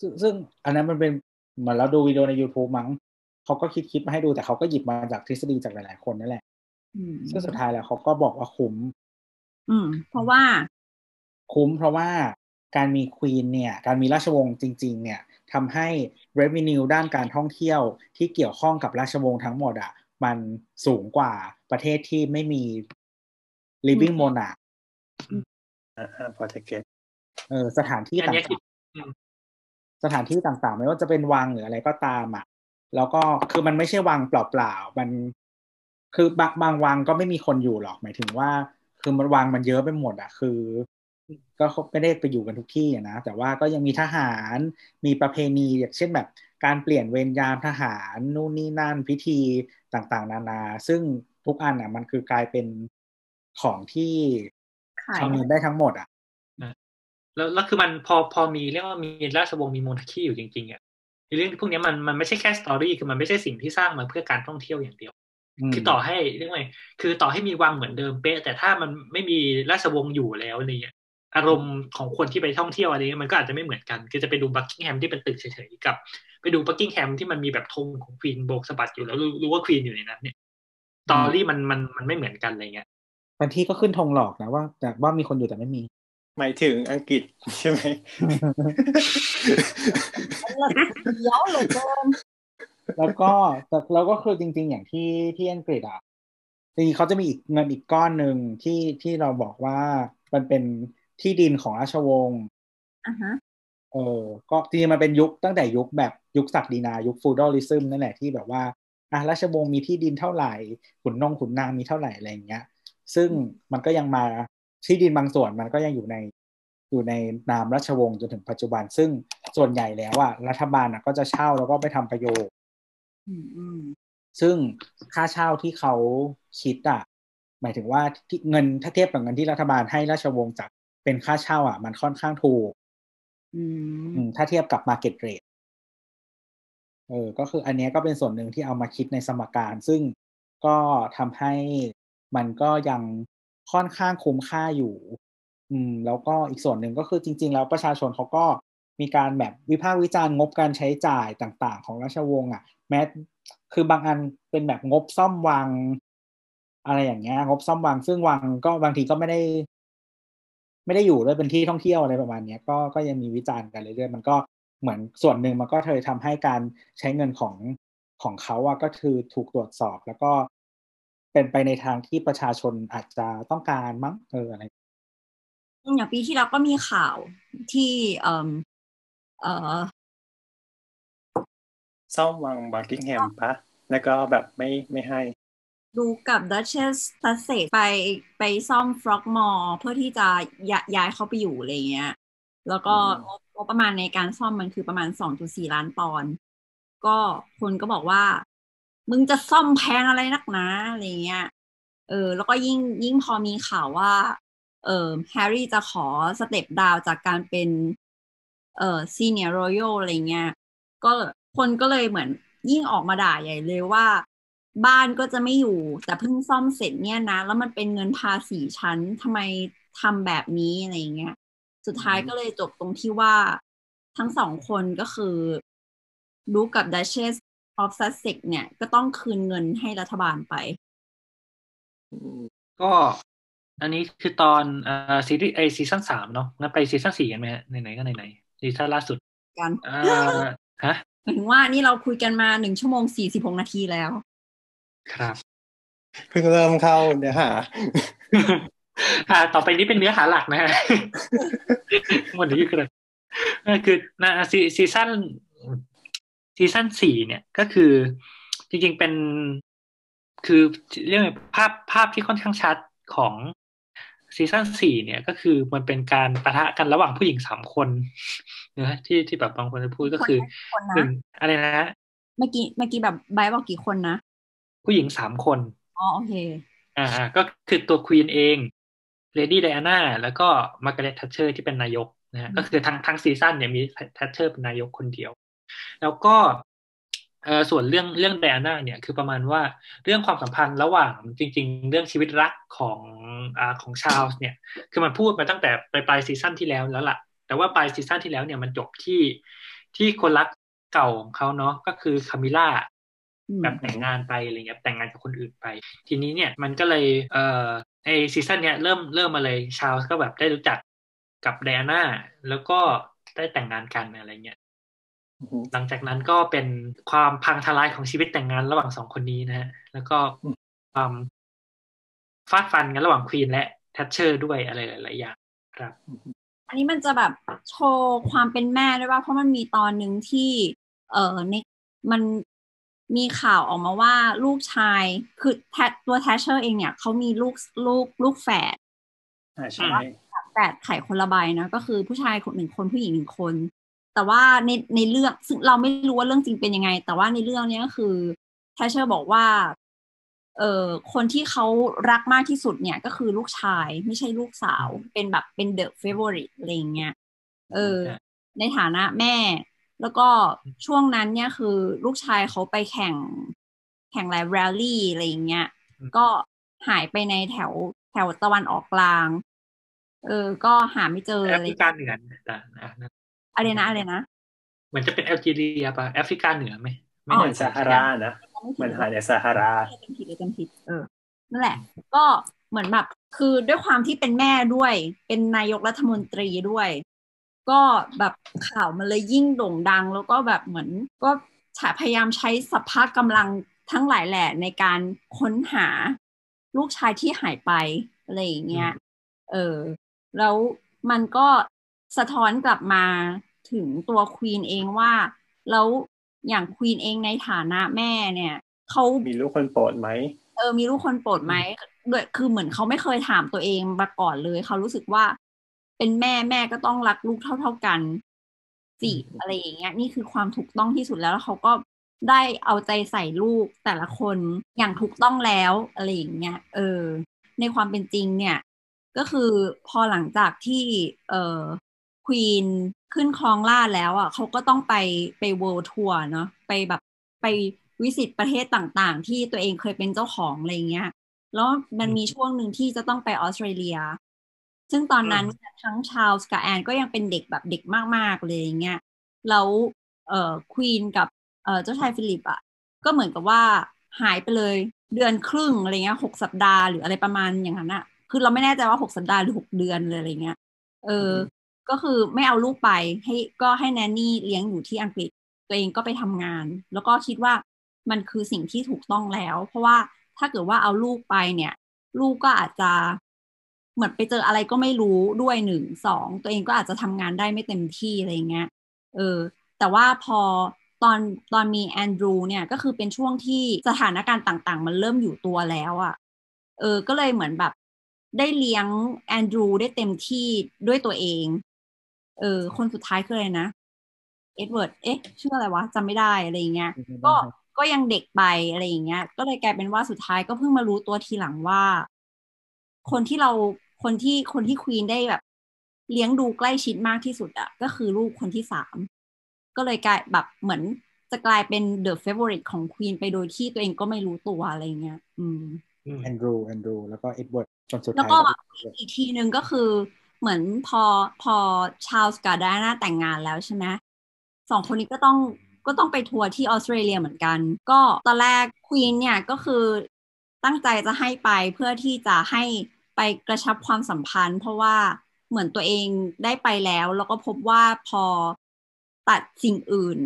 ซึ่งซึ่งอันนั้นมันเป็นเหมือนเราดูวิดีโอใน YouTube มั้งเขาก็คิดคิดมาให้ดูแต่เขาก็หยิบมาจากทฤษฎีจากหลาย ๆ คนนั่นแหละอืมซึ่งสุดท้ายแล้วเขาก็บอกว่าคุ้ม อืม เพราะว่า คุ้มเพราะว่า การมีควีนเนี่ยการมีราชวงศ์จริงๆเนี่ยทำให้ revenue ด้านการท่องเที่ยวที่เกี่ยวข้องกับราชวงศ์ทั้งหมดอะมันสูงกว่าประเทศที่ไม่มี living monarch อ่าพอจะเก็ตเออสถานที่อันต่าเนี้ยคิดงอืมๆสถานที่ต่างๆ ไม่ว่าจะเป็นวังหรืออะไรก็ตามอะแล้วก็คือมันไม่ใช่วังเปล่าๆมัน คือบางบางวังก็ไม่มีคนอยู่หรอกหมายถึงว่า คือมันวังมันเยอะไปหมดอะ คือ ก็ไม่ได้ไปอยู่กันทุกที่นะ แต่ว่าก็ยังมีทหารมีประเพณีอย่างเช่นแบบการเปลี่ยนเวรยามทหารนู่นนี่นั่นพิธีต่างๆ นานา ซึ่งทุกอันอะ มันคือกลายเป็นของที่ขายทำเงินได้ทั้งหมดอะแล้วแล้วคือมันพอพอมีเรียกว่ามีราชวงศ์มีโมนาคีอยู่จริงๆอะเรื่องพวกนี้มันมันไม่ใช่แค่ story คือมันไม่ใช่สิ่งที่สร้างมาเพื่อการท่องเที่ยวอย่างเดียว คือต่อให้เรียกว่าไงคือต่อให้มีวังเหมือนเดิมเป๊ะ แต่ถ้ามันไม่มีราชวงศ์อยู่แล้วเงี้ย อารมณ์ของคนที่ไปท่องเที่ยวอะไรเงี้ยมันก็อาจจะไม่เหมือนกัน คือจะไปดูบักกิงแฮมที่เป็นตึกเฉยๆกับ ไปดูบักกิงแฮมที่มันมีแบบธงของควีนโบกสะบัดอยู่แล้วรู้รู้ว่าควีนอยู่ในนั้นเนี่ย story มันมันมันไม่เหมือนกันอะไรเงี้ยบางที่ก็ขึ้นธงหลอกนะว่าแต่ว่ามีคนอยู่แต่ไม่มีหมายถึงอังกฤษใช่ไหมเดี๋ยวเหลือเกินแล้วก็แต่แล้วก็คือจริง ๆ อย่างที่ที่อังกฤษอะจริงๆเขาจะมีอีกเงินอีกก้อนหนึ่งที่ที่เราบอกว่ามันเป็น ที่ดินของราชวงศ์อะฮะเออก็จริงๆมันเป็นยุคตั้งแต่ยุคแบบยุคศักดินา ยุคฟูดอลิซึมนั่นแหละที่แบบว่าอะราชวงศ์มีที่ดินเท่าไหร่ขุนนงขุนนางมีเท่าไหร่อะไรอย่างเงี้ย ซึ่งมันก็ยังมาที่ดินบางส่วนมันก็ยังอยู่ในอยู่ในนามราชวงศ์จนถึงปัจจุบัน ซึ่งส่วนใหญ่แล้วอะรัฐบาลอะก็จะเช่าแล้วก็ไปทำประโยชน์อืมอืมซึ่งค่าเช่าที่เขาคิดอะหมายถึงว่าที่เงินถ้าเทียบกับเงินที่รัฐบาลให้ราชวงศ์จัด เป็นค่าเช่าอะ มันค่อนข้างถูกอืมอืมถ้าเทียบกับ Market Rate เออ ก็คืออันเนี้ยก็เป็นส่วนหนึ่งที่เอามาคิดในสมการ ซึ่งก็ทำให้มันก็ยังค่อนข้างคุ้มค่าอยู่ อืม แล้วก็อีกส่วนหนึ่งก็คือจริง ๆ แล้วประชาชนเขาก็มีการแบบวิพากษ์วิจารณ์งบการใช้จ่ายต่าง ๆ ของราชวงศ์อะ แม้คือบางอันเป็นแบบงบซ่อมวัง อะไรอย่างเงี้ย งบซ่อมวัง ซึ่งวังก็บางทีก็ไม่ได้ ไม่ได้อยู่ด้วยเป็นที่ท่องเที่ยวอะไรประมาณเนี้ยก็ก็ยังมีวิจารณ์กันเรื่อยๆมันก็เหมือนส่วนหนึ่งมันก็เคยทำให้การใช้เงินของของเขาอะก็คือถูกตรวจสอบแล้วก็เป็นไปในทางที่ประชาชนอาจจะต้องการมั้งเอออะไรอย่างปีที่แล้วก็มีข่าวที่เอ่อเอ่อซ่อมวังบักกิงแฮมปะแล้วก็แบบไม่ไม่ให้ ดูกับ Duchess Sussex ไปไปซ่อม Frogmore เพื่อที่จะยย้ายเขาไปอยู่อะไรเงี้ย แล้วก็อืมงบงบประมาณในการซ่อมมันคือประมาณ2.4ล้านปอนด์ก็คนก็บอกว่า มึงจะซ่อมแพงอะไรนักหนาอะไรเงี้ยเออ แล้วก็ยิ่งยิ่งพอมีข่าวว่า เออแฮร์รี่จะขอ step down จากการเป็น เออ senior royal อะไรเงี้ยก็คนก็เลยเหมือนยิ่งออกมาด่าใหญ่เลยว่า บ้านก็จะไม่อยู่ แต่เพิ่งซ่อมเสร็จเนี่ยนะ แล้วมันเป็นเงินภาษีชั้นทำไมทำแบบนี้อะไรเงี้ย สุดท้ายก็เลยจบตรงที่ว่าทั้งสองคนก็คือรู้กับ Duchess of Sussex เนี่ยก็ต้องคืนเงินให้รัฐบาลไป ก็อันนี้คือตอนเอ่อซีรีส์ไอซีซั่นสามเนาะงั้นไปซีซั่นสี่กันไหมฮะไหนๆก็ไหนๆซีซั่นล่าสุดกันเอ่อฮะหมายถึงว่านี่เราคุยกันมาหนึ่งชั่วโมงสี่สิบหกนาทีแล้ว ครับเพิ่งเริ่มเข้าเนื้อหาอ่า ต่อไปนี้เป็นเนื้อหาหลักนะฮะวันนี้คือนั่นคือนะซีซีซั่นซีซั่นสี่เนี่ยก็คือ จริงๆเป็นคือเรียกว่าภาพภาพที่ค่อนข้างชัดของซีซั่นสี่เนี่ยก็คือมันเป็นการปะทะกันระหว่างผู้หญิงสามคนนะที่ที่แบบบางคนจะพูดก็คือคนนะหนึ่งอะไรนะเมื่อกี้เมื่อกี้แบบไบร์ทบอกกี่คนนะ ผู้หญิงสามคนอ๋อโอเคอ่าก็คือตัวควีนเองเลดี้ไดอาน่าแล้วก็มาร์กาเร็ตทัชเชอร์ที่เป็นนายกนะฮะก็คือทั้งทั้งซีซั่นเนี่ยมีทัชเชอร์เป็นนายกคนเดียว แล้วก็เออส่วนเรื่องเรื่องไดอาน่าเนี่ยคือประมาณว่าเรื่องความสัมพันธ์ระหว่างจริง ๆ เรื่องชีวิตรักของอ่าของชาลส์เนี่ยคือมันพูดมาตั้งแต่ปลายปลายซีซั่นที่แล้วแล้วล่ะ แต่ว่าปลายซีซั่นที่แล้วเนี่ยมันจบที่ที่คนรักเก่าของเขาเนาะก็คือคามิล่าอืม แบบแต่งงานไปอะไรเงี้ยแต่งงานกับคนอื่นไป ทีนี้เนี่ยมันก็เลยเอ่อไอซีซั่นเนี้ยเริ่มเริ่มมาเลยชาลส์ก็แบบได้รู้จักกับไดอาน่าแล้วก็ได้แต่งงานกันอะไรเงี้ยหลังจากนั้นก็เป็นความพังทลายของชีวิตแต่งงานระหว่างสองคนนี้นะฮะแล้วก็ความฟาดฟันกันระหว่างควีนและแทชเชอร์ด้วยอะไรหลายๆอย่างครับ อันนี้มันจะแบบโชว์ความเป็นแม่ด้วยว่าเพราะมันมีตอนหนึ่งที่ เออในมัน มีข่าวออกมาว่าลูกชายคือแทตัวแทชเชอร์เองเนี่ยเขามีลูกลูกลูกแฝดอ่าใช่แฝดไข่คนละใบนะก็คือผู้ชายคนหนึ่งคนผู้หญิงหนึ่งคน แต่ว่าในในเรื่องซึ่งเราไม่รู้ว่าเรื่องจริงเป็นยังไง แต่ว่าในเรื่องเนี้ยก็คือแทชเชอร์บอกว่าเอ่อคนที่เขารักมากที่สุดเนี่ยก็คือลูกชายไม่ใช่ลูกสาว เป็นแบบเป็น the favorite อะไรอย่างเงี้ยเออ ในฐานะแม่ แล้วก็ช่วงนั้นเนี่ยคือลูกชายเขาไปแข่งแข่งแรลแรลลี่อะไรอย่างเงี้ยอืมก็หายไปในแถวแถวตะวันออกกลาง เออ ก็หาไม่เจอแออะไรฟริกาเหนือแต่นะนะอะไรนะอะไรนะ เหมือนจะเป็นแอลจีเรียป่ะแอฟริกาเหนือไหมไม่อ๋อเหมืแน่อนใจซาฮารานะเหมือนหายในซาฮาราจำผิดเลยจำผิดเออนั่นแหละ ก็เหมือนแบบคือด้วยความที่เป็นแม่ด้วย เป็นนายกรัฐมนตรีด้วย ก็แบบข่าวมันเลยยิ่งโด่งดัง แล้วก็แบบเหมือนก็พยายามใช้สภาพกำลังทั้งหลายแหละในการค้นหาลูกชายที่หายไปอะไรอย่างเงี้ย เออ แล้วมันก็สะท้อนกลับมาถึงตัวควีนเองว่า แล้วอย่างควีนเองในฐานะแม่เนี่ยเขามีลูกคนโปรดไหมเออมีลูกคนโปรดไหมด้วยคือเหมือนเขาไม่เคยถามตัวเองมาก่อนเลย เขารู้สึกว่า เป็นแม่แม่ก็ต้องรักลูกเท่า ๆกันสิอะไรอย่างเงี้ย นี่คือความถูกต้องที่สุดแล้วแล้วเขาก็ได้เอาใจใส่ลูกแต่ละคนอย่างถูกต้องแล้วอะไรอย่างเงี้ยเออ ในความเป็นจริงเนี่ย ก็คือพอหลังจากที่เอ่อ Queen ขึ้นครองราชย์แล้วอะเขาก็ต้องไปไป world tour เนาะไปแบบไป visit ประเทศต่างๆ ที่ตัวเองเคยเป็นเจ้าของอะไรเงี้ย แล้วมันมีช่วงหนึ่งที่จะต้องไปออสเตรเลีย ซึ่งตอนนั้นทั้งชาลส์กับแอนก็ยังเป็นเด็กแบบเด็กมากๆเลยเงี้ยแล้วเอ่อ Queen กับเอ่อเจ้าชายฟิลิปอะก็เหมือนกับว่าหายไปเลยเดือนครึ่งอะไรเงี้ยหกสัปดาห์หรืออะไรประมาณอย่างนั้นอะคือเราไม่แน่ใจว่าหกสัปดาห์หรือหกเดือนเลยอะไรเงี้ยเออก็คือไม่เอาลูกไปให้ก็ให้แนนนี่เลี้ยงอยู่ที่อังกฤษ ตัวเองก็ไปทำงาน แล้วก็คิดว่ามันคือสิ่งที่ถูกต้องแล้ว เพราะว่าถ้าเกิดว่าเอาลูกไปเนี่ย ลูกก็อาจจะ เหมือนไปเจออะไรก็ไม่รู้ด้วยหนึ่งสองตัวเองก็อาจจะทำงานได้ไม่เต็มที่อะไรเงี้ยเออ แต่ว่าพอตอนตอนมีแอนดรูเนี่ยก็คือเป็นช่วงที่สถานการณ์ต่างๆ มันเริ่มอยู่ตัวแล้วอะ่ะเออก็เลยเหมือนแบบได้เลี้ยงแอนดรูได้เต็มที่ด้วยตัวเอง เออ คนสุดท้ายคืออะไรนะ เอ็ดเวิร์ด เอ๊ะ ชื่ออะไรวะจำไม่ได้อะไรเงี้ย ก็ ก็ยังเด็กไปอะไรอย่างเงี้ย ก็เลยกลายเป็นว่าสุดท้ายก็เพิ่งมารู้ตัวทีหลังว่า คนที่เราคนที่คนที่ Queen ได้แบบ เลี้ยงดูใกล้ชิดมากที่สุดอะก็คือลูกคนที่สามก็เลยกลายแบบเหมือนจะกลายเป็น the favourite ของ Queen ไปโดยที่ตัวเองก็ไม่รู้ตัวอะไรเงี้ย อืมแอนดรูแอนดรูแล้วก็เอ็ดเวิร์ดจนสุดแล้วท้ายก็อีกทีหนึ่งก็คือเหมือนพอพอชาลส์กับไดอาน่าแต่งงานแล้วใช่ไหมสองคนนี้ก็ต้องก็ต้องไปทัวร์ที่ออสเตรเลียเหมือนกัน ก็ตอนแรก Queen เนี่ยก็คือ ตั้งใจจะให้ไปเพื่อที่จะให้ไปกระชับความสัมพันธ์ เพราะว่าเหมือนตัวเองได้ไปแล้ว แล้วก็พบว่าพอตัดสิ่งอื่น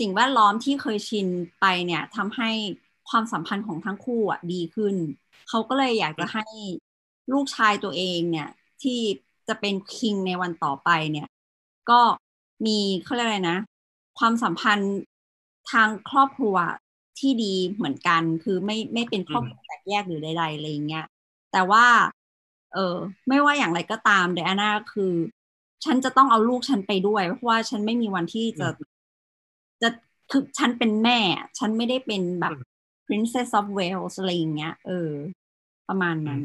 สิ่งแวดล้อมที่เคยชินไปเนี่ยทำให้ความสัมพันธ์ของทั้งคู่อะดีขึ้น เขาก็เลยอยากจะให้ลูกชายตัวเองเนี่ย ที่จะเป็นคิงในวันต่อไปเนี่ย ก็มีเขาเรียกอะไรนะ ความสัมพันธ์ทางครอบครัว ที่ดีเหมือนกัน คือไม่ไม่เป็นครอบครัวแตกแยกหรือใดๆอะไรเงี้ยแต่ว่า เออไม่ว่าอย่างไรก็ตามเดอาน่าคือ ฉันจะต้องเอาลูกฉันไปด้วย เพราะว่าฉันไม่มีวันที่จะจะคือฉันเป็นแม่ ฉันไม่ได้เป็นแบบ princess of Wales อะไรอย่างเงี้ย เออ ประมาณนั้น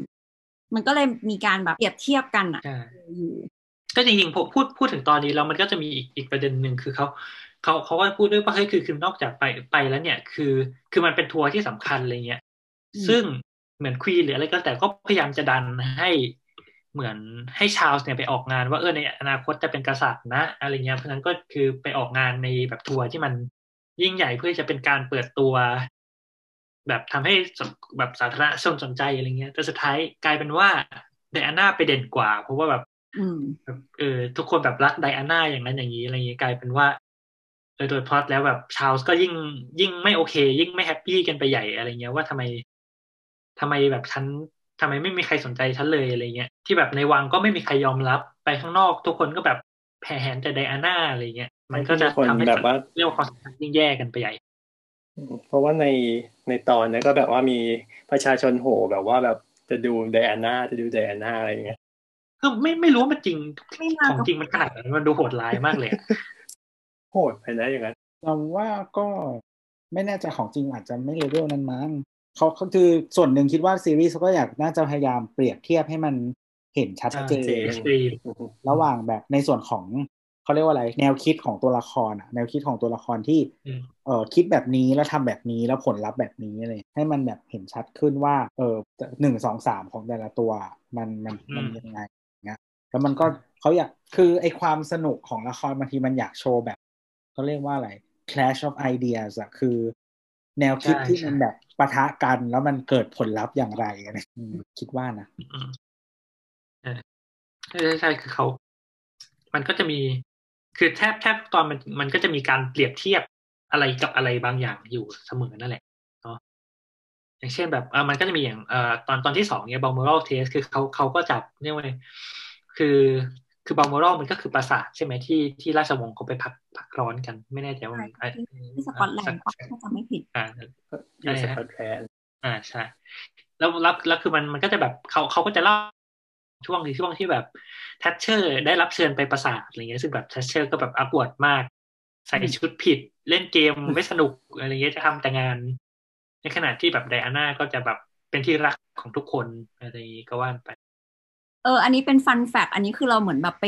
มันก็เลยมีการแบบเปรียบเทียบกันอะใช่อยู่ก็จริงๆผมพูดพูดถึงตอนนี้แล้วมันก็จะมีอีกอีกประเด็นหนึ่งคือเขา เขาเขาก็พูดด้วยว่าเฮ้ยคือคือนอกจากไปไปแล้วเนี่ย คือคือมันเป็นทัวร์ที่สำคัญอะไรเงี้ยอืมซึ่งเหมือนควีนหรืออะไรก็แต่ก็พยายามจะดันให้เหมือนให้ชาลส์เนี่ยไปออกงานว่าเออในอนาคตจะเป็นกษัตริย์นะอะไรเงี้ยเพราะฉะนั้นก็คือไปออกงานในแบบทัวร์ที่มันยิ่งใหญ่เพื่อจะเป็นการเปิดตัว แบบทำให้สแบบสาธารณชนสนใจอะไรเงี้ยแต่สุดท้ายกลายเป็นว่าไดอาน่าไปเด่นกว่า เพราะว่าแบบอืมแบบเออทุกคนแบบรักไดอาน่าอย่างนั้นอย่างนี้อะไรอย่างนี้กลายเป็นว่า เออโดยพล็อตแล้วแบบชาลส์ก็ยิ่งยิ่งไม่โอเค ยิ่งไม่ happy กันไปใหญ่อะไรเงี้ยว่าทำไมทำไมแบบฉันทำไมไม่มีใครสนใจฉันเลยอะไรเงี้ยที่แบบในวังก็ไม่มีใครยอมรับไปข้างนอก ทุกคนก็แบบแห่แหนแต่ไดอาน่าอะไรเงี้ยมันก็จะคนทำให้แบบว่าเรียกว่าความสัมพันธ์ยิ่งแย่กันไปใหญ่เพราะว่าในในตอนนั้นก็แบบว่ามีประชาชนโห่แบบว่าแบบจะดูไดอาน่าจะดูไดอาน่าอะไรอย่างเงี้ยคือไม่ไม่รู้ว่ามันจริงไม่น่าของจริงมันขนาดนั้นมันดูโหดร้ายมากเลยอะ โหดไปนะอย่างนั้นเราว่าก็ไม่แน่ใจของจริงอาจจะไม่เลเวลนั้นมั้งเขาเขาคือส่วนหนึ่งคิดว่าซีรีส์เขาก็อยากน่าจะพยายามเปรียบเทียบให้มันเห็นชัดเจเจนนจริงระหว่างแบบในส่วนของเขาเรียกว่าอะไร แนวคิดของตัวละครอะแนวคิดของตัวละครที่อืมเออคิดแบบนี้แล้วทำแบบนี้แล้วผลลัพธ์แบบนี้อะไรให้มันแบบเห็นชัดขึ้นว่าเออหนึ่งสองสามของแต่ละตัวมันมันมันยังไงเงี้ยแล้วมันก็เขาอยากคือไอความสนุกของละครบางทีมันอยากโชว์แบบ เขาเรียกว่าอะไร clash of ideas อะคือ แนวคิดใช่ที่มันใช่แบบปะทะกันแล้วมันเกิดผลลัพธ์อย่างไรอะไรอืมคิดว่านะอืมเออใช่ใช่ใช่คือเขา มันก็จะมี คือแทบแทบตอนมันมันก็จะมีการเปรียบเทียบอะไรกับอะไรบางอย่างอยู่เสมอนั่นแหละเนาะอย่างเช่นแบบเออมันก็จะมีอย่างเอ่อตอนตอนที่สองเนี่ยบ a ลมอรัลเทสคือเขาเขาก็จับเรียกว่าไงคือ คือบ a ลมอรัลมันก็คือปราสาทใช่ไหมที่ที่ราชวงศ์เขาไปพักพักร้อนกัน ไม่แน่ใจว่ามันใช่ที่สกอตแลนด์ปะถ้าจำไม่ผิดอ่าอยู่สกอตแลนด์อ่าใช่แล้วแล้วแล้วคือมันมันก็จะแบบเขาเขาก็จะเล่าช่วงที่ช่วงที่แบบแทชเชอร์ ได้รับเชิญไปปราสาทอะไรเงี้ยซึ่งแบบแทชเชอร์ก็แบบอากวดมาก ใส่ชุดผิด เล่นเกมไม่สนุกอะไรเงี้ยจะทำแต่งาน ในขณะที่แบบไดอาน่าก็จะแบบเป็นที่รักของทุกคนอะไรอย่างงี้ก็ว่านไป เออ อันนี้เป็น fun fact อันนี้คือเราเหมือนแบบไป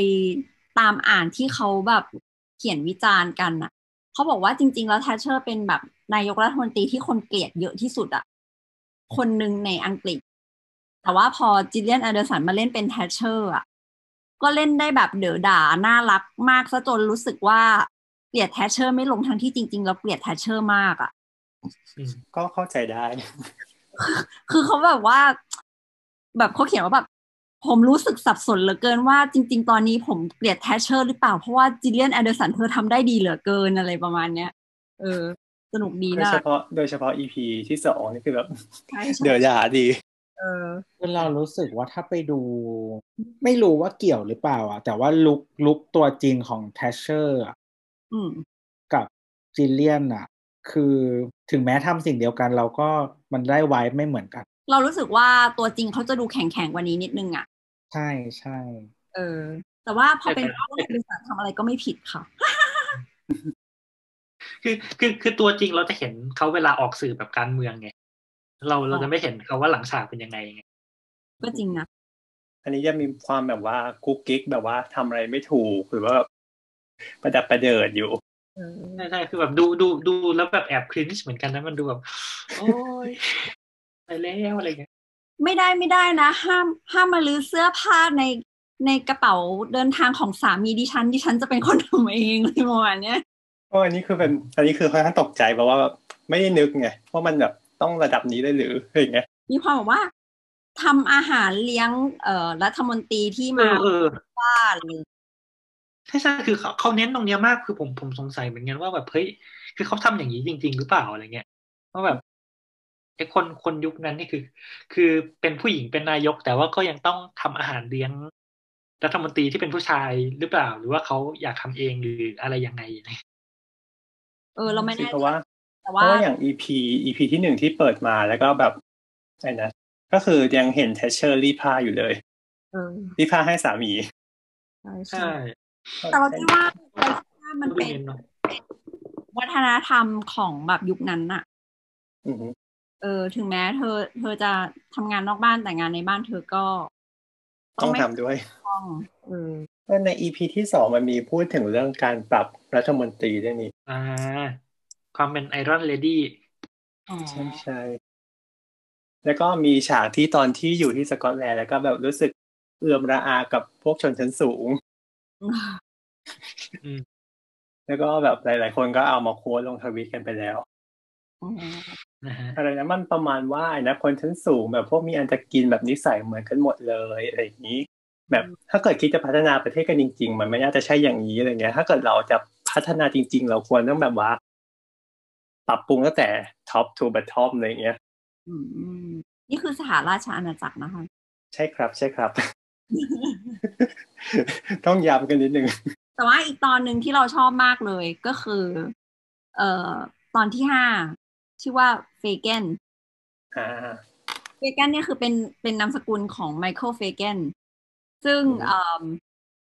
ตามอ่านที่เขาแบบเขียนวิจารณ์กันอะเขาบอกว่าจริง ๆ แล้วแทชเชอร์เป็นแบบนายกรัฐมนตรีที่คนเกลียดเยอะที่สุดอะคนหนึ่งในอังกฤษ แต่ว่าพอจิลเลียนแอนเดอร์สันมาเล่นเป็นแทชเชอร์อะก็เล่นได้แบบเด๋อด่าน่ารักมากซะจนรู้สึกว่าเกลียดแทชเชอร์ไม่ลงทั้งที่จริง ๆ แล้วเกลียดแทชเชอร์มากอะอืมก็เข้าใจได้ คือเขาแบบว่า แบบเขาเขียนว่าแบบ ผมรู้สึกสับสนเหลือเกินว่าจริง ๆ ตอนนี้ผมเกลียดแทชเชอร์หรือเปล่า เพราะว่าจิลเลียนแอนเดอร์สันเธอทำได้ดีเหลือเกินอะไรประมาณเนี้ย เออ สนุกดีโดยนะเฉพาะโดยเฉพาะ EP ที่สองนี่คือแบบใช่เดือดใช่ดาดี เออคือเรารู้สึกว่าถ้าไปดู ไม่รู้ว่าเกี่ยวหรือเปล่า อะ แต่ว่า look look ตัวจริงของแทชเชอร์อะอืมกับจิลเลียนอะ คือถึงแม้ทำสิ่งเดียวกัน เราก็มันได้ vibe ไม่เหมือนกัน เรารู้สึกว่าตัวจริงเขาจะดูแข็งแข็งๆกว่านี้นิดนึงอะ ใช่ใช่เออ แต่ว่าพอเป็นเขาแอนเดอร์สันทำอะไรก็ไม่ผิดค่ะ คือคือคือตัวจริงเราจะเห็นเขาเวลาออกสื่อแบบการเมืองไงเราเราจะไม่เห็นเขาว่าหลังฉากเป็นยังไงไงก็จริงนะอันนี้จะมีความแบบว่ากุ๊กกิ๊กแบบว่าทำอะไรไม่ถูกหรือว่าแบบประดับประเดิดอยู่เออใช่ใช่คือแบบดูดูดูแล้วแบบแอบครินช์เหมือนกันนะมันดูแบบโอ้ย ไปแล้วอะไรเงี้ยไม่ได้ไม่ได้นะ ห้ามห้ามมาลื้อเสื้อผ้าในในกระเป๋าเดินทางของสามีดิฉันดิฉันจะเป็นคนทำเองเลยประมาณเนี้ยเพราะอันนี้คือเป็นอันนี้คือค่อนข้างตกใจเพราะว่าแบบไม่ได้นึกไงว่ามันแบบต้องระดับนี้ได้หรืออะไรอย่างเงี้ยมีความบอกว่าทำอาหารเลี้ยง เอ่อรัฐมนตรีที่เอมาอเออบ้านเลยใช่ใช่คือเขาเขาเน้นตรงเนี้ยมากคือผมผมสงสัยเหมือนกันว่าแบบเฮ้ยคือเขาทำอย่างนี้จริง ๆ หรือเปล่าอะไรเงี้ยว่าแบบ ไอ้คนคนยุคนั้นนี่คือ คือเป็นผู้หญิงเป็นนายก แต่ว่าก็ยังต้องทำอาหารเลี้ยงรัฐมนตรีที่เป็นผู้ชายหรือเปล่า หรือว่าเขาอยากทำเองหรืออะไรยังไงเนี่ยเออเราไม่แน่เพราะว่าแต่เพว่าราะว่าอย่าง EP EP ที่หนึ่งที่เปิดมาแล้วก็แบบไอ้นะก็คือยังเห็นเทชเชอร์รีดผ้าอยู่เลยเออรีดผ้าให้สามีใช่ใช่ใช่แต่เราคิดว่าเราคิดว่ามันดูเป็นเน้นเนาะวัฒนธรรมของแบบยุคนั้นน่ะอือฮึ เออถึงแม้เธอ เธอจะทำงานนอกบ้านแต่งานในบ้านเธอก็ ต้องไม่ทำด้วยต้องเออแล้วใน EP ที่สองมันมีพูดถึงเรื่องการปรับรัฐมนตรีด้วยนี่อ่า ความเป็น Iron Lady อ๋อใช่ใช่แล้วก็มีฉากที่ตอนที่อยู่ที่สกอตแลนด์แล้วก็แบบรู้สึกเอือมระอากับพวกชนชั้นสูง แล้วก็แบบหลาย ๆ คนก็เอามา quote ลงทวิตกันไปแล้ว อ๋อนะฮะอะไรนะมันประมาณว่าไอ้นะคนชั้นสูงแบบพวกมีอันจะกินแบบนิสัยเหมือนกันหมดเลยอะไรอย่างนี้ แบบถ้าเกิดคิดจะพัฒนาประเทศกันจริง ๆ มันไม่น่าจะใช่อย่างนี้อะไรเงี้ย ถ้าเกิดเราจะพัฒนาจริง ๆ เราควรต้องแบบว่า ปรับปรุงตั้งแต่ท็อปทูบัตทอมอะไรเงี้ยอืมนี่คือสหราชอาณาจักรนะคะ ใช่ครับใช่ครับ ต้องย้ำกันนิดนึงแต่ว่าอีกตอนหนึ่งที่เราชอบมากเลยก็คือ เอ่อตอนที่ห้า ชื่อว่าเฟแกนอ่าเฟแกนเนี่ยคือเป็นเป็นนามสกุลของไมเคิลเฟแกนซึ่งอืมเอ่อ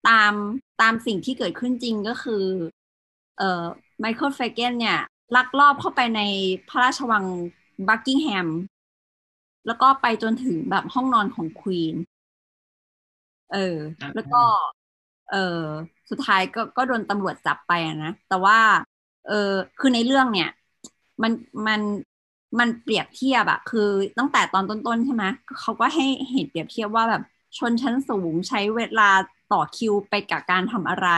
ตามตามสิ่งที่เกิดขึ้นจริงก็คือ เอ่อไมเคิลเฟแกนเนี่ย ลักลอบเข้าไปในพระราชวังบักกิงแฮม แล้วก็ไปจนถึงแบบห้องนอนของ Queen เออ แล้วก็ เออสุดท้ายก็ก็โดนตำรวจจับไปอะนะ แต่ว่า เออคือในเรื่องเนี่ย มันมันมันเปรียบเทียบอะคือตั้งแต่ตอนต้นๆใช่ไหมเขาก็ให้เห็นเปรียบเทียบว่าแบบชนชั้นสูงใช้เวลาต่อคิวไปกับการทำอะไร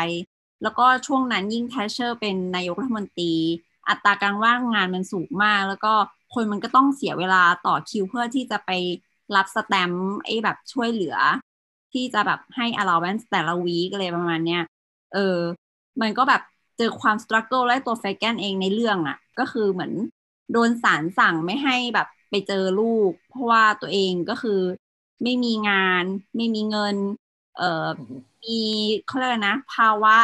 แล้วก็ช่วงนั้นยิ่งแทชเชอร์ เป็นนายกรัฐมนตรี อัตราการว่างงานมันสูงมาก แล้วก็คนมันก็ต้องเสียเวลาต่อคิวเพื่อที่จะไปรับสแตมป์ไอ้แบบช่วยเหลือ ที่จะแบบให้ allowance แต่ละ week็เลยประมาณเนี้ยเออ มันก็แบบ เจอความ struggle และตัวเฟแกนเองในเรื่องอะ่ะ ก็คือเหมือนโดนศาลสั่งไม่ให้แบบไปเจอลูก เพราะว่าตัวเองก็คือไม่มีงาน ไม่มีเงิน เอ่อมีเขาเรียกนะ ภาวะ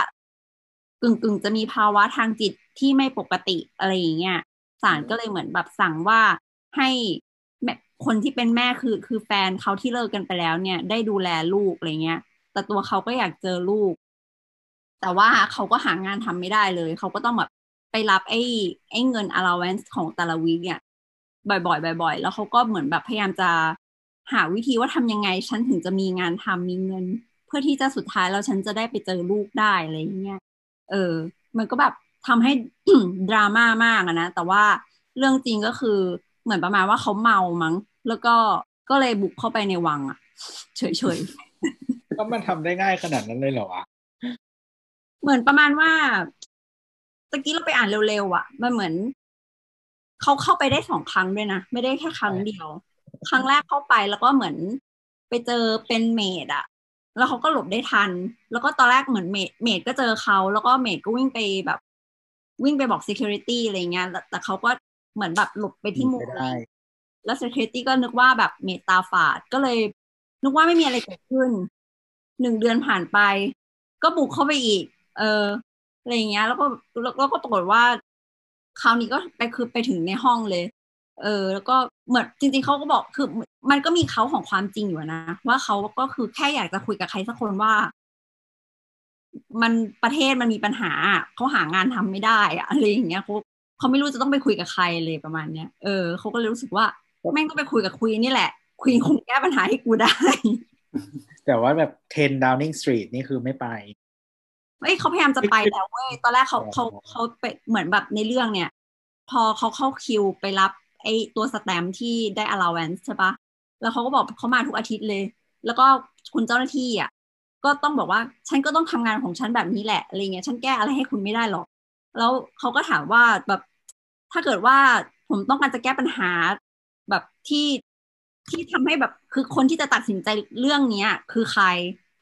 กึ่งกึ่งจะมีภาวะทางจิตที่ไม่ปกติอะไรอย่างเงี้ยศาลก็เลยเหมือนแบบสั่งว่าให้คนที่เป็นแม่คือคือแฟนเขาที่เลิกกันไปแล้วเนี่ย ได้ดูแลลูกอะไรเงี้ย แต่ตัวเขาก็อยากเจอลูก แต่ว่าเขาก็หางานทำไม่ได้เลย เขาก็ต้องแบบไปรับไอ้ไอ้เงิน allowance ของแต่ละวีคเนี่ยบ่อยๆบ่อย ๆ แล้วเขาก็เหมือนแบบพยายามจะหาวิธีว่าทำยังไง ฉันถึงจะมีงานทำมีเงิน เพื่อที่จะสุดท้ายแล้วฉันจะได้ไปเจอลูกได้อะไรเงี้ยเออ มันก็แบบทำให้ดราม่ามากนะแต่ว่าเรื่องจริงก็คือเหมือนประมาณว่าเขาเมามั้ง แล้วก็ก็เลยบุกเข้าไปในวังอะเฉยๆก็มันทำได้ง่ายขนาดนั้นเลยเหรอวะ เหมือนประมาณว่าตะกี้เราไปอ่านเร็วๆอะ มันเหมือนเขาเข้าไปได้สองครั้งด้วยนะ ไม่ได้แค่ครั้งเดียว ครั้งแรกเข้าไปแล้วก็เหมือนไปเจอเป็นเมดอะแล้วเขาก็หลบได้ทัน แล้วก็ตอนแรกเหมือนเมดเมดก็เจอเขาแล้วก็เมดก็วิ่งไปแบบ วิ่งไปบอก security อะไรเงี้ยแต่เขาก็เหมือนแบบหลบไปที่มุมแล้ว security ก็นึกว่าแบบเมตตาฝาดก็เลย นึกว่าไม่มีอะไรเกิดขึ้นหนึ่งเดือนผ่านไป ก็บุกเข้าไปอีก เอออะไรเงี้ย แล้วก็แล้วก็ปรากฏว่าคราวนี้ก็ไปคือไปถึงในห้องเลย เออ แล้วก็เหมือนจริง ๆเขาก็บอกคือ มันก็มีเขาของความจริงอยู่นะว่าเขาก็คือแค่อยากจะคุยกับใครสักคนว่า มันประเทศมันมีปัญหาเขาหางานทำไม่ได้อะอะไรอย่างเงี้ยเขาเขาไม่รู้จะต้องไปคุยกับใครเลยประมาณเนี้ยเออเขาก็เลยรู้สึกว่าแม่งก็ไปคุยกับคุยนี่แหละ คุยคงแก้ปัญหาให้กูได้ แต่ว่าแบบเทนดาวนิงสตรีทนี่คือไม่ไป เอ้ยเขาพยายามจะไปแล้วเว้ยตอนแรกเขาเขาเขาไปเหมือนแบบในเรื่องเนี่ย พอเขาเข้าคิวไปรับไอ้ตัวสแตมที่ได้ allowance ใช่ปะแล้วเขาก็บอกเขามาทุกอาทิตย์เลย แล้วก็คุณเจ้าหน้าที่อะก็ต้องบอกว่าฉันก็ต้องทำงานของฉันแบบนี้แหละอะไรเงี้ยฉันแก้อะไรให้คุณไม่ได้หรอก แล้วเขาก็ถามว่าแบบถ้าเกิดว่าผมต้องการจะแก้ปัญหาแบบที่ที่ทำให้แบบคือคนที่จะตัดสินใจเรื่องเนี้ย คือใคร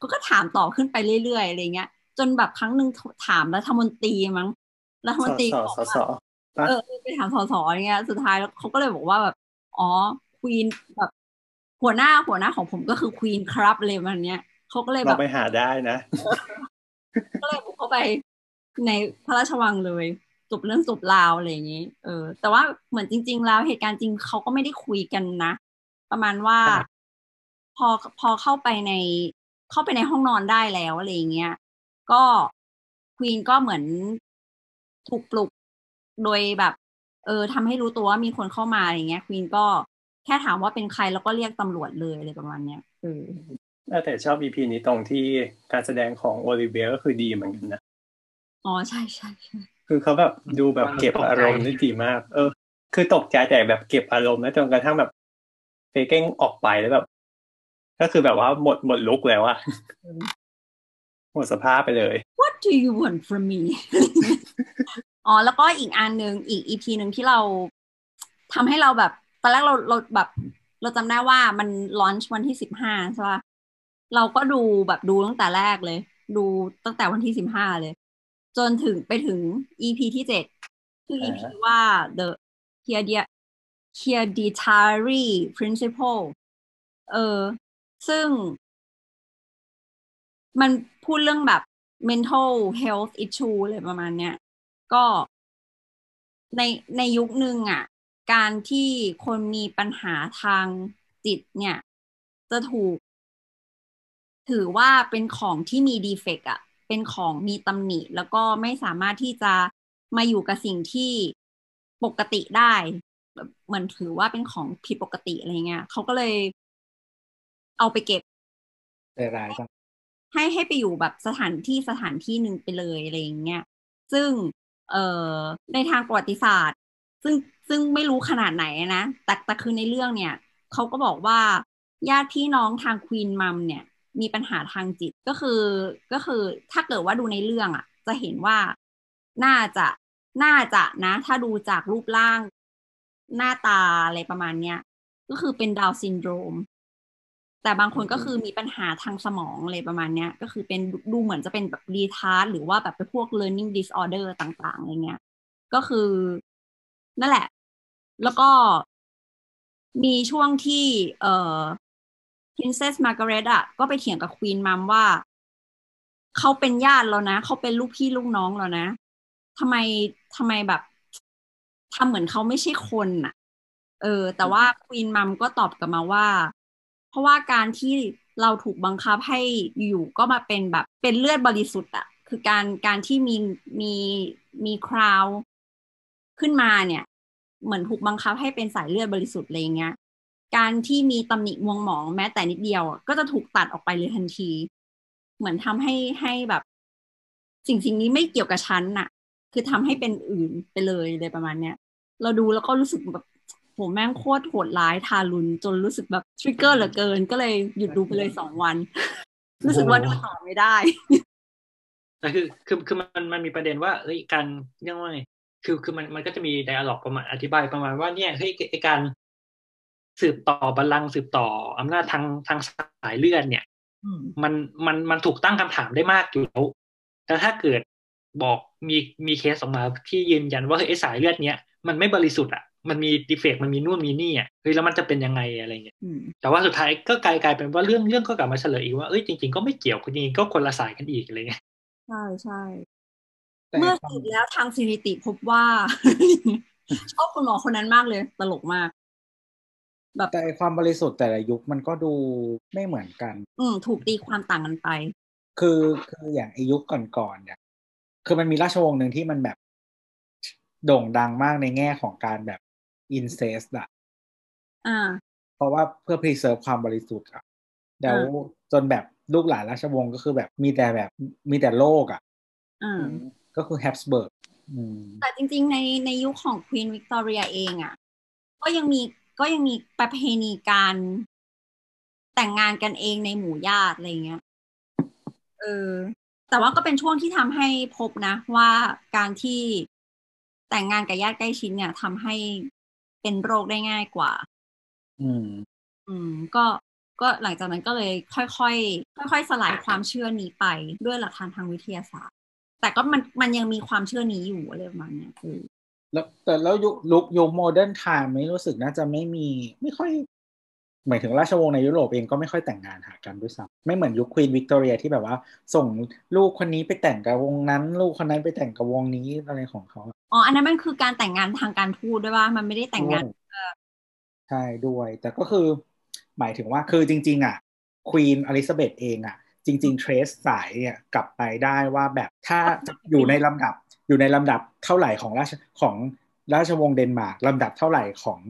ก็ก็ถามต่อขึ้นไปเรื่อยๆอะไรเงี้ย จนแบบครั้งหนึ่งถามรัฐมนตรีมั้งรัฐมนตรีบอกว่าเออไปถามสสอะไรเงี้ย สุดท้ายแล้วเขาก็เลยบอกว่าแบบอ๋อควีนแบบหัวหน้าหัวหน้าของผมก็คือควีนครับเลยมันเนี้ยเขาก็เลยแบบไปหาได้นะก็เลยบุกเข้าไปในพระราชวังเลยจบเรื่องจบราวอะไรอย่างนี้ เออ แต่ว่าเหมือนจริง ๆ แล้วเหตุการณ์จริงเขาก็ไม่ได้คุยกันนะ ประมาณว่า พอพอเข้าไปในเข้าไปในห้องนอนได้แล้วอะไรอย่างเงี้ย ก็ควีนก็เหมือนถูกปลุกโดยแบบ เออทำให้รู้ตัวว่ามีคนเข้ามาอย่างเงี้ยควีนก็แค่ถามว่าเป็นใครแล้วก็เรียกตำรวจเลยอะไรประมาณเนี้ยเออแต่ชอบอีพีนี้ตรงที่การแสดงของโอลิเวียก็คือดีเหมือนกันนะ อ๋อใช่ใช่ใช่คือเขาแบบดูแบบเก็บอารมณ์ได้ดีมาก เออ คือตกใจแต่แบบเก็บอารมณ์แล้วจนกระทั่งแบบเฟเก้งออกไปแล้วแบบ ก็คือแบบว่าหมดหมดลุกแล้วอะ หมดสภาพไปเลย What do you want from me อ๋อแล้วก็อีกอันหนึ่งอีกอีพีหนึ่งที่เราทำให้เราแบบ ตอนแรกเราเราแบบ เราจำได้ว่ามันลอนช์วันที่สิบห้าใช่ป่ะเราก็ดูแบบดูตั้งแต่แรกเลย ดูตั้งแต่วันที่สิบห้าเลย จนถึงไปถึง EP ที่เจ็ดคือ EP ว่า the hereditary principle เออ ซึ่งมัน พูดเรื่องแบบ mental health issue เลยประมาณเนี้ยก็ในในยุคหนึ่งอะ การที่คนมีปัญหาทางจิตเนี่ย จะถูก ถือว่าเป็นของที่มีดีเฟกต์อะ เป็นของมีตำหนิ แล้วก็ไม่สามารถที่จะมาอยู่กับสิ่งที่ปกติได้เหมือนถือว่าเป็นของผิดปกติอะไรเงี้ยเขาก็เลยเอาไปเก็บร้ายจัง ให้ให้ไปอยู่แบบสถานที่สถานที่หนึ่งไปเลยอะไรเงี้ยซึ่งเอ่อในทางประวัติศาสตร์ ซึ่งซึ่งไม่รู้ขนาดไหนนะแต่แต่คือในเรื่องเนี่ยเขาก็บอกว่าญาติพี่น้องทาง Queen Mum เนี่ยมีปัญหาทางจิตก็คือก็คือถ้าเกิดว่าดูในเรื่องอะ จะเห็นว่าน่าจะน่าจะนะ ถ้าดูจากรูปร่างหน้าตาอะไรประมาณเนี้ยก็คือเป็นดาวน์ซินโดรม แต่บางคนก็คือมีปัญหาทางสมองอะไรประมาณเนี้ย ก็คือเป็นดูเหมือนจะเป็นแบบ retard หรือว่าแบบเป็นพวก learning disorder ต่างๆอะไรเงี้ย ก็คือนั่นแหละ แล้วก็มีช่วงที่ เอ่อ Princess Margaret อะก็ไปเถียงกับควีนมัมว่า เขาเป็นญาติแล้วนะ เขาเป็นลูกพี่ลูกน้องแล้วนะทำไมทำไมแบบทำเหมือนเขาไม่ใช่คนอะเออ แต่ว่าควีนมัมก็ตอบกลับมาว่า เพราะว่าการที่เราถูกบังคับให้อยู่ก็มาเป็นแบบเป็นเลือดบริสุทธิ์อะคือการการที่มีมีมีคราวขึ้นมาเนี่ย เหมือนถูกบังคับให้เป็นสายเลือดบริสุทธิ์อะไรเงี้ยการที่มีตำหนิมวงหมองแม้แต่นิดเดียวก็จะถูกตัดออกไปเลยทันที เหมือนทำให้ให้แบบ สิ่งสิ่งนี้ไม่เกี่ยวกับฉันน่ะ คือทำให้เป็นอื่นไปเลยเลยประมาณเนี้ยเราดูแล้วก็รู้สึกแบบ แม่งโคตรโหดร้ายทารุณจนรู้สึกแบบทริกเกอร์เหลือเกิน ก็เลยหยุดดูไปเลยสองวัน รู้สึกว่าดูต่อไม่ได้แต่คือคือคือมันมันมีประเด็นว่าเอ้ยการเรียกว่าไงคือคือมันมันก็จะมีไดอะล็อกประมาณอธิบายประมาณว่าเนี่ยเฮ้ยไอการสืบต่อบัลลังก์สืบต่ออำนาจทางทางสายเลือดเนี่ยมันมันมันถูกตั้งคำถามได้มากอยู่แล้วแต่ถ้าเกิดบอกมีมีเคสออกมาที่ยืนยันว่าเฮ้ยไอสายเลือดเนี้ยมันไม่บริสุทธิ์อะ มันมีดีเฟกมันมีนู่นมีนี่อะเฮ้ยแล้วมันจะเป็นยังไงอะไรเงี้ยอืมแต่ว่าสุดท้ายก็กลายกลายเป็นว่าเรื่องเรื่องก็กลับมาเฉลยอีกว่าเอ้ยจริงๆก็ไม่เกี่ยวจริงๆก็คนละสายกันอีกอะไรเงี้ยใช่ใช่แต่เมื่อความสืบแล้วทางสถิติพบว่าชอบคุณหมอคนนั้นมากเลย ตลกมาก แบบแต่ไอ้ความบริสุทธิ์แต่ละยุคมันก็ดูไม่เหมือนกัน อืมถูกตีความต่างกันไป คือคืออย่างไอายุคก่อนๆเนี่ยคือมันมีราชวงศ์หนึ่งที่มันแบบโด่งดังมากในแง่ของการแบบ อินเซสอะอ่า เพราะว่าเพื่อ preserve ความบริสุทธิ์อะแล้วจนแบบลูกหลานราชวงศ์ก็คือแบบมีแต่แบบมีแต่โลกอะอ่าก็คือแฮปสเบิร์กอืมแต่จริงๆในในยุคของควีนวิกตอเรียเองอะ่ะก็ยังมีก็ยังมีประเพณีการแต่งงานกันเองในหมู่ญาติอะไรเงี้ย เออ แต่ว่าก็เป็นช่วงที่ทำให้พบนะ ว่าการที่แต่งงานกับญาติใกล้ชิดเนี่ยทำให้ เป็นโรคได้ง่ายกว่า อืม อืม ก็ก็หลังจากนั้นก็เลยค่อยๆค่อย ๆ สลายความเชื่อนี้ไปด้วยหลักฐานทางวิทยาศาสตร์ แต่ก็มันมันยังมีความเชื่อนี้อยู่อะไรประมาณเนี้ยคือแล้วแต่แล้วยุคยุค modern time ไม่รู้สึกน่าจะไม่มี ไม่ค่อย หมายถึงราชวงศ์ในยุโรปเองก็ไม่ค่อยแต่งงานหากันด้วยซ้ำไม่เหมือนยุคควีนวิกตอเรียที่แบบว่า ส่งลูกคนนี้ไปแต่งกับวงนั้น ลูกคนนั้นไปแต่งกับวงนี้อะไรของเขาอ๋ออันนั้นมันคือการแต่งงานทางการทูตด้วยว่ามันไม่ได้แต่งงานด้วยใช่ด้วย แต่ก็คือ หมายถึงว่าคือจริง ๆ อะควีนอลิซาเบธเองอะ จริง ๆ เทรสสายเนี่ยกลับไปได้ว่าแบบถ้าอยู่ในลำดับอยู่ในลำดับเท่าไหร่ของราชของราชวงศ์เดนมาร์กลำดับเท่าไหร่ของ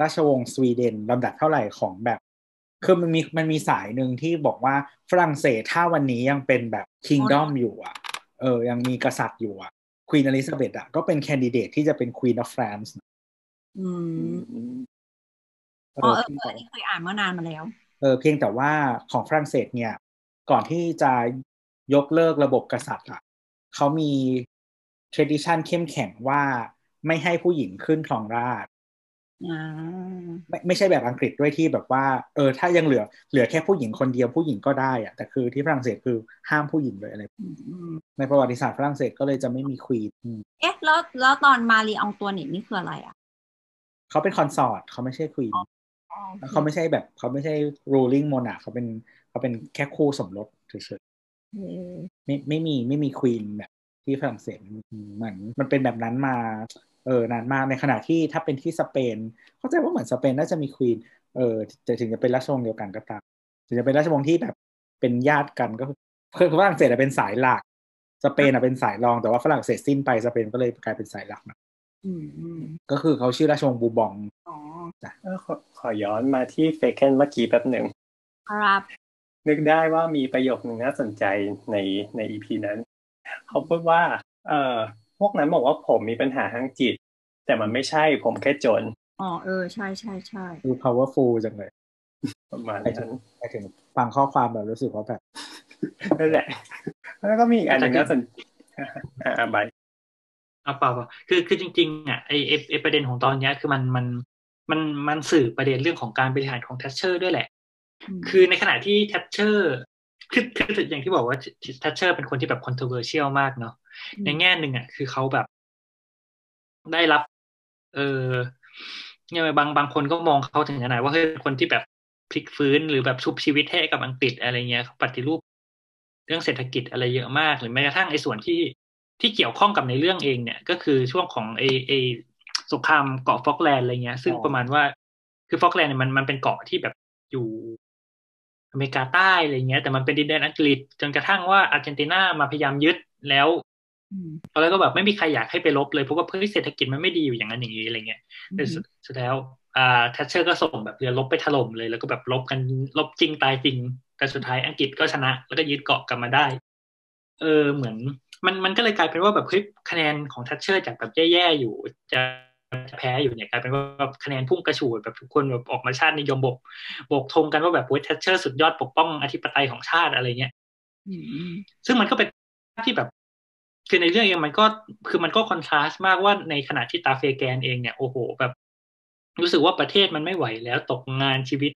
ราชวงศ์สวีเดนลำดับเท่าไหร่ของแบบคือมันมีมันมีสายหนึ่งที่บอกว่าฝรั่งเศสถ้าวันนี้ยังเป็นแบบคิงดอมอยู่อะเออยังมีกษัตริย์อยู่อะควีนอลิซาเบธอะก็เป็น candidate ที่จะเป็น Queen of Franceอืมอืมเออ๋ออเออเพียงเออแต่อันนี้เคยอ่านเมื่อนานมาแล้ว เออเพียงแต่ว่าของฝรั่งเศสเนี่ย ก่อนที่จะยกเลิกระบบกษัตริย์อะเขามี tradition เข้มแข็งว่าไม่ให้ผู้หญิงขึ้นครองราชย์อ่า ไม่ไม่ใช่แบบอังกฤษด้วยที่แบบว่า เออ ถ้ายังเหลือ เหลือแค่ผู้หญิงคนเดียวผู้หญิงก็ได้อะแต่คือที่ฝรั่งเศสคือห้ามผู้หญิงเลยอะไรอืมอืมในประวัติศาสตร์ฝรั่งเศสก็เลยจะไม่มีควีนอืมเอ๊ะแล้วแล้วตอนมารีอองตัวเน็ตนี่คืออะไรอะเขาเป็น consort เขาไม่ใช่ควีนอ๋อเขาไม่ใช่แบบเขาไม่ใช่ ruling monarch เขาเป็นเขาเป็นแค่คู่สมรสเฉยเออๆไม่ไม่มีไม่มีควีนแบบที่ฝรั่งเศสอืมเหมือนมันเป็นแบบนั้นมา เออนานมากในขณะที่ถ้าเป็นที่สเปน เข้าใจว่าเหมือนสเปนน่าจะมีควีนเออแต่ถึงจะเป็นราชวงศ์เดียวกันก็ตามถึงจะเป็นราชวงศ์ที่แบบเป็นญาติกันก็คือฝรั่งเศสอะเป็นสายหลัก สเปนอะเป็นสายรองแต่ว่าฝรั่งเศสสิ้นไปสเปนก็เลยกลายเป็นสายหลักนะอืมอืมก็คือเขาชื่อราชวงศ์บูบองอ๋อเออขอขอย้อนมาที่เฟเคนเมื่อกี้แป๊บหนึ่งครับ นึกได้ว่ามีประโยคหนึ่งน่าสนใจในในอีพีนั้น เขาพูดว่า เอ่อ พวกนั้นบอกว่าผมมีปัญหาทางจิต แต่มันไม่ใช่ผมแค่จนอ๋อเออใช่ใช่ใช่คือ powerful จังเลยประมาณไปถึนั้งนไปถึงฟังข้อความแบบรู้สึกว่าแบบนั่นแหละ แล้วก็มีอีกอันหนึ่งน่าสนอ่าอ่าใบอ่าเปล่าเปล่าคือคือจริงๆอะไอไอไอประเด็นของตอนเนี้ยคือมันมันมันมันสื่อประเด็นเรื่องของการบริหารของแทชเชอร์ด้วยแหละ คือในขณะที่แทชเชอร์คือคืออย่างที่บอกว่าแทชเชอร์เป็นคนที่แบบ controversial มากเนาะ ในแง่หนึ่งอะคือเขาแบบ ได้รับ เออเนี่ยบางบางคนก็มองเขาถึงขนาดว่าเฮ้ยคนที่แบบพลิกฟื้นหรือแบบชุบชีวิตให้กับอังกฤษอะไรเงี้ยปฏิรูปเรื่องเศรษฐกิจอะไรเยอะมาก หรือแม้กระทั่งไอ้ส่วนที่ที่เกี่ยวข้องกับในเรื่องเองเนี่ยก็คือช่วงของไอ้ไอ้สงครามเกาะฟอกแลนด์อะไรเงี้ย ซึ่งประมาณว่าคือฟอกแลนด์เนี่ยมันมันเป็นเกาะที่แบบอยู่อเมริกาใต้อะไรเงี้ย แต่มันเป็นดินแดนอังกฤษจนกระทั่งว่าอาร์เจนตินามาพยายามยึดแล้ว ตอนแรกก็แบบไม่มีใครอยากให้ไปรบเลยเพราะว่าเพื่อเศรษฐกิจมันไม่ดีอยู่อย่างนั้นอย่างนี้อะไรเงี้ยแต่สุดแล้วอ่าแทชเชอร์ก็ส่งแบบเรือรบไปถล่มเลยแล้วก็แบบรบกันรบจริงตายจริง แต่สุดท้ายอังกฤษก็ชนะ แล้วก็ยึดเกาะกลับมาได้ เออเหมือน มันมันก็เลยกลายเป็นว่าแบบเฮ้ยคะแนนของแทชเชอร์จากแบบแย่ๆอยู่จะแพ้อยู่เนี่ยกลายเป็นว่าคะแนนพุ่งกระฉูดแบบทุกคนแบบออกมาชาตินิยมโบกโบกธงกันว่าแบบโอ้ยแทชเชอร์สุดยอดปกป้องอธิปไตยของชาติอะไรเงี้ยซึ่งมันก็เป็นที่แบบ คือในเรื่องเองมันก็คือมันก็คอนทราสต์มากว่าในขณะที่ตาเฟแกนเองเนี่ยโอ้โหแบบ รู้สึกว่าประเทศมันไม่ไหวแล้วตกงานชีวิต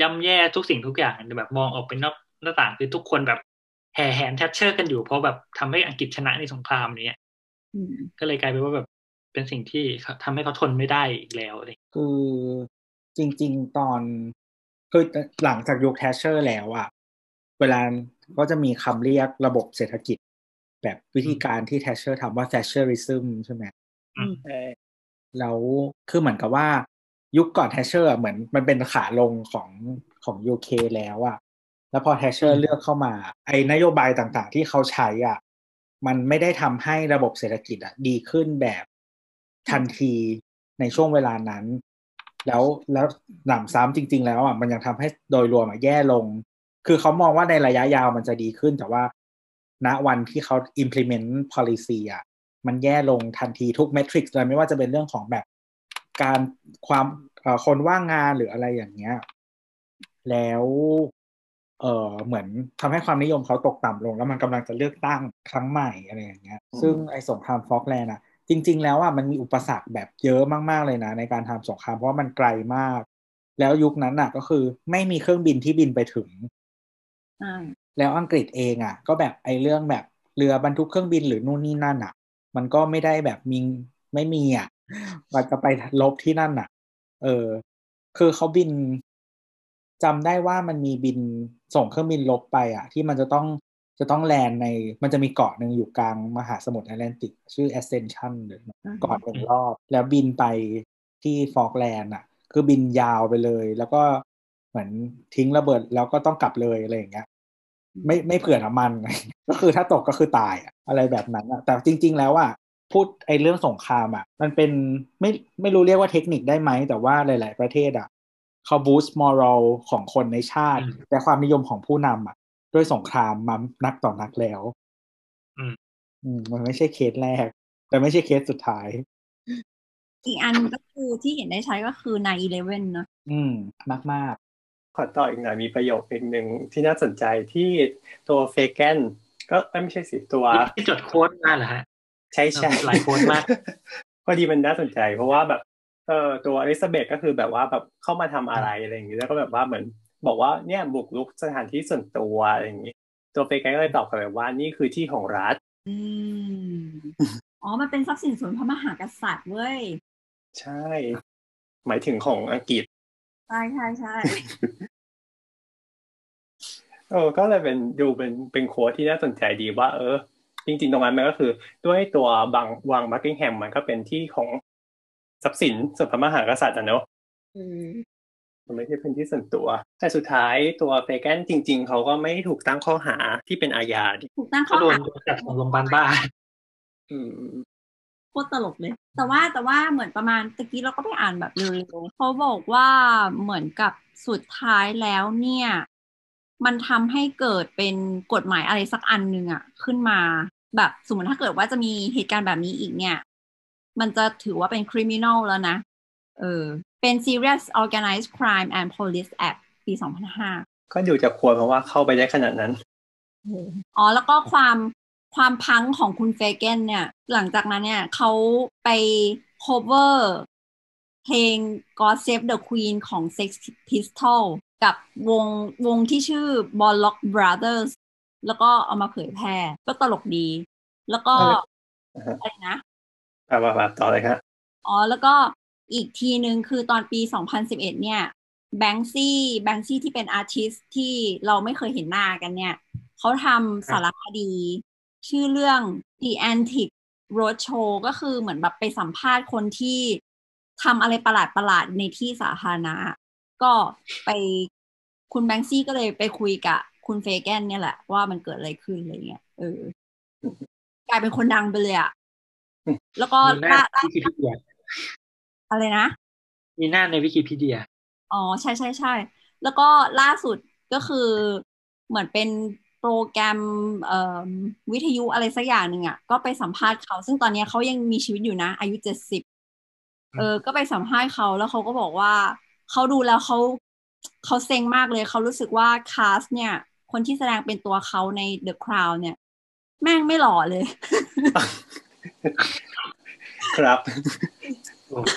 ย่ำแย่ทุกสิ่งทุกอย่างแบบมองออกเป็นนอกหน้าต่างคือทุกคนแบบแห่แหนแทชเชอร์กันอยู่เพราะแบบทำให้อังกฤษชนะในสงครามนี้ก็เลยกลายเป็นว่าแบบเป็นสิ่งที่ทำให้เขาทนไม่ได้อีกแล้วเลยคือจริง ๆ ตอนคือหลังจากยุคแทชเชอร์แล้วอะเขาก็จะมีคำเรียกระบบเศรษฐกิจ แบบวิธีการที่แทชเชอร์ทำว่า Thatcherism ใช่ไหมแล้วคือเหมือนกับว่า ยุคก่อนแทชเชอร์เหมือนมันเป็นขาลงของของ UK แล้วอะแล้วพอแทชเชอร์เลือกเข้ามา ไอ้นโยบายต่างๆ ที่เขาใช้อะ มันไม่ได้ทำให้ระบบเศรษฐกิจอะ ดีขึ้นแบบทันทีในช่วงเวลานั้น แล้วแล้วหนำซ้ำจริง ๆ แล้วอะมันยังทำให้โดยรวมอะแย่ลง คือเขามองว่าในระยะยาวมันจะดีขึ้น แต่ว่า ณวันที่เขา implement policy อะมันแย่ลงทันทีทุกเมทริกซ์เลยไม่ว่าจะเป็นเรื่องของแบบการความคนว่างงานหรืออะไรอย่างเงี้ย แล้ว เออเหมือนทำให้ความนิยมเขาตกต่ำลง แล้วมันกำลังจะเลือกตั้งครั้งใหม่อะไรอย่างเงี้ย ซึ่งไอ้สงครามฟอกแลนด์อะจริง ๆ แล้วอะมันมีอุปสรรคแบบเยอะมากๆเลยนะ ในการทำสงครามเพราะว่ามันไกลมาก แล้วยุคนั้นอะ ก็คือไม่มีเครื่องบินที่บินไปถึง แล้วอังกฤษเองอะ ก็แบบไอ้เรื่องแบบเรือบรรทุกเครื่องบินหรือนู่นนี่นั่นอะ มันก็ไม่ได้แบบมีไม่มีอะว่าจะไปลบที่นั่นอะ เออ คือเขาบินจำได้ว่ามันมีบินส่งเครื่องบินลบไปอะ ที่มันจะต้องจะต้องแลนใน มันจะมีเกาะหนึ่งอยู่กลางมหาสมุทรแอตแลนติก ชื่อ Ascension หรือเก่อนหนึ่งรอบ แล้วบินไปที่ฟอกแลนด์อะ คือบินยาวไปเลย แล้วก็เหมือนทิ้งระเบิดแล้วก็ต้องกลับเลยอะไรอย่างเงี้ย ไม่ไม่เผื่อน้ำมัน ก็คือถ้าตกก็คือตายอะไรแบบนั้นอะแต่จริง ๆ แล้วอะพูดไอ้เรื่องสงครามอะมันเป็นไม่ไม่รู้เรียกว่าเทคนิคได้ไหม แต่ว่าหลาย ๆ ประเทศอะเขาบูสต์มอรัลของคนในชาติ แต่ความนิยมของผู้นำอะด้วยสงครามมานักต่อนักแล้วอืมอืมมันไม่ใช่เคสแรก แต่ไม่ใช่เคสสุดท้าย อีกอันก็คือที่เห็นได้ใช้ก็คือในอีเลเว่นเนาะอืม มากมาก ขอต่ออีกหน่อยมีประโยคอีกหนึ่งที่น่าสนใจที่ตัวเฟแกนก็ไม่ใช่สิตัวที่จดโค้ดมาเหรอฮะใช่ใช่หลายโค้ดมากพอดีมันน่าสนใจ เพราะว่าแบบเออตัวอลิซาเบธก็คือแบบว่าแบบเข้ามาทำอะไรอะไรอย่างนี้แล้วก็แบบว่าเหมือน บอกว่าเนี่ยบุกรุกสถานที่ส่วนตัวอะไรอย่างนี้ ตัวเฟแกนก็เลยตอบกลับแบบว่านี่คือที่ของรัฐอืมอ๋อมันเป็นทรัพย์สินส่วนพระมหากษัตริย์เว้ยใช่ หมายถึงของอังกฤษ ใช่ใช่ใช่เออก็เลยเป็นดูเป็นเป็นโค้ดที่น่าสนใจดีว่า เออ จริง ๆ ตรงนั้นมันก็คือ ด้วยตัวบางวังบักกิงแฮมมันก็เป็นที่ของทรัพย์สินส่วนพระมหากษัตริย์อะเนาะมันไม่ใช่พื้นที่ส่วนตัว แต่สุดท้ายตัวเฟแกนจริง ๆ เขาก็ไม่ถูกตั้งข้อหาที่เป็นอาญาถูกตั้งข้อหาจับของโรงพยาบาลบ้าอืม โคตรตลกเลย แต่ว่าแต่ว่าเหมือนประมาณตะกี้เราก็ไปอ่านแบบเร็วๆเขาบอกว่าเหมือนกับสุดท้ายแล้วเนี่ย มันทำให้เกิดเป็นกฎหมายอะไรสักอันหนึ่งอะขึ้นมาแบบสมมติถ้าเกิดว่าจะมีเหตุการณ์แบบนี้อีกเนี่ย มันจะถือว่าเป็น criminal แล้วนะ เออ เป็น serious organized crime and police act ปี 2005 ก็อยู่จะควรเพราะว่าเข้าไปได้ขนาดนั้น อ๋อ แล้วก็ความ ความพังของคุณเฟเกนเนี่ย หลังจากนั้นเนี่ยเขาไป cover เพลง God Save the Queen ของ Sex Pistol กับวงวงที่ชื่อ Bollock Brothers แล้วก็เอามาเผยแพร่ก็ตลกดี แล้วก็อ่าฮะอะไรนะอ่ามามาต่อเลยครับอ๋อ แล้วก็อีกทีหนึ่งคือตอนปี 2011 เนี่ยแบงซี่แบงซี่ที่เป็นอาร์ติสที่เราไม่เคยเห็นหน้ากันเนี่ย เขาทำสารคดี ชื่อเรื่อง The Antique Roadshow ก็คือเหมือนแบบไปสัมภาษณ์คนที่ทำอะไรประหลาดประหลาดๆในที่สาธารณะ ก็ไปคุณแบงซี่ก็เลยไปคุยกับคุณเฟแกนเนี่ยแหละ ว่ามันเกิดอะไรขึ้นอะไรเงี้ยเออกลายเป็นคนดังไปเลยอะแล้วก็มีหน้าล่าวิกิพีเดียอะไรนะ มีหน้าในวิกิพีเดีย อ๋อ ใช่ใช่ใช่แล้วก็ล่าสุดก็คือเหมือนเป็น โปรแกรมเอ่อวิทยุอะไรสักอย่างหนึ่งอะ ก็ไปสัมภาษณ์เขา ซึ่งตอนเนี้ยเขายังมีชีวิตอยู่นะ อายุเจ็ดสิบเออ ก็ไปสัมภาษณ์เขาแล้วเขาก็บอกว่าเขาดูแล้วเขาเขาเซ็งมากเลยเขารู้สึกว่าคาสเนี่ย คนที่แสดงเป็นตัวเขาใน The Crown เนี่ย แม่งไม่หล่อเลย ครับโอ้โห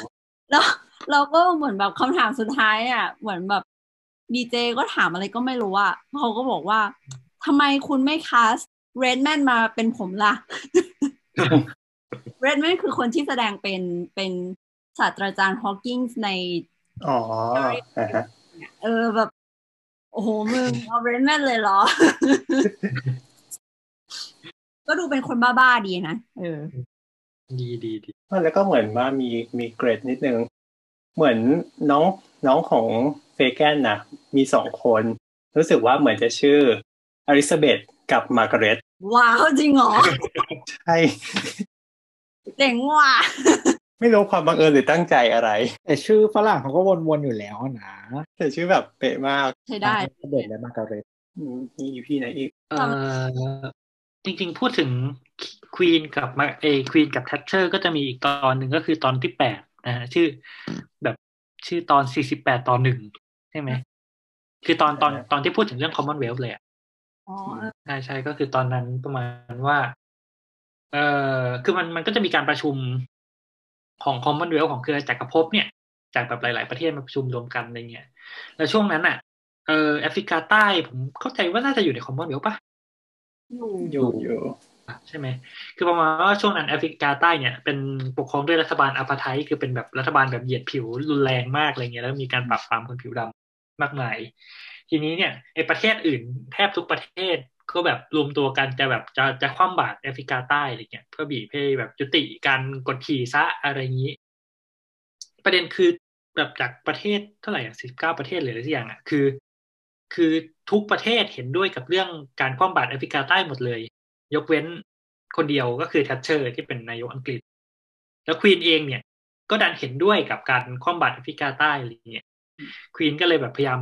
แล้วเราก็เหมือนแบบคำถามสุดท้ายอะ เหมือนแบบดีเจก็ถามอะไรก็ไม่รู้อะเขาก็บอกว่า ทำไมคุณไม่คาสเรดแมนมาเป็นผมล่ะเรดเมนคือคนที่แสดงเป็นเป็นศาสตราจารย์ฮอว์กิงส์ในอ๋ออ่าฮะเออแบบ โอ้โห มึงเอาเรดเมนเลยเหรอ ก็ดูเป็นคนบ้าๆดีนะ เออ ดีดีดีแล้วก็เหมือนว่ามีมีเกร็ดนิดนึง เหมือนน้องน้องของเฟแกนนะมีสองคน รู้สึกว่าเหมือนจะชื่อ อลิซาเบธกับมาร์กาเร็ตว้าวจริงเหรอ ใช่เจ๋งว่ะ ไม่รู้ความบังเอิญหรือตั้งใจอะไร แต่ชื่อฝรั่งเขาก็วนๆอยู่แล้วนะ แต่ชื่อแบบเป๊ะมาก อลิซาเบธและมาร์กาเร็ตอืมมีอีพีไหนอีกเอ่อจริงๆ พูดถึงควีนกับมาเอควีนกับแทชเชอร์ก็จะมีอีกตอนหนึ่งก็คือตอนที่แปดนะฮะชื่อแบบชื่อตอนสี่สิบแปดตอนหนึ่งใช่ไหม คือตอนตอนตอนที่พูดถึงเรื่อง Commonwealth เลยอะ อ๋อเออ ใช่ใช่ก็คือตอนนั้นประมาณว่า เอ่อคือมันมันก็จะมีการประชุมของ Commonwealth ของเครือจักรภพเนี่ย จากแบบหลาย ๆ ประเทศมาประชุมรวมกันอะไรเงี้ย แล้วช่วงนั้นอะ เออแอฟริกาใต้ผมเข้าใจว่าน่าจะอยู่ใน Commonwealth ปะอยู่อยู่อยู่ใช่ไหม คือประมาณว่าช่วงนั้นแอฟริกาใต้เนี่ยเป็นปกครองด้วยรัฐบาลอาปาไทคือเป็นแบบรัฐบาลแบบเหยียดผิวรุนแรงมากอะไรเงี้ยแล้วมีการปราบปรามคนผิวดำมากมาย ทีนี้เนี่ยไอประเทศอื่นแทบทุกประเทศก็แบบรวมตัวกันจะแบบจะจะคว่ำบาตรแอฟริกาใต้อะไรเงี้ยเพื่อบีบให้แบบจุติการกดขี่ซะอะไรอย่างนี้ ประเด็นคือแบบจากประเทศเท่าไหร่อะสิบเก้าประเทศหรืออะไรสักอย่างอะคือ คือทุกประเทศเห็นด้วยกับเรื่องการคว่ำบาตรแอฟริกาใต้หมดเลย ยกเว้นคนเดียวก็คือแทชเชอร์ที่เป็นนายกอังกฤษ แล้วควีนเองเนี่ย ก็ดันเห็นด้วยกับการคว่ำบาตรแอฟริกาใต้อะไรเงี้ยควีนก็เลยแบบพยายาม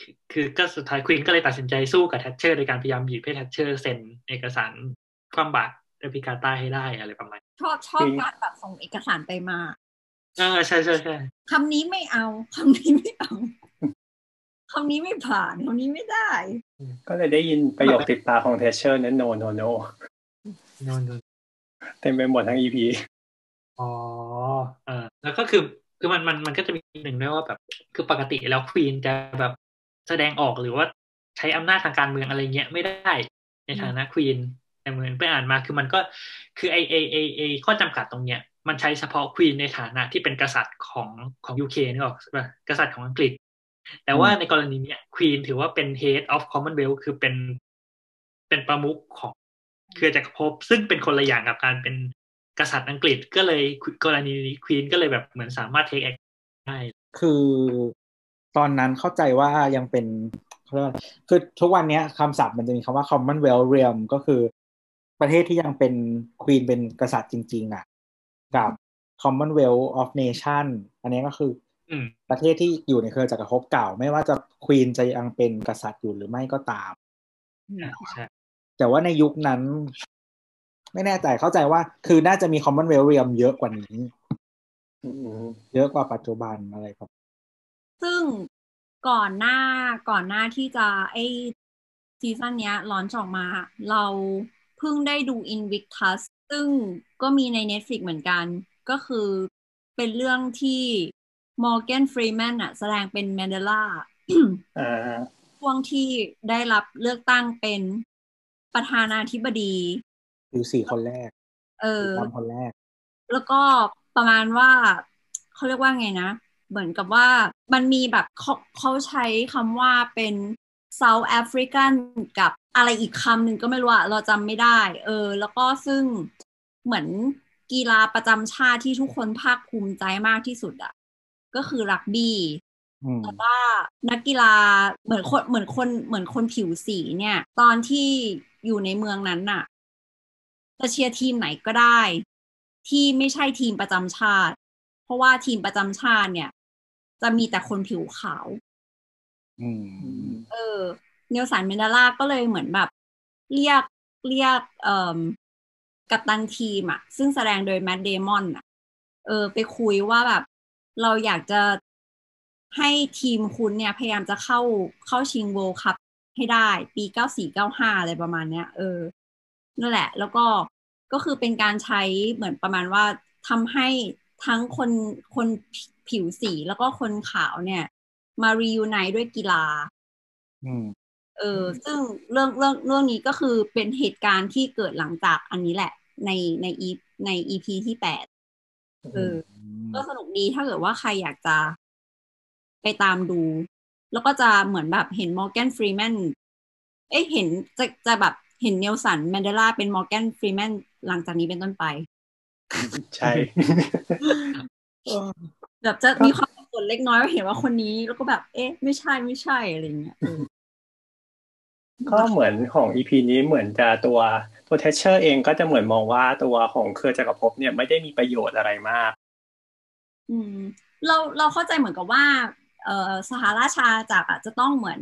คือคือก็สุดท้ายควีนก็เลยตัดสินใจสู้กับแทชเชอร์โดยการพยายามบีบให้แทชเชอร์เซ็นเอกสารคว่ำบาตรแอฟริกาใต้ให้ได้อะไรประมาณนี้ชอบชอบการแบบส่งเอกสารไปมาเออใช่ใช่ใช่คำนี้ไม่เอาคำนี้ไม่เอาคำนี้ไม่ผ่านคำนี้ไม่ได้ ก็เลยได้ยินประโยคติดปากของแทชเชอร์นั้น no no no โน่นโน่นเต็มไปหมดทั้งอีพีอ๋อเออแล้วก็คือคือมันมันมันก็จะมีหนึ่งด้วยว่าแบบ คือปกติแล้วควีนจะแบบ แสดงออกหรือว่าใช้อำนาจทางการเมืองอะไรเงี้ยไม่ได้ในฐานะควีนแต่เหมือนไปอ่านมาคือมันก็คือไอไอไอไอข้อจำกัดตรงเนี้ยมันใช้เฉพาะควีนในฐานะที่เป็นกษัตริย์ของของยูเคนึกออกป่ะกษัตริย์ของอังกฤษ แต่ว่าในกรณีเนี้ยควีนถือว่าเป็น head of commonwealth คือเป็นเป็นประมุขของเครือจักรภพซึ่งเป็นคนละอย่างกับการเป็นกษัตริย์อังกฤษก็เลยกรณีนี้ควีนก็เลยแบบเหมือนสามารถ take act ได้คือ ตอนนั้นเข้าใจว่ายังเป็นเขาเรียกว่าคือทุกวันเนี้ยคำศัพท์มันจะมีคำว่า Commonwealth Realm ก็คือ ประเทศที่ยังเป็นควีนเป็นกษัตริย์จริง ๆ อะ กับ Commonwealth of Nation อันนี้ก็คืออืมประเทศที่อยู่ในเครือจักรภพเก่า ไม่ว่าจะควีนจะยังเป็นกษัตริย์อยู่หรือไม่ก็ตามอ่าใช่แต่ว่าในยุคนั้น ไม่แน่ใจเข้าใจว่า คือน่าจะมี Commonwealth Realm เยอะกว่านี้อืมเยอะกว่าปัจจุบันอะไรครับ ซึ่งก่อนหน้าก่อนหน้าที่จะไอซีซั่นเนี้ยลอนออกมา เราเพิ่งได้ดู Invictus ซึ่งก็มีใน Netflix เหมือนกัน ก็คือเป็นเรื่องที่ Morgan Freeman อะแสดงเป็นแมนเดลาอ่าช่วงที่ได้รับเลือกตั้งเป็นประธานาธิบดีผิวสีคนแรก เออดำคนแรก แล้วก็ประมาณว่าเขาเรียกว่าไงนะ เหมือนกับว่ามันมีแบบเขาเขาใช้คำว่าเป็น South African กับอะไรอีกคำหนึ่งก็ไม่รู้อะเราจำไม่ได้ เออ แล้วก็ซึ่งเหมือนกีฬาประจำชาติที่ทุกคนภาคภูมิใจมากที่สุดอะก็คือรักบี้อืมแต่ว่านักกีฬาเหมือนคนเหมือนคนเหมือนคนผิวสีเนี่ย ตอนที่อยู่ในเมืองนั้นน่ะจะเชียร์ทีมไหนก็ได้ ที่ไม่ใช่ทีมประจำชาติ เพราะว่าทีมประจำชาติเนี่ย จะมีแต่คนผิวขาวอืมเออ เนลสันแมนเดลาก็เลยเหมือนแบบ เรียกเรียกเอ่อกัปตันทีมอะซึ่งแสดงโดยแมตต์ เดมอนอะเออ ไปคุยว่าแบบ เราอยากจะให้ทีมคุณเนี่ย พยายามจะเข้าเข้าชิง World Cup ให้ได้ปีเก้าสี่เก้าห้าอะไรประมาณเนี้ย เออ นั่นแหละ แล้วก็ก็คือเป็นการใช้เหมือนประมาณว่าทำให้ทั้งคนคน ผิวสีแล้วก็คนขาวเนี่ย มา reunite ด้วยกีฬาอืมเออ ซึ่งเรื่องเรื่องเรื่องนี้ก็คือเป็นเหตุการณ์ที่เกิดหลังจากอันนี้แหละ ในในอีใน EP ที่แปดเออก็สนุกดีถ้าเกิดว่าใครอยากจะไปตามดู แล้วก็จะเหมือนแบบเห็นมอร์แกนฟรีแมนเอ๊ะเห็นจะจะแบบเห็นเนลสันแมนเดลาเป็นมอร์แกนฟรีแมนหลังจากนี้เป็นต้นไป ใช่ แบบจะมีความสับสนเล็กน้อยว่าเห็นว่าคนนี้แล้วก็แบบ เอ๊ะ ไม่ใช่ไม่ใช่อะไรเงี้ยเออก็เหมือนของอีพีนี้เหมือนจะตัวตัวเทชเชอร์เองก็จะเหมือนมองว่าตัวของเครือจักรภพเนี่ยไม่ได้มีประโยชน์อะไรมาก อืม เราเราเข้าใจเหมือนกับว่า เอ่อสหราชอาณาจักรอะจะต้องเหมือน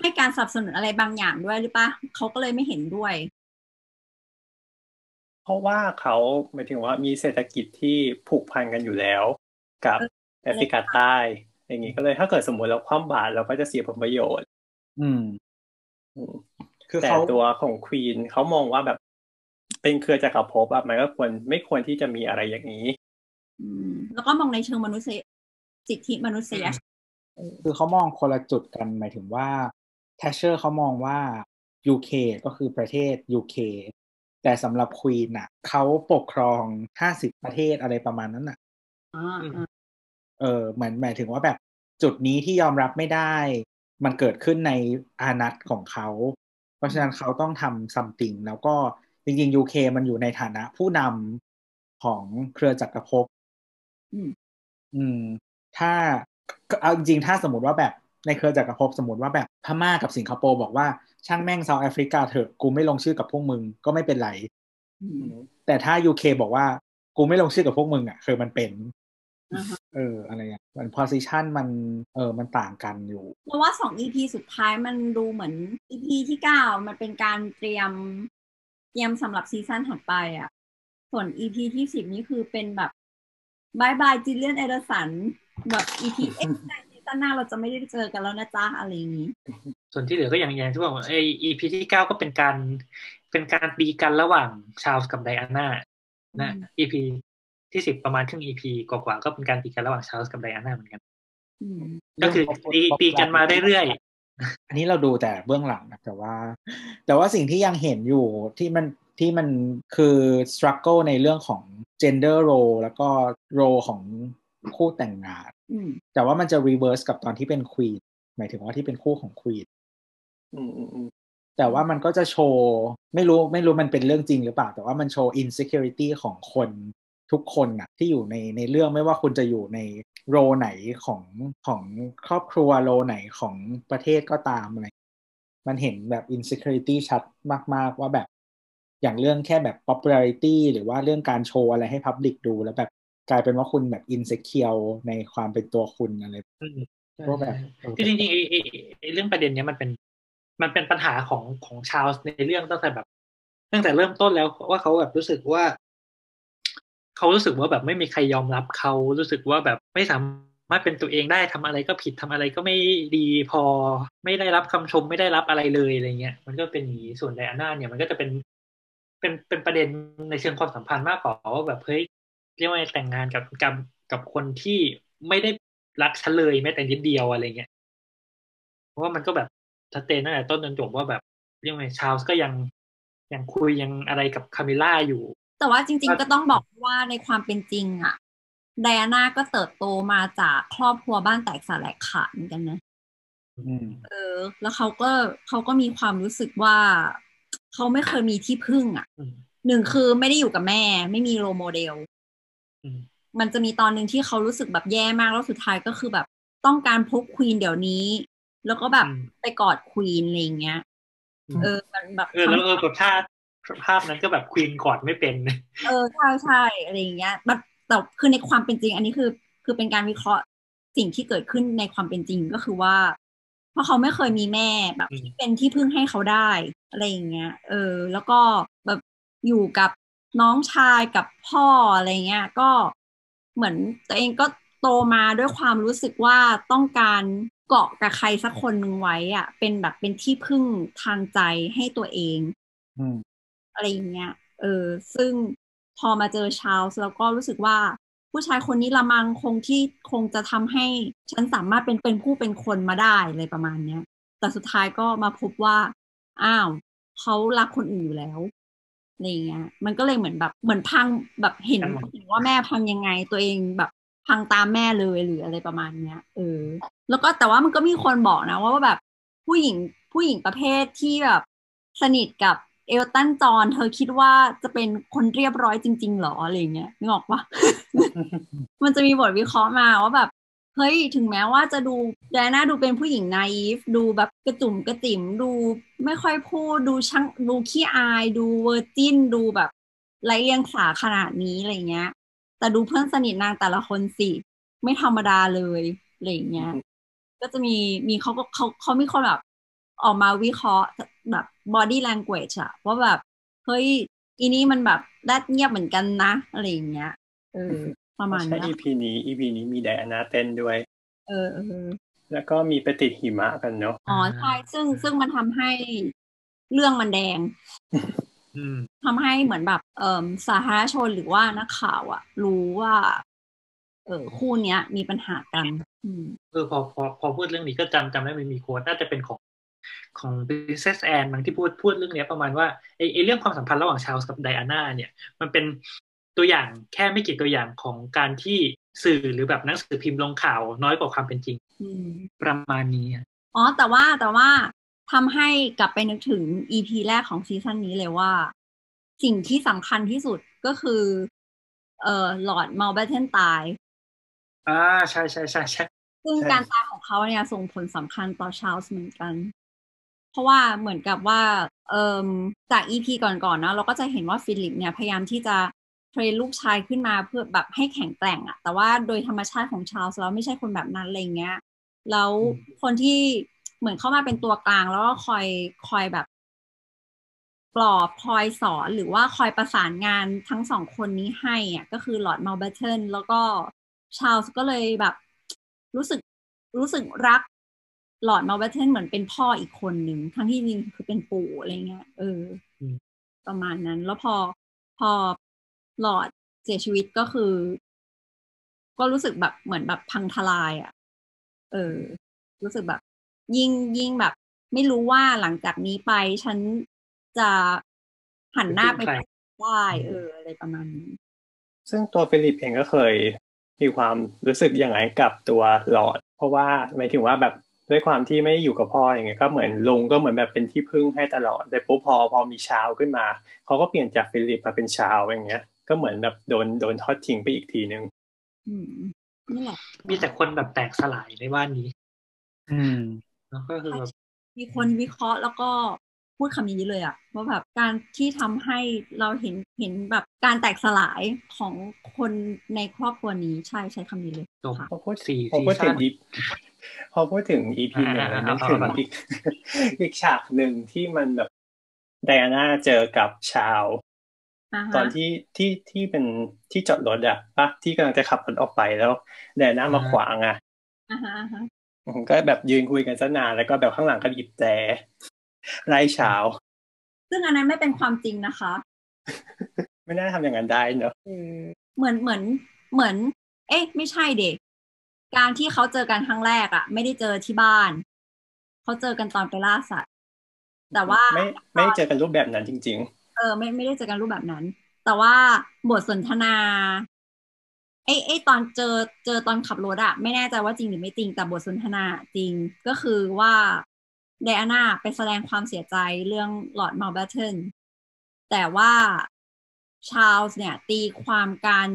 ให้การสนับสนุนอะไรบางอย่างด้วยหรือปะเขาก็เลยไม่เห็นด้วย เพราะว่าเขาหมายถึงว่ามีเศรษฐกิจที่ผูกพันกันอยู่แล้ว กับเออแอฟริกาใต้ อย่างนี้ก็เลยถ้าเกิดสมมติเราคว่ำบาตรเราก็จะเสียผลประโยชน์ อืมอืมคือแต่เขาตัวของควีนเขามองว่าแบบเป็นเครือจักรภพอะมันก็ควรไม่ควรที่จะมีอะไรอย่างนี้อืมแล้วก็มองในเชิงมนุษยสิทธิมนุษยชนคือเขามองคนละจุดกันหมายถึงว่าแทชเชอร์เขามองว่า UK ก็คือประเทศ UK แต่สำหรับควีนน่ะเขาปกครองห้าสิบประเทศอะไรประมาณนั้นน่ะอ่าอ่าเออเหมือนหมายถึงว่าแบบจุดนี้ที่ยอมรับไม่ได้ มันเกิดขึ้นในอานัตของเขา เพราะฉะนั้นเขาต้องทำซัมติงแล้วก็จริงๆ UK มันอยู่ในฐานะผู้นำของเครือจักรภพอืมอืมถ้าเอาจริงๆถ้าสมมติว่าแบบ ในเครือจักรภพสมมติว่าแบบพม่ากับสิงคโปร์บอกว่าช่างแม่ง South Africa เถอะกูไม่ลงชื่อกับพวกมึงก็ไม่เป็นไรอืมแต่ถ้า UK บอกว่ากูไม่ลงชื่อกับพวกมึงอะคือมันเป็นอ่าฮะเอออะไรอย่างมัน position มันเออมันต่างกันอยู่เพราะว่าสอง EP สุดท้ายมันดูเหมือน EP ที่เก้ามันเป็นการเตรียมเตรียมสำหรับซีซั่นถัดไปอะ ส่วน EP ที่สิบนี่คือเป็นแบบบายบายจิลเลียนเอเดอร์สันแบบอีพีเอ๊ะซี ซั่นหน้าเราจะไม่ได้เจอกันแล้วนะจ๊ะอะไรอย่างนี้ ส่วนที่เหลือก็อย่างอย่างที่บอกไอ EP ที่เก้าก็เป็นการเป็นการตีกันระหว่างชาลส์กับไดอาน่านะ EP ที่สิบประมาณครึ่ง EP กว่าๆก็เป็นการตีกันระหว่างชาลส์กับไดอาน่าเหมือนกันอืมก็คือตีตีกันมาเรื่อยอันนี้เราดูแต่เบื้องหลังนะแต่ว่า แต่ว่าสิ่งที่ยังเห็นอยู่ที่มันที่มันคือ struggle ในเรื่องของ gender role แล้วก็ role ของคู่แต่งงานอืม แต่ว่ามันจะ reverse กับตอนที่เป็น queen หมายถึงว่าที่เป็นคู่ของ queen อืมอืมอืมแต่ว่ามันก็จะโชว์ ไม่รู้ไม่รู้มันเป็นเรื่องจริงหรือเปล่า แต่ว่ามันโชว์ insecurity ของคนทุกคนน่ะที่อยู่ในในเรื่องไม่ว่าคุณจะอยู่ในโรไหนของของครอบครัวโรไหนของประเทศก็ตามอะไรมันเห็นแบบ insecurity ชัดมาก ๆ ว่าแบบอย่างเรื่องแค่แบบ popularity หรือว่าเรื่องการโชว์อะไรให้ public ดูแล้วแบบ กลายเป็นว่าคุณแบบ insecure ในความเป็นตัวคุณอะไรๆอืมก็แบบเออคือจริงๆไอ้ไอ้ไอ้เรื่องประเด็นเนี้ยมันเป็น มันเป็นปัญหาของของชาลส์ในเรื่องตั้งแต่แบบตั้งแต่เริ่มต้นแล้วว่าเขาแบบรู้สึกว่าเขารู้สึกว่าแบบไม่มีใครยอมรับเขารู้สึกว่าแบบไม่สาารถเป็นตัวเองได้ทำอะไรก็ผิดทำอะไรก็ไม่ดีพอไม่ได้รับคำชมไม่ได้รับอะไรเลยอะไรเงี้ย มันก็เป็นอย่างนี้ส่วนไดอาน่าเนี่ยมันก็จะเป็นเป็นเป็นประเด็นในเชิงความสัมพันธ์มากกว่าว่าแบบเฮ้ย เรียกว่าแต่งงานกับกับกับคนที่ไม่ได้รักฉันเลยแม้แต่นิดเดียวอะไรเงี้ยเพราะว่ามันก็แบบชัดเจนตั้งแต่ต้นจนจบว่าแบบเรียกว่าชาลส์ก็ยังยังคุยยังอะไรกับคามิล่าอยู่ แต่ว่าจริง ๆ ก็ต้องบอกว่าในความเป็นจริงอะไดอาน่าก็เติบโตมาจากครอบครัวบ้านแตกสลายขาดเหมือนกันนะอืมเออ แล้วเขาก็เขาก็มีความรู้สึกว่าเขาไม่เคยมีที่พึ่งอะ่ะอืมหนึ่งคือไม่ได้อยู่กับแม่ ไม่มี role model อื มมันจะมีตอนหนึ่งที่เขารู้สึกแบบแย่มากแล้วสุดท้ายก็คือแบบต้องการพบควีนเดี๋ยวนี้ แล้วก็แบบอืมไปกอดควีนอะไรอย่างเงี้ยอืมเออมันแบบเออแล้วเออแบบภาพภาพนั้นก็แบบควีนกอดไม่เป็น เออใช่ใช่อะไรอย่างเงี้ยแบบแต่คือในความเป็นจริง อันนี้คือ คือเป็นการวิเคราะห์สิ่งที่เกิดขึ้นในความเป็นจริงก็คือว่าเพราะเขาไม่เคยมีแม่แบบอืมที่เป็นที่พึ่งให้เขาได้อะไรอย่างเงี้ย เออ แล้วก็แบบอยู่กับ น้องชายกับพ่ออะไรเงี้ยก็เหมือนตัวเองก็โตมาด้วยความรู้สึกว่าต้องการเกาะกับใครสักคนหนึ่งไว้อะเป็นแบบเป็นที่พึ่งทางใจให้ตัวเองอืมอะไรอย่างเงี้ย เออ ซึ่งพอมาเจอชาลส์แล้วก็รู้สึกว่าผู้ชายคนนี้ละมังคงที่คงจะทำให้ฉันสามารถเป็นเป็นผู้เป็นคนมาได้อะไรประมาณเนี้ย แต่สุดท้ายก็มาพบว่า อ้าวเขารักคนอื่นอยู่แล้ว อะไรอย่างเงี้ยมันก็เลยเหมือนแบบเหมือนพังแบบเห็นกันหมดเห็นว่าแม่พังยังไงตัวเองแบบพังตามแม่เลยหรืออะไรประมาณเนี้ยเออ แล้วก็แต่ว่ามันก็มีคนบอกนะว่าแบบผู้หญิงผู้หญิงประเภทที่แบบสนิทกับเอลตันจอห์นเธอคิดว่าจะเป็นคนเรียบร้อยจริง ๆ หรออะไรเงี้ยนึกออกปะมันจะมีบทวิเคราะห์มาว่าแบบ เฮ้ยถึงแม้ว่าจะดูไดอาน่าดูเป็นผู้หญิง naive ดูแบบกระจุ่มกระจิ๋มดูไม่ค่อยพูดดูช่างดูขี้อาย ดู virgin ดูแบบไรเลียงสาขนาดนี้อะไรเงี้ย แต่ดูเพื่อนสนิทนางแต่ละคนสิ ไม่ธรรมดาเลยอะไรเงี้ยก็จะมีมีเขาก็เขาเขามีคนแบบออกมาวิเคราะห์แบบ body language อะว่าแบบ เฮ้ย อีนี้มันแบบแรดเงียบเหมือนกันนะ อะไรอย่างเงี้ยเออ ประมาณใช่เนี้ย EP นี้ EP นี้มีไดอาน่าเต้นด้วยเออเออแล้วก็มีไปติดหิมะกันเนาะอ๋อใช่ซึ่งซึ่งมันทำให้เรื่องมันแดงอืมทำให้เหมือนแบบ เอ่อสาธารณชนหรือว่านักข่าวอะรู้ว่า เออคู่เนี้ย มีปัญหากันอืมเออพอพอพอพูดเรื่องนี้ก็จำจำได้มันมีโค้ดน่าจะเป็นของของ Princess Anne บางที่พูดพูดเรื่องเนี้ยประมาณว่าไอไอเรื่องความสัมพันธ์ระหว่างชาลส์กับไดอาน่าเนี่ย มันเป็น ตัวอย่างแค่ไม่กี่ตัวอย่างของการที่สื่อหรือแบบหนังสือพิมพ์ลงข่าวน้อยกว่าความเป็นจริงอืมประมาณนี้อะอ๋อแต่ว่าแต่ว่าทำให้กลับไปนึกถึง EP แรกของซีซั่นนี้เลยว่า สิ่งที่สำคัญที่สุดก็คือ เอ่อ Lord Mountbatten ตายอ่าใช่ใช่ใช่ใช่ซึ่งการตายของเขาเนี่ยส่งผลสำคัญต่อชาลส์เหมือนกัน เพราะว่าเหมือนกับว่า เอ่มจาก EP ก่อนๆนะเราก็จะเห็นว่าฟิลิปเนี่ยพยายามที่จะ train ลูกชายขึ้นมาเพื่อแบบให้แข็งแกร่งอะแต่ว่าโดยธรรมชาติของชาลส์แล้วไม่ใช่คนแบบนั้นอะไรเงี้ยแล้วคนที่เหมือนเข้ามาเป็นตัวกลางแล้วก็คอยคอยแบบปลอบคอยสอนหรือว่าคอยประสานงานทั้งสองคนนี้ให้อะก็คือหลอดมัลเบเทนแล้วก็ชาลส์ก็เลยแบบ รู้สึกรู้สึกรักหลอดมัลเบเทนเหมือนเป็นพ่ออีกคนหนึ่งทั้งที่จริงคือเป็นปู่อะไรเงี้ยเอออมประมาณนั้น แล้วพอพอ หลอดเสียชีวิตก็คือ ก็รู้สึกแบบเหมือนแบบพังทลายอะ เออ รู้สึกแบบ ยิ่งยิ่งแบบ ไม่รู้ว่าหลังจากนี้ไปฉันจะหันหน้าไปพึ่งใครได้เออ อะไรประมาณนี้ ซึ่งตัวฟิลิปเองก็เคยมีความรู้สึกอย่างไรกับตัวหลอด เพราะว่าหมายถึงว่าแบบด้วยความที่ไม่ได้อยู่กับพ่ออย่างเงี้ยก็เหมือนลุงก็เหมือนแบบเป็นที่พึ่งให้ตลอดแต่ปุ๊บพอพอมีชาลส์ขึ้นมาเขาก็เปลี่ยนจากฟิลิปมาเป็นชาลส์อย่างเงี้ย ก็เหมือนแบบโดนโดนทอดทิ้งไปอีกทีนึงอืมนี่แหละมีแต่คนแบบแตกสลายในบ้านนี้ อืมแล้วก็คือแบบมีคนวิเคราะห์แล้วก็พูดคำนี้เลยอะว่าแบบการที่ทำให้เราเห็นเห็นแบบการแตกสลายของคนในครอบครัวนี้ใช่ใช่คำนี้เลยจบค่ะพอพูดสี่พอพูดถึซีซั่งนอีพอพูดถึง EP หนึ่งอ่าๆๆนึกถึงเอาๆอีกอีกฉากหนึ่งที่มันแบบไดอาน่าเจอกับชาวอ่าฮะ ตอนที่ที่ที่เป็นที่จอดรถอะปะที่กำลังจะขับรถออกไปแล้วแดน่ามาขวางอะอ่าฮะอ่าฮะอืมก็แบบยืนคุยกันซะนานแล้วก็แบบข้างหลังก็บีบแต่ไล่เช้าซึ่งอันนั้นไม่เป็นความจริงนะคะ ไม่น่าทำอย่างนั้นได้เนอะเหมือนเหมือนเหมือน เอ๊ะ ไม่ใช่เด็กการที่เขาเจอกันครั้งแรกอะไม่ได้เจอที่บ้าน เขาเจอกันตอนไปล่าสัตว์แต่ว่าไม่ไม่ได้เจอกันรูปแบบนั้นจริงเออไม่ไม่ได้เจอกันรูปแบบนั้น แต่ว่าบทสนทนาไอ้ไอ้ตอนเจอเจอตอนขับรถอะไม่แน่ใจว่าจริงหรือไม่จริง แต่บทสนทนาจริงก็คือว่าไดอาน่าไปแสดงความเสียใจเรื่องหลอดมา b บ t เทนแต่ว่าชาลส์เนี่ย ตีความการ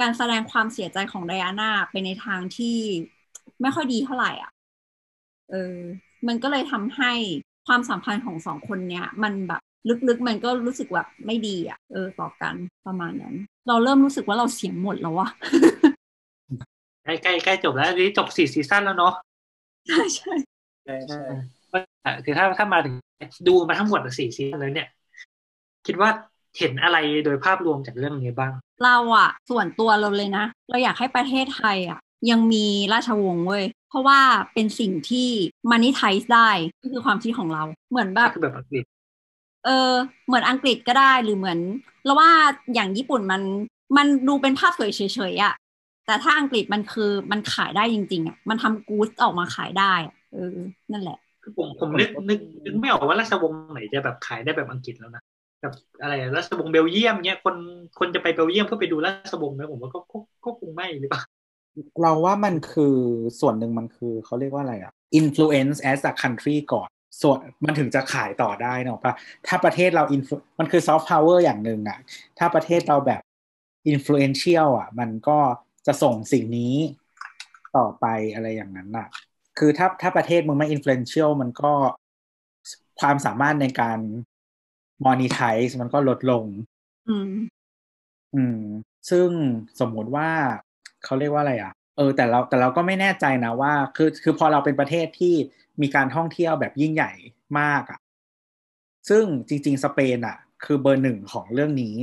การแสดงความเสียใจของไดอาน่าไปในทางที่ไม่ค่อยดีเท่าไหร่อะ เออ มันก็เลยทำให้ความสัมพันธ์ของสองคนเนี้ยมันแบบ ลึกๆ มันก็รู้สึกแบบไม่ดีอะ เออต่อกันประมาณนั้น เราเริ่มรู้สึกว่าเราเสียงหมดแล้ววะใกล้ใกล้ใกล้จบแล้วอันนี้จบสี่ซีซั่นแล้วเนาะใช่ใช่ๆใช่ใช่อะคือถ้าถ้ามาถึงดูมาทั้งหมดสี่ซีซั่นแล้วเนี่ย คิดว่าเห็นอะไรโดยภาพรวมจากเรื่องนี้บ้าง เราอะส่วนตัวเราเลยนะ เราอยากให้ประเทศไทยอะยังมีราชวงศ์เว้ย เพราะว่าเป็นสิ่งที่มันนิทายได้นี่คือความคิดของเรา เหมือนแบบคือแบบอังกฤษ เออเหมือนอังกฤษก็ได้หรือเหมือนเราว่าอย่างญี่ปุ่นมันมันดูเป็นภาพสวยเฉยๆอะแต่ถ้าอังกฤษมันคือมันขายได้จริงๆอะมันทำกู๊ดออกมาขายได้อะเออนั่นแหละคือผมผมนึกนึกนึกไม่ออกว่าราชวงศ์ไหนจะแบบขายได้แบบอังกฤษแล้วนะแบบอะไรอะราชวงศ์เบลเยียมเนี่ยคนคนจะไปเบลเยียมเพื่อไปดูราชวงศ์ไหมผมว่าก็ก็ก็คงไม่หรือเปล่าเราว่ามันคือส่วนหนึ่งมันคือเขาเรียกว่าอะไรอะ influence as a country ก่อน ส่วนมันถึงจะขายต่อได้เนอะปะถ้าประเทศเรา influ มันคือ soft power อย่างหนึ่งอะถ้าประเทศเราแบบ influential อะมันก็จะส่งสิ่งนี้ต่อไปอะไรอย่างนั้นอะคือถ้าถ้าประเทศมึงไม่ influential มันก็ความสามารถในการ monetize มันก็ลดลง อืม อืม ซึ่งสมมุติว่าเขาเรียกว่าอะไรอะเออแต่เราแต่เราก็ไม่แน่ใจนะว่า คือคือพอเราเป็นประเทศที่ มีการท่องเที่ยวแบบยิ่งใหญ่มากอะ ซึ่งจริง ๆ สเปนอะ คือเบอร์หนึ่งของเรื่องนี้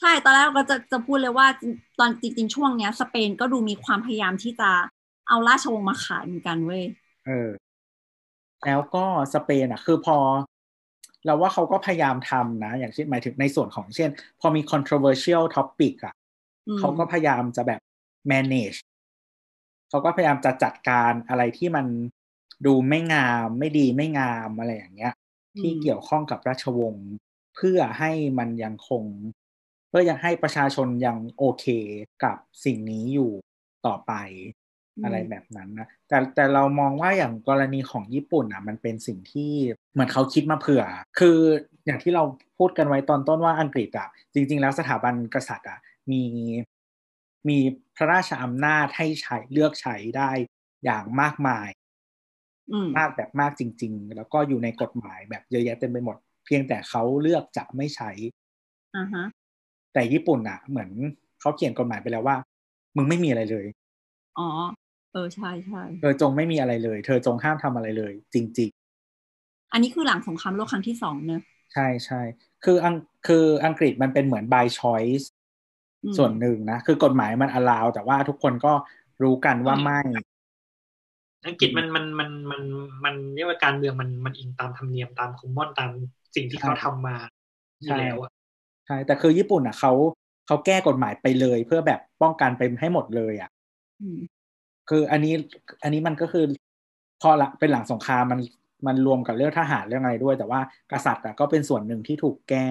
ใช่ ตอนแรกเราก็จะจะพูดเลยว่าตอนจริง ๆ ช่วงเนี้ย สเปนก็ดูมีความพยายามที่จะเอาราชวงศ์มาขายเหมือนกันเว้ย เออ แล้วก็สเปนอะ คือพอ เราว่าเขาก็พยายามทำนะ อย่างเช่นหมายถึงในส่วนของเช่น พอมี controversial topic อะอืมเขาก็พยายามจะแบบ manage เขาก็พยายามจะจัดการอะไรที่มัน ดูไม่งามไม่ดีไม่งามอะไรอย่างเงี้ย ที่เกี่ยวข้องกับราชวงศ์เพื่อให้มันยังคง เพื่อยังให้ประชาชนยังโอเคกับสิ่งนี้อยู่ต่อไปอืมอะไรแบบนั้นนะแต่แต่เรามองว่าอย่างกรณีของญี่ปุ่นอะ มันเป็นสิ่งที่เหมือนเขาคิดมาเผื่อ คืออย่างที่เราพูดกันไว้ตอนต้นว่าอังกฤษอะจริง ๆ แล้วสถาบันกษัตริย์อะมีมีพระราชอำนาจให้ใช้เลือกใช้ได้อย่างมากมายอื มมากแบบมากจริง ๆ แล้วก็อยู่ในกฎหมายแบบเยอะแยะเต็มไปหมด เพียงแต่เขาเลือกจะไม่ใช้อ่าฮะแต่ญี่ปุ่นอะ เหมือนเขาเขียนกฎหมายไปแล้วว่า มึงไม่มีอะไรเลย อ๋อ เออใช่ใช่เธอจงไม่มีอะไรเลย เธอจงห้ามทำอะไรเลย จริงอันนี้คือหลังสงครามโลกครั้งที่สองเนอะๆใช่ใช่คืออังคืออังกฤษมันเป็นเหมือน by choice อืมส่วนหนึ่งนะ คือกฎหมายมัน allow แต่ว่าทุกคนก็รู้กันว่าไม่ อังกฤษมันมันมันมันมันเรียกว่าการเมืองมันมันอิงตามธรรมเนียมตามคอมมอนตามสิ่งที่เขาทำมาอยู่แล้วอะใช่แต่คือญี่ปุ่นอะเขาเขาแก้กฎหมายไปเลย เพื่อแบบป้องกันไปให้หมดเลยอะอืมคืออันนี้อันนี้มันก็คือพอละเป็นหลังสงครามมันมันรวมกับเรื่องทหารเรื่องอะไรด้วย แต่ว่ากษัตริย์อะก็เป็นส่วนหนึ่งที่ถูกแก้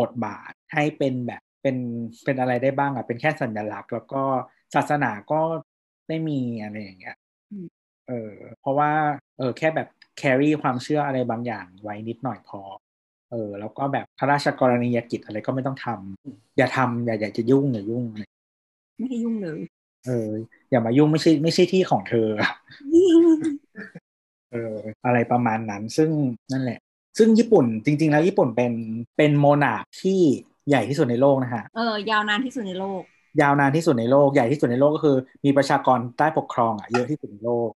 บทบาทให้เป็นแบบเป็นเป็นอะไรได้บ้างอะเป็นแค่สัญลักษณ์ แล้วก็ศาสนาก็ไม่มีอะไรอย่างเงี้ยอืม เออเพราะว่าเออแค่แบบ carry ความเชื่ออะไรบางอย่างไว้นิดหน่อยพอ เออ แล้วก็แบบพระราชกรณียกิจอะไรก็ไม่ต้องทำอย่าทำอย่าอย่าจะยุ่งอย่ายุ่งไม่ให้ยุ่งเลยเออ อย่ามายุ่งไม่ใช่ไม่ใช่ที่ของเธอเอออะไรประมาณนั้น ซึ่งนั่นแหละ ซึ่งญี่ปุ่นจริง ๆ แล้วญี่ปุ่นเป็นเป็นโมนาร์คที่ใหญ่ที่สุดในโลกนะฮะเออยาวนานที่สุดในโลก ยาวนานที่สุดในโลกใหญ่ที่สุดในโลกก็คือ มีประชากรใต้ปกครองอะเยอะที่สุดในโลกอ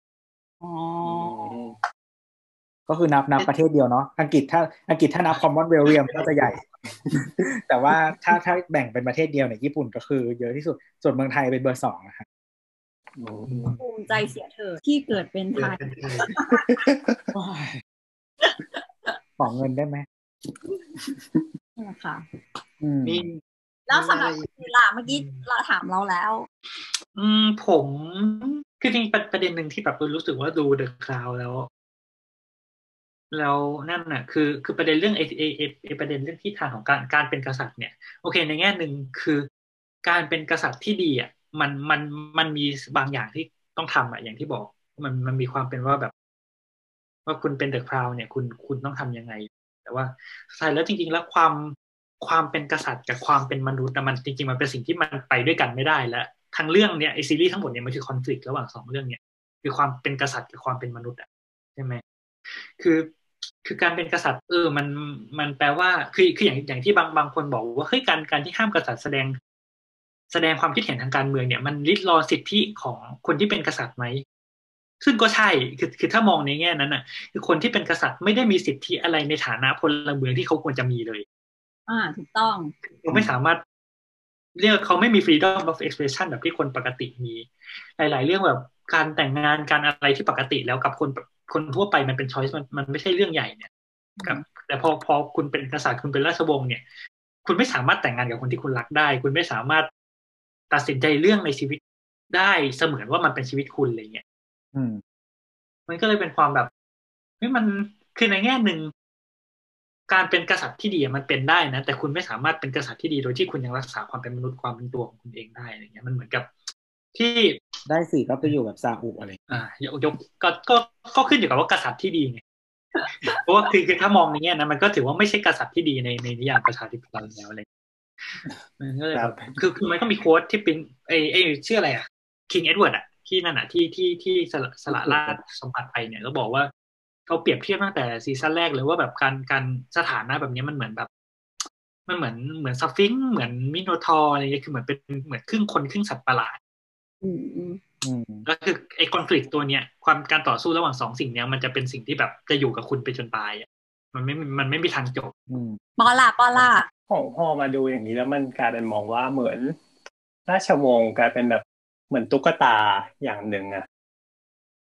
๋ออืม ก็คือนับนับประเทศเดียวเนาะอังกฤษถ้าอังกฤษถ้านับคอมมอนเวลเลียมก็จะใหญ่ แต่ว่าถ้าถ้าแบ่งเป็นประเทศเดียวเนี่ยญี่ปุ่นก็คือเยอะที่สุดส่วนเมืองไทยเป็นเบอร์สองนะครับภูมิใจเสียเธอที่เกิดเป็นไทยขอเงินได้ไหมนี่แหละค่ะอืมมีแล้วสำหรับเวลาเมื่อกี้เราถามเราแล้ว อืมผม คือจริงประประเด็นหนึ่งที่แบบรู้สึกว่าดูเดอะคลาวแล้ว แล้วนั่นน่ะ คือคือประเด็นเรื่องไอ้ไอ้ไอ้ไอ้ประเด็นเรื่องที่ทางของการการเป็นกษัตริย์เนี่ย โอเค ในแง่หนึ่งคือการเป็นกษัตริย์ที่ดีอะมันมันมันมีบางอย่างที่ต้องทำอะอย่างที่บอก มันมันมีความเป็นว่าแบบ ว่าคุณเป็นเดอะคราวเนี่ย คุณคุณต้องทำยังไง แต่ว่าสุดท้ายแล้วจริง ๆ แล้วความความเป็นกษัตริย์กับความเป็นมนุษย์อะมันจริงๆมันเป็นสิ่งที่มันไปด้วยกันไม่ได้และ ทั้งเรื่องเนี่ยไอซีรีส์ทั้งหมดเนี่ยมันคือคอนฟ lict ระหว่างสองเรื่องเนี่ยคือความเป็นกษัตริย์กับความเป็นมนุษย์อะใช่ไหมคือคือการเป็นกษัตริย์เออมันมันแปลว่าคือคืออย่างอย่างที่บางบางคนบอกว่าเฮ้ยการการที่ห้ามกษัตริย์แสดง แสดงความคิดเห็นทางการเมืองเนี่ยมันริดรอนสิทธิของคนที่เป็นกษัตริย์ไหมซึ่งก็ใช่คือคือถ้ามองในแง่นั้นน่ะ คือคนที่เป็นกษัตริย์ไม่ได้มีสิทธิอะไรในฐานะพลเมืองที่เขาควรจะมีเลย อ่าถูกต้องเขาไม่สามารถ เรียกเขาไม่มี freedom of expression แบบที่คนปกติมี หลาย ๆ เรื่องแบบการแต่งงานการอะไรที่ปกติแล้วกับคนคนทั่วไปมันเป็น choice มันมันไม่ใช่เรื่องใหญ่เนี่ยกับแต่พอพอคุณเป็นกษัตริย์คุณเป็นราชวงศ์เนี่ย คุณไม่สามารถแต่งงานกับคนที่คุณรักได้ คุณไม่สามารถตัดสินใจเรื่องในชีวิตได้เสมือนว่ามันเป็นชีวิตคุณอะไรเงี้ยอืมมันก็เลยเป็นความแบบเฮ้ยมันคือในแง่หนึ่ง การเป็นกษัตริย์ที่ดีมันเป็นได้นะ แต่คุณไม่สามารถเป็นกษัตริย์ที่ดีโดยที่คุณยังรักษาความเป็นมนุษย์ความเป็นตัวของคุณเองได้อะไรเงี้ยมันเหมือนกับ ที่ได้สิก็ไปอยู่แบบซาอุอะไรอ่ายกยกก็ก็ก็ขึ้นอยู่กับว่ากษัตริย์ที่ดีไงเพราะว่าคือคือถ้ามองในแง่นั้นมันก็ถือว่าไม่ใช่กษัตริย์ที่ดีในในนิยามประชาธิปไตยแล้วอะไรมันก็เลยแบบคือคือมันก็มี quote ที่เป็นไอไอชื่ออะไรอะ King Edward อะที่นั่นอะที่ที่ที่สละสละราชสมบัติไปเนี่ยก็บอกว่า เขาเปรียบเทียบตั้งแต่ซีซั่นแรกเลยว่าแบบการการสถานะแบบนี้มันเหมือนแบบ มันเหมือนเหมือนสฟิงซ์เหมือนมิโนทอร์อะไรเงี้ยคือเหมือนเป็นเหมือนครึ่งคนครึ่งสัตว์ประหลาดอืมอืมอืมก็คือไอ้ conflict ตัวเนี้ยความการต่อสู้ระหว่างสองสิ่งเนี้ยมันจะเป็นสิ่งที่แบบจะอยู่กับคุณไปจนตายอะมันไม่มันไม่มีทางจบอืมปอล่าปอล่าของพอมาดูอย่างนี้แล้วมันกลายเป็นมองว่าเหมือน ราชวงศ์กลายเป็นแบบเหมือนตุ๊กตาอย่างหนึ่งอะ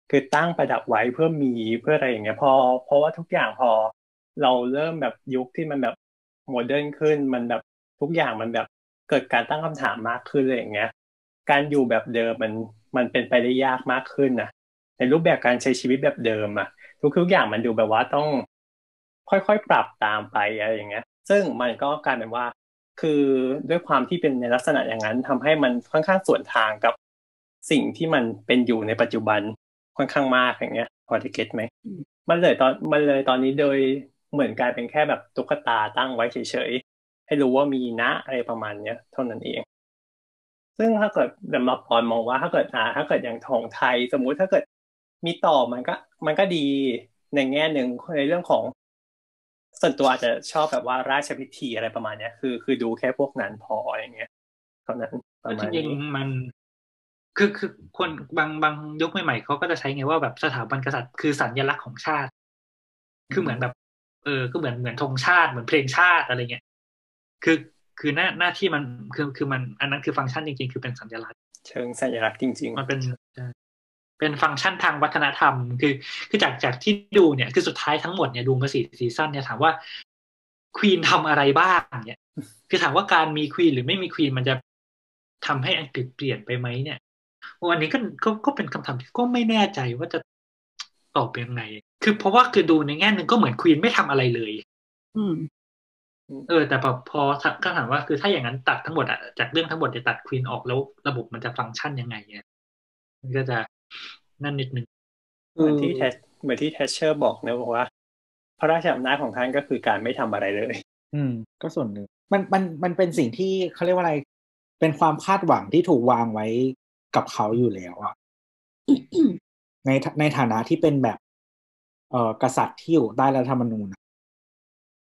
คือตั้งประดับไว้เพื่อมีเพื่ออะไรอย่างเงี้ยพอ เพราะว่าทุกอย่างพอ เราเริ่มแบบยุคที่มันแบบโมเดิร์นขึ้นมันแบบทุกอย่างมันแบบเกิดการตั้งคำถามมากขึ้นเลยอย่างเงี้ย การอยู่แบบเดิมมันมันเป็นไปได้ยากมากขึ้นนะในรูปแบบการใช้ชีวิตแบบเดิมอะทุกๆอย่างมันดูแบบว่าต้อง ค่อยๆปรับตามไปอะไรอย่างเงี้ย ซึ่งมันก็กลายเป็นว่า คือด้วยความที่เป็นในลักษณะอย่างนั้นทำให้มันค่อนข้างส่วนทางกับสิ่งที่มันเป็นอยู่ในปัจจุบัน ค่อนข้างมากอย่างเงี้ยพอจะเก็ตไหมมันเลยตอนมันเลยตอนนี้โดยเหมือนกลายเป็นแค่แบบตุ๊กตาตั้งไว้เฉยๆให้รู้ว่ามีนะอะไรประมาณเนี้ยเท่านั้นเอง ซึ่งถ้าเกิดสำหรับปอนมองว่าถ้าเกิดอ่าถ้าเกิดอย่างของไทย สมมุติถ้าเกิดมีต่อมันก็ มันก็ดีในแง่หนึ่งในเรื่องของส่วนตัวอาจจะชอบแบบว่าราชพิธีอะไรประมาณเนี้ยคือ คือดูแค่พวกนั้นพออะไรเงี้ยเท่านั้นประมาจณริงนี้ๆมัน คือคือคนบางบางยุคใหม่ๆเขาก็จะใช้ไงว่าแบบสถาบันกษัตริย์คือสัญลักษณ์ของชาติ คือเหมือนแบบ เออ ก็เหมือนเหมือนธงชาติเหมือนเพลงชาติอะไรเงี้ยคือคือหน้าหน้าที่มันคือคือมันอันนั้นคือฟังก์ชันจริง ๆ คือเป็นสัญลักษณ์ เชิงสัญลักษณ์จริงมันเป็นเป็นฟังก์ชันทางวัฒนธรรม คือคือจากจากที่ดูเนี่ยคือสุดท้ายทั้งหมดเนี่ยดูมาสี่ซีซั่นเนี่ยถามว่าควีนทำอะไรบ้างเนี่ย คือถามว่าการมีควีนหรือไม่มีควีนมันจะทำให้อังกฤษเปลี่ยนไปไหมเนี่ย วันนี้ก็ก็ก็เป็นคำถามที่ก็ไม่แน่ใจว่าจะตอบยังไง คือเพราะว่าคือดูในแง่หนึ่งก็เหมือนควีนไม่ทำอะไรเลย อืม เออ แต่พอพอก็ถามว่าคือถ้าอย่างนั้นตัดทั้งหมดอะจากเรื่องทั้งหมดจะตัดควีนออกแล้วระบบมันจะฟังก์ชันยังไงเนี่ยมันก็จะนั่นนิดนึงๆเหมือนที่แทชเหมือนที่แทชเชอร์บอกนะบอกว่า พระราชอำนาจของท่านก็คือการไม่ทำอะไรเลย อืม ก็ส่วนหนึ่งมันมันมันเป็นสิ่งที่เขาเรียกว่าอะไร เป็นความคาดหวังที่ถูกวางไว้ กับเขาอยู่แล้วอะในในฐานะที่เป็นแบบ เอ่อกษัตริย์ที่อยู่ใต้รัฐธรรมนูญอะ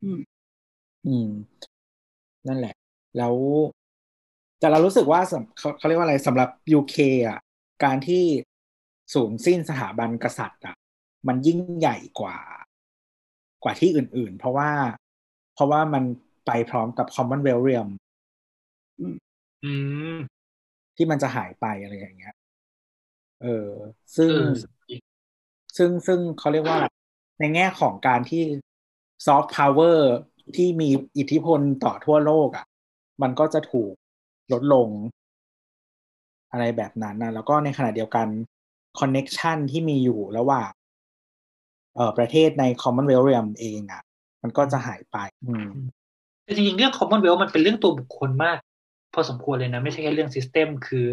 อืม อืม นั่นแหละ แล้ว แต่เรารู้สึกว่าสำเขาเขาเรียกว่าอะไรสำหรับยูเคอะ การที่สูญสิ้นสถาบันกษัตริย์ อะ มันยิ่งใหญ่กว่า กว่าที่อื่น ๆ เพราะว่า เพราะว่ามันไปพร้อมกับ Commonwealth Realm อืม ที่มันจะหายไปอะไรอย่างเงี้ย เออ ซึ่งเออซึ่งซึ่งเขาเรียกว่าอะไรในแง่ของการที่ซอฟต์พาวเวอร์ที่มีอิทธิพลต่อทั่วโลกอะ่ะ มันก็จะถูกลดลง อะไรแบบนั้นนะแล้วก็ในขณะเดียวกัน connection ที่มีอยู่ระหว่างเอ่อประเทศใน Commonwealth Realm เองอะ่ะ มันก็จะหายไป อืมแต่จริงๆเรื่อง Commonwealth มันเป็นเรื่องตัวบุคคลมากพ อสมควรเลยนะ ไม่ใช่แค่เรื่อง System คือ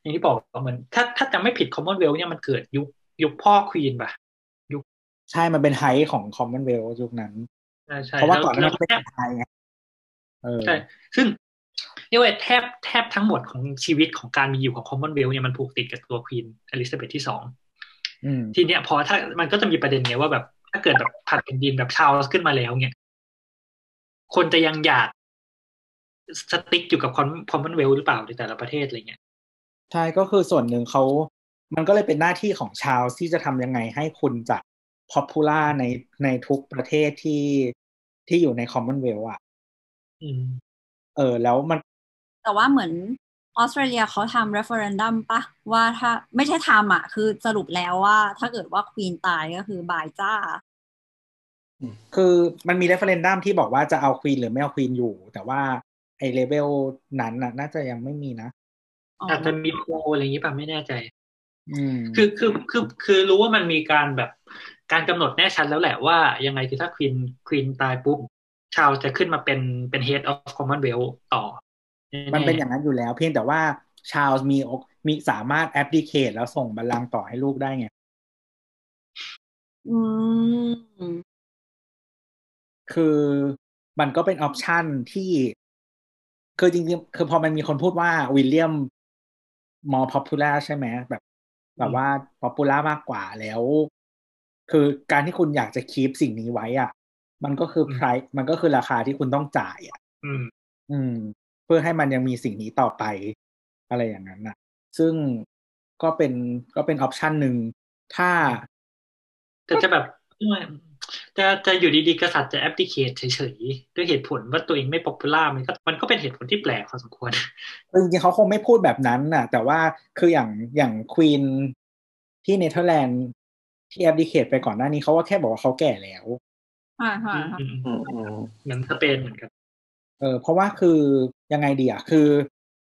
อย่างที่บอกเหมือนถ้าถ้าจำไม่ผิด Commonwealth เนี่ยมันเกิดยุคยุคพ่อควีนป่ะใช่มันเป็นไฮของ Commonwealth ยุคนั้นใช่ใช่เพราะว่าก่อนหน้าแล้นั้นเป็นแทบไทยไงเออใช่ซึ่งเรียกว่าแทบแทบทั้งหมดของชีวิตของการมีอยู่ของ Commonwealth เนี่ยมันผูกติดกับตัวควีนอลิซาเบธที่สองอืมทีเนี้ยพอถ้ามันก็จะมีประเด็นไงว่าแบบถ้าเกิดแบบผัดแผ่นดินแบบชาวขึ้นมาแล้วเนี่ยคนจะยังอยาก สติ๊กอยู่กับคอมมอนเวลหรือเปล่าในแต่ละประเทศอะไรเงี้ยใช่ก็คือส่วนหนึ่งเขามันก็เลยเป็นหน้าที่ของชาวที่จะทำยังไงให้คุณจะ popular ในในทุกประเทศที่ที่อยู่ใน Commonwealth อะอืมเออ แล้วมัน แต่ว่าเหมือนออสเตรเลียเขาทำ referendum ปะว่าถ้าไม่ใช่ทำอะ คือสรุปแล้วว่า ถ้าเกิดว่าควีนตายก็คือบายจ้า คือมันมี referendum ที่บอกว่าจะเอาควีนหรือไม่เอาควีนอยู่ แต่ว่าไอ้เลเวลนั้นน่ะ น่าจะยังไม่มีนะอ๋ออาจจะมีโพลอะไรอย่างนี้ป่ะไม่แน่ใจอืมคือคือคือคือรู้ว่ามันมีการแบบการกำหนดแน่ชัดแล้วแหละว่ายังไงคือถ้าควีนควีนตายปุ๊บ ชาวจะขึ้นมาเป็นเป็น head of commonwealth ต่อแมันเป็นอย่างนั้นอยู่แล้ว เพียงแต่ว่าชาลส์มีโอกมีสามารถ abdicate แล้วส่งบัลลังก์ต่อให้ลูกได้ไงอืมคือมันก็เป็น option ที่ คือจริงๆ คือพอมันมีคนพูดว่าวิลเลียมมอ popular ใช่ไหมแบบ แบบว่า popular มากกว่าแล้ว คือการที่คุณอยากจะ keep สิ่งนี้ไว้อะ มันก็คือ price มันก็คือราคาที่คุณต้องจ่ายอะ อืม อืม เพื่อให้มันยังมีสิ่งนี้ต่อไป อะไรอย่างนั้นน่ะ ซึ่งก็เป็นก็เป็น option หนึ่งถ้าแต่จะแบบ จะจะอยู่ดีๆกษัตริย์จะ abdicate เฉยๆ ด้วยเหตุผลว่าตัวเองไม่ popular มันก็มันก็เป็นเหตุผลที่แปลกพอสมควรคือจริงๆเขาคงไม่พูดแบบนั้นน่ะ แต่ว่าคืออย่างอย่างควีนที่เนเธอร์แลนด์ที่แอปพลิเคทไปก่อนหน้านี้เขาก็แค่บอกว่าเขาแก่แล้วค่ะค่ะค่ะอืมอืมอืมเหมือนสเปนเหมือนกันเออเพราะว่าคือยังไงดีอะคือ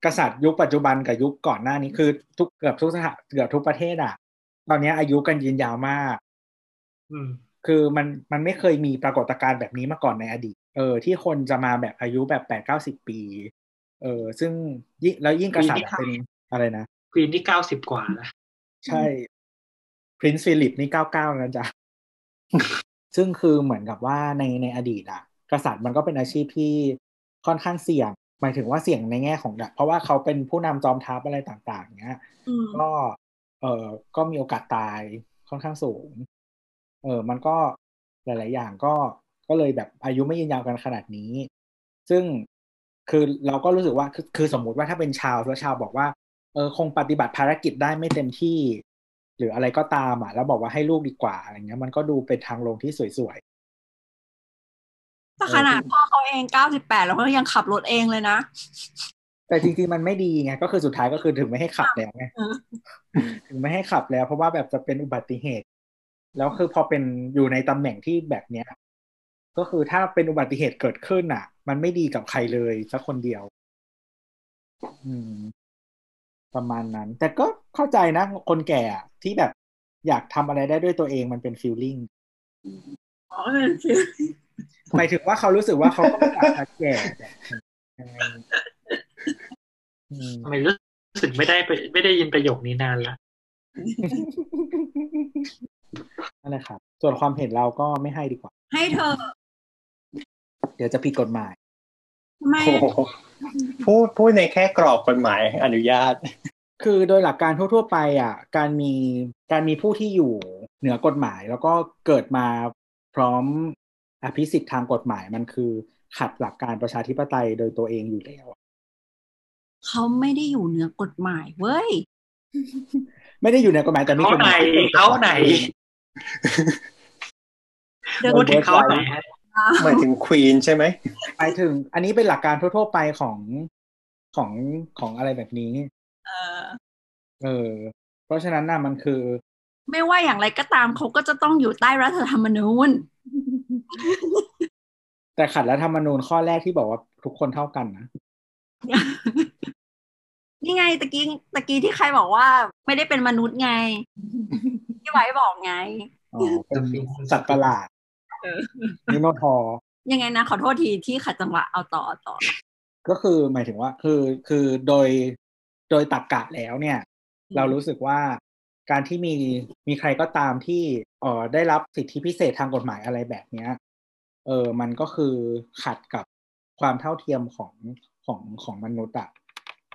กษัตริย์ยุคปัจจุบันกับยุคก่อนหน้านี้คือทุกเกือบทุกสถานเกือบทุกประเทศอะ ตอนนี้อายุกันยืนยาวมาก อืม คือมันมันไม่เคยมีปรากฏการณ์แบบนี้มาก่อนในอดีต เออ ที่คนจะมาแบบอายุแบบแปดเก้าสิบปี เออ ซึ่งยิ่งแล้วยิ่งกษัตริย์เป็นอะไรนะควีนที่เก้าสิบกว่าแล้วใช่ Prince Philip นี่เก้าเก้านะจ๊ะซึ่งคือเหมือนกับว่าในในอดีตอะกษัตริย์มันก็เป็นอาชีพที่ค่อนข้างเสี่ยง หมายถึงว่าเสี่ยงในแง่ของเพราะว่าเขาเป็นผู้นำจอมทัพอะไรต่าง ๆ เงี้ยอืมก็ เออก็มีโอกาสตายค่อนข้างสูง เออมันก็หลาย ๆ อย่างก็ก็เลยแบบอายุไม่ยืนยาวกันขนาดนี้ ซึ่งคือเราก็รู้สึกว่าคือคือสมมุติว่าถ้าเป็นชาวแล้วชาวบอกว่าเออคงปฏิบัติภารกิจได้ไม่เต็มที่ หรืออะไรก็ตามอะ แล้วบอกว่าให้ลูกดีกว่าอะไรเงี้ย มันก็ดูเป็นทางลงที่สวยแต่ขนาดพ่อเขาเองเก้าสิบแปดแล้วเขายังขับรถเองเลยนะๆแต่จริงๆมันไม่ดีไงก็คือสุดท้ายก็คือถึงไม่ให้ขับแล้วไงเออถึงไม่ให้ขับแล้ว เพราะว่าแบบจะเป็นอุบัติเหตุ แล้วคือพอเป็นอยู่ในตำแหน่งที่แบบเนี้ย ก็คือถ้าเป็นอุบัติเหตุเกิดขึ้นอะ มันไม่ดีกับใครเลยสักคนเดียว อืม ประมาณนั้น แต่ก็เข้าใจนะ คนแก่อะที่แบบอยากทำอะไรได้ด้วยตัวเองมันเป็นฟีลลิ่งอ๋อเป็นฟิลหมายถึงว่าเขารู้สึกว่าเขาก็ไม่อยากจะแก่แบบยังไงอืมทำไมรู้สึกไม่ได้ไปไม่ได้ยินประโยคนี้นานละ นั่นแหละครับส่วนความเห็นเราก็ไม่ให้ดีกว่า ให้เธอ เดี๋ยวจะผิดกฎหมายทำไมโอ้โหพูดพูดในแค่กรอบกฎหมายอนุญาต คือโดยหลักการทั่ว ๆ ไปอะ การมีการมีผู้ที่อยู่เหนือกฎหมาย แล้วก็เกิดมาพร้อมอภิสิทธิ์ทางกฎหมายมันคือขัดหลักการประชาธิปไตยโดยตัวเองอยู่แล้วเขาไม่ได้อยู่เหนือกฎหมายเว้ย ไม่ได้อยู่ในกฎหมายแต่มีเขากฎหไหนมายที่ป็เขาไหนเดี๋ยว พูดถึงเขาหน่อยฮะหมายถึงควีนใช่ไหมไปถึง อันนี้เป็นหลักการทั่วๆไปของของของอะไรแบบนี้ เออ เออ เพราะฉะนั้นน่ะมันคือ ไม่ว่าอย่างไรก็ตามเขาก็จะต้องอยู่ใต้รัฐธรรมนูญ แต่ขัดรัฐธรรมนูญข้อแรกที่บอกว่าทุกคนเท่ากันนะนี่ไงตะกี้ตะกี้ที่ใครบอกว่า ไม่ได้เป็นมนุษย์ไง ที่ไว้บอกไงอ๋อเป็นสัตว์ประหลาดเออมิโนทอร์ยังไงนะ ขอโทษทีที่ขัดจังหวะเอาต่อเอาต่อ ก็คือหมายถึงว่า คือคือโดยโดยตรรกะแล้วเนี่ยอืมเรารู้สึกว่าการที่มีมีใครก็ตามที่เอ่อได้รับสิทธิพิเศษทางกฎหมายอะไรแบบเนี้ยเออมันก็คือขัดกับความเท่าเทียมของของของมนุษย์อะ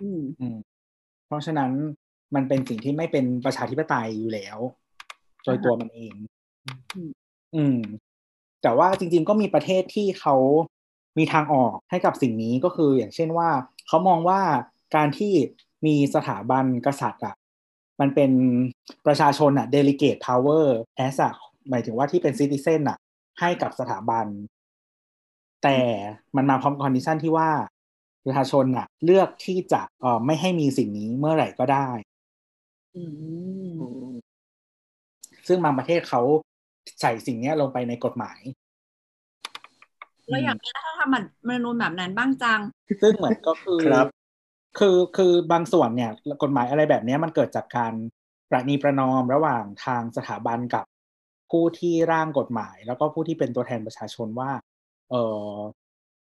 อืมอืมเพราะฉะนั้นมันเป็นสิ่งที่ไม่เป็นประชาธิปไตยอยู่แล้ว โดยตัวมันเองอืมอืม แต่ว่าจริง ๆ ก็มีประเทศที่เขามีทางออกให้กับสิ่งนี้ก็คือ อย่างเช่นว่าเขามองว่าการที่มีสถาบันกษัตริย์อะมันเป็นประชาชนอะ delegate power as อะหมายถึงว่าที่เป็น citizen อะ ให้กับสถาบัน แต่มันมาพร้อม condition ที่ว่าประชาชนอะ เลือกที่จะเอ่อไม่ให้มีสิ่งนี้เมื่อไหร่ก็ได้อืม ซึ่งบางประเทศเขาใส่สิ่งเนี้ยลงไปในกฎหมายเราอยากมีรัฐธรรมนูญแบบนั้นบ้างจัง ซึ่งเหมือนก็คือครับ คือคือบางส่วนเนี่ย กฎหมายอะไรแบบเนี้ยมันเกิดจากการประนีประนอมระหว่างทางสถาบันกับผู้ที่ร่างกฎหมาย แล้วก็ผู้ที่เป็นตัวแทนประชาชนว่า เออ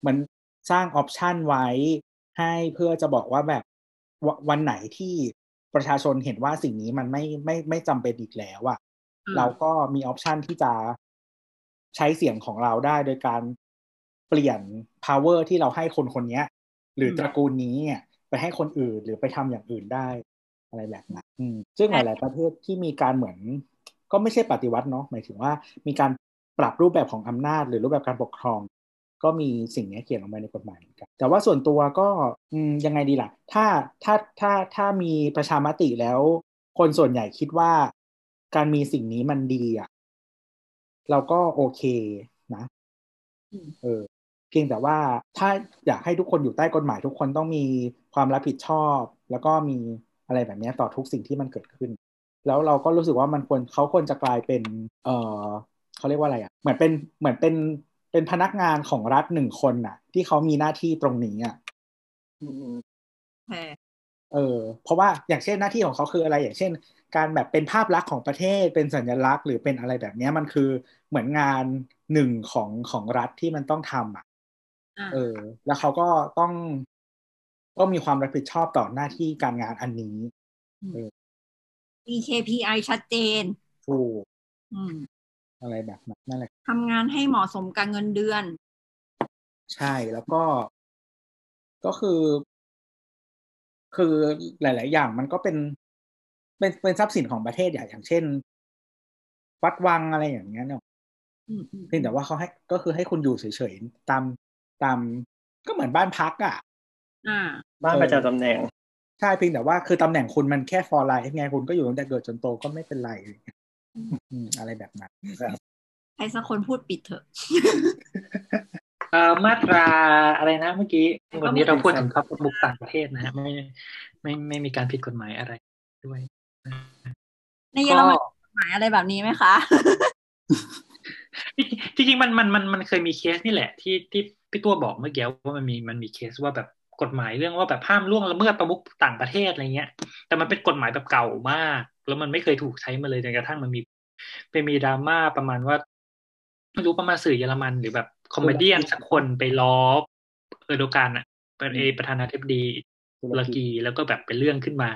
เหมันสร้างออปชันไว้ให้เพื่อจะบอกว่าแบบววันไหนที่ประชาชนเห็นว่าสิ่งนี้มันไม่ไม่ไม่จำเป็นอีกแล้วอะอืม เราก็มีออปชันที่จะใช้เสียงของเราได้โดยการเปลี่ยน power ที่เราให้คนคนเนี้ยหรือตระกูลนี้เนี่ยไปให้คนอื่นหรือไปทำอย่างอื่นได้อะไรแบบนั้นอืมซึ่งหลาย ๆ ประเทศที่มีการเหมือน ก็ไม่ใช่ปฏิวัติเนาะหมายถึงว่ามีการปรับรูปแบบของอำนาจ หรือรูปแบบการปกครอง ก็มีสิ่งนี้เขียนลงไปในกฎหมายเหมือนกันแต่ว่าส่วนตัวก็อืมยังไงดีล่ะ ถ้าถ้าถ้าถ้ามีประชามติแล้ว คนส่วนใหญ่คิดว่า การมีสิ่งนี้มันดีอะ เราก็โอเคนะอืมเออ เพียงแต่ว่าถ้าอยากให้ทุกคนอยู่ใต้กฎหมาย ทุกคนต้องมีความรับผิดชอบ แล้วก็มีอะไรแบบเนี้ยต่อทุกสิ่งที่มันเกิดขึ้น แล้วเราก็รู้สึกว่ามันควรเขาควรจะกลายเป็น เออเขาเรียกว่าอะไรอะ เหมือนเป็นเหมือนเป็นเป็นพนักงานของรัฐหนึ่งคนน่ะ ที่เขามีหน้าที่ตรงนี้อะอืมโอเคเออ เพราะว่าอย่างเช่นหน้าที่ของเขาคืออะไร อย่างเช่น การแบบเป็นภาพลักษณ์ของประเทศเป็นสัญลักษณ์หรือเป็นอะไรแบบเนี้ยมันคือเหมือนงานหนึ่งของของรัฐที่มันต้องทำอะอ่าเออ แล้วเขาก็ต้องต้องมีความรับผิดชอบต่อหน้าที่การงานอันนี้มี KPI ชัดเจนถูกอืมอะไรแบบนั้นนั่นแหละทำงานให้เหมาะสมกับเงินเดือน ใช่แล้วก็ ก็คือ คือหลาย ๆ อย่างมันก็เป็น เป็นเป็นทรัพย์สินของประเทศอย่างอย่างเช่น วัดวังอะไรอย่างเงี้ยเนาะอืมอืมเพียงแต่ว่าเขาให้ก็คือให้คุณอยู่เฉยๆตามตามก็เหมือนบ้านพักอะอ่าบ้านประจำตำแหน่ง ใช่เพียงแต่ว่าคือตำแหน่งคุณมันแค่ for life ไงคุณก็อยู่ตั้งแต่เกิดจนโตก็ไม่เป็นไรอืมอะไรแบบนั้นครับใครสักคนพูดปิดเถอะเอ่อมาตราอะไรนะเมื่อกี้ก็วันไม่นี้เราพูดถึถึงงครับบุกต่างประเทศนะฮะไม่ไม่ไม่มีการผิดกฎหมายอะไรด้วย ในเยอรมันกฎหมายอะไรแบบนี้ไหมคะจริงๆมันมันมันมันเคยมีเคสนี่แหละ ที่ที่พี่ตัวบอกเมื่อกี้ว่ามันมีมันมีเคสว่าแบบกฎหมายเรื่องว่าแบบห้ามล่วงละเมิดประมุขต่างประเทศอะไรเงี้ย แต่มันเป็นกฎหมายแบบเก่ามาก แล้วมันไม่เคยถูกใช้มาเลยจนกระทั่งมันมีไปมีดราม่าประมาณว่าไม่รู้ประมาณสื่อเยอรมันหรือแบบ comedy สักคนไปล้อแอร์โดอันอะเป็นเอประธานาธิบดีตุรกีแล้วก็แบบเป็นเรื่องขึ้นมา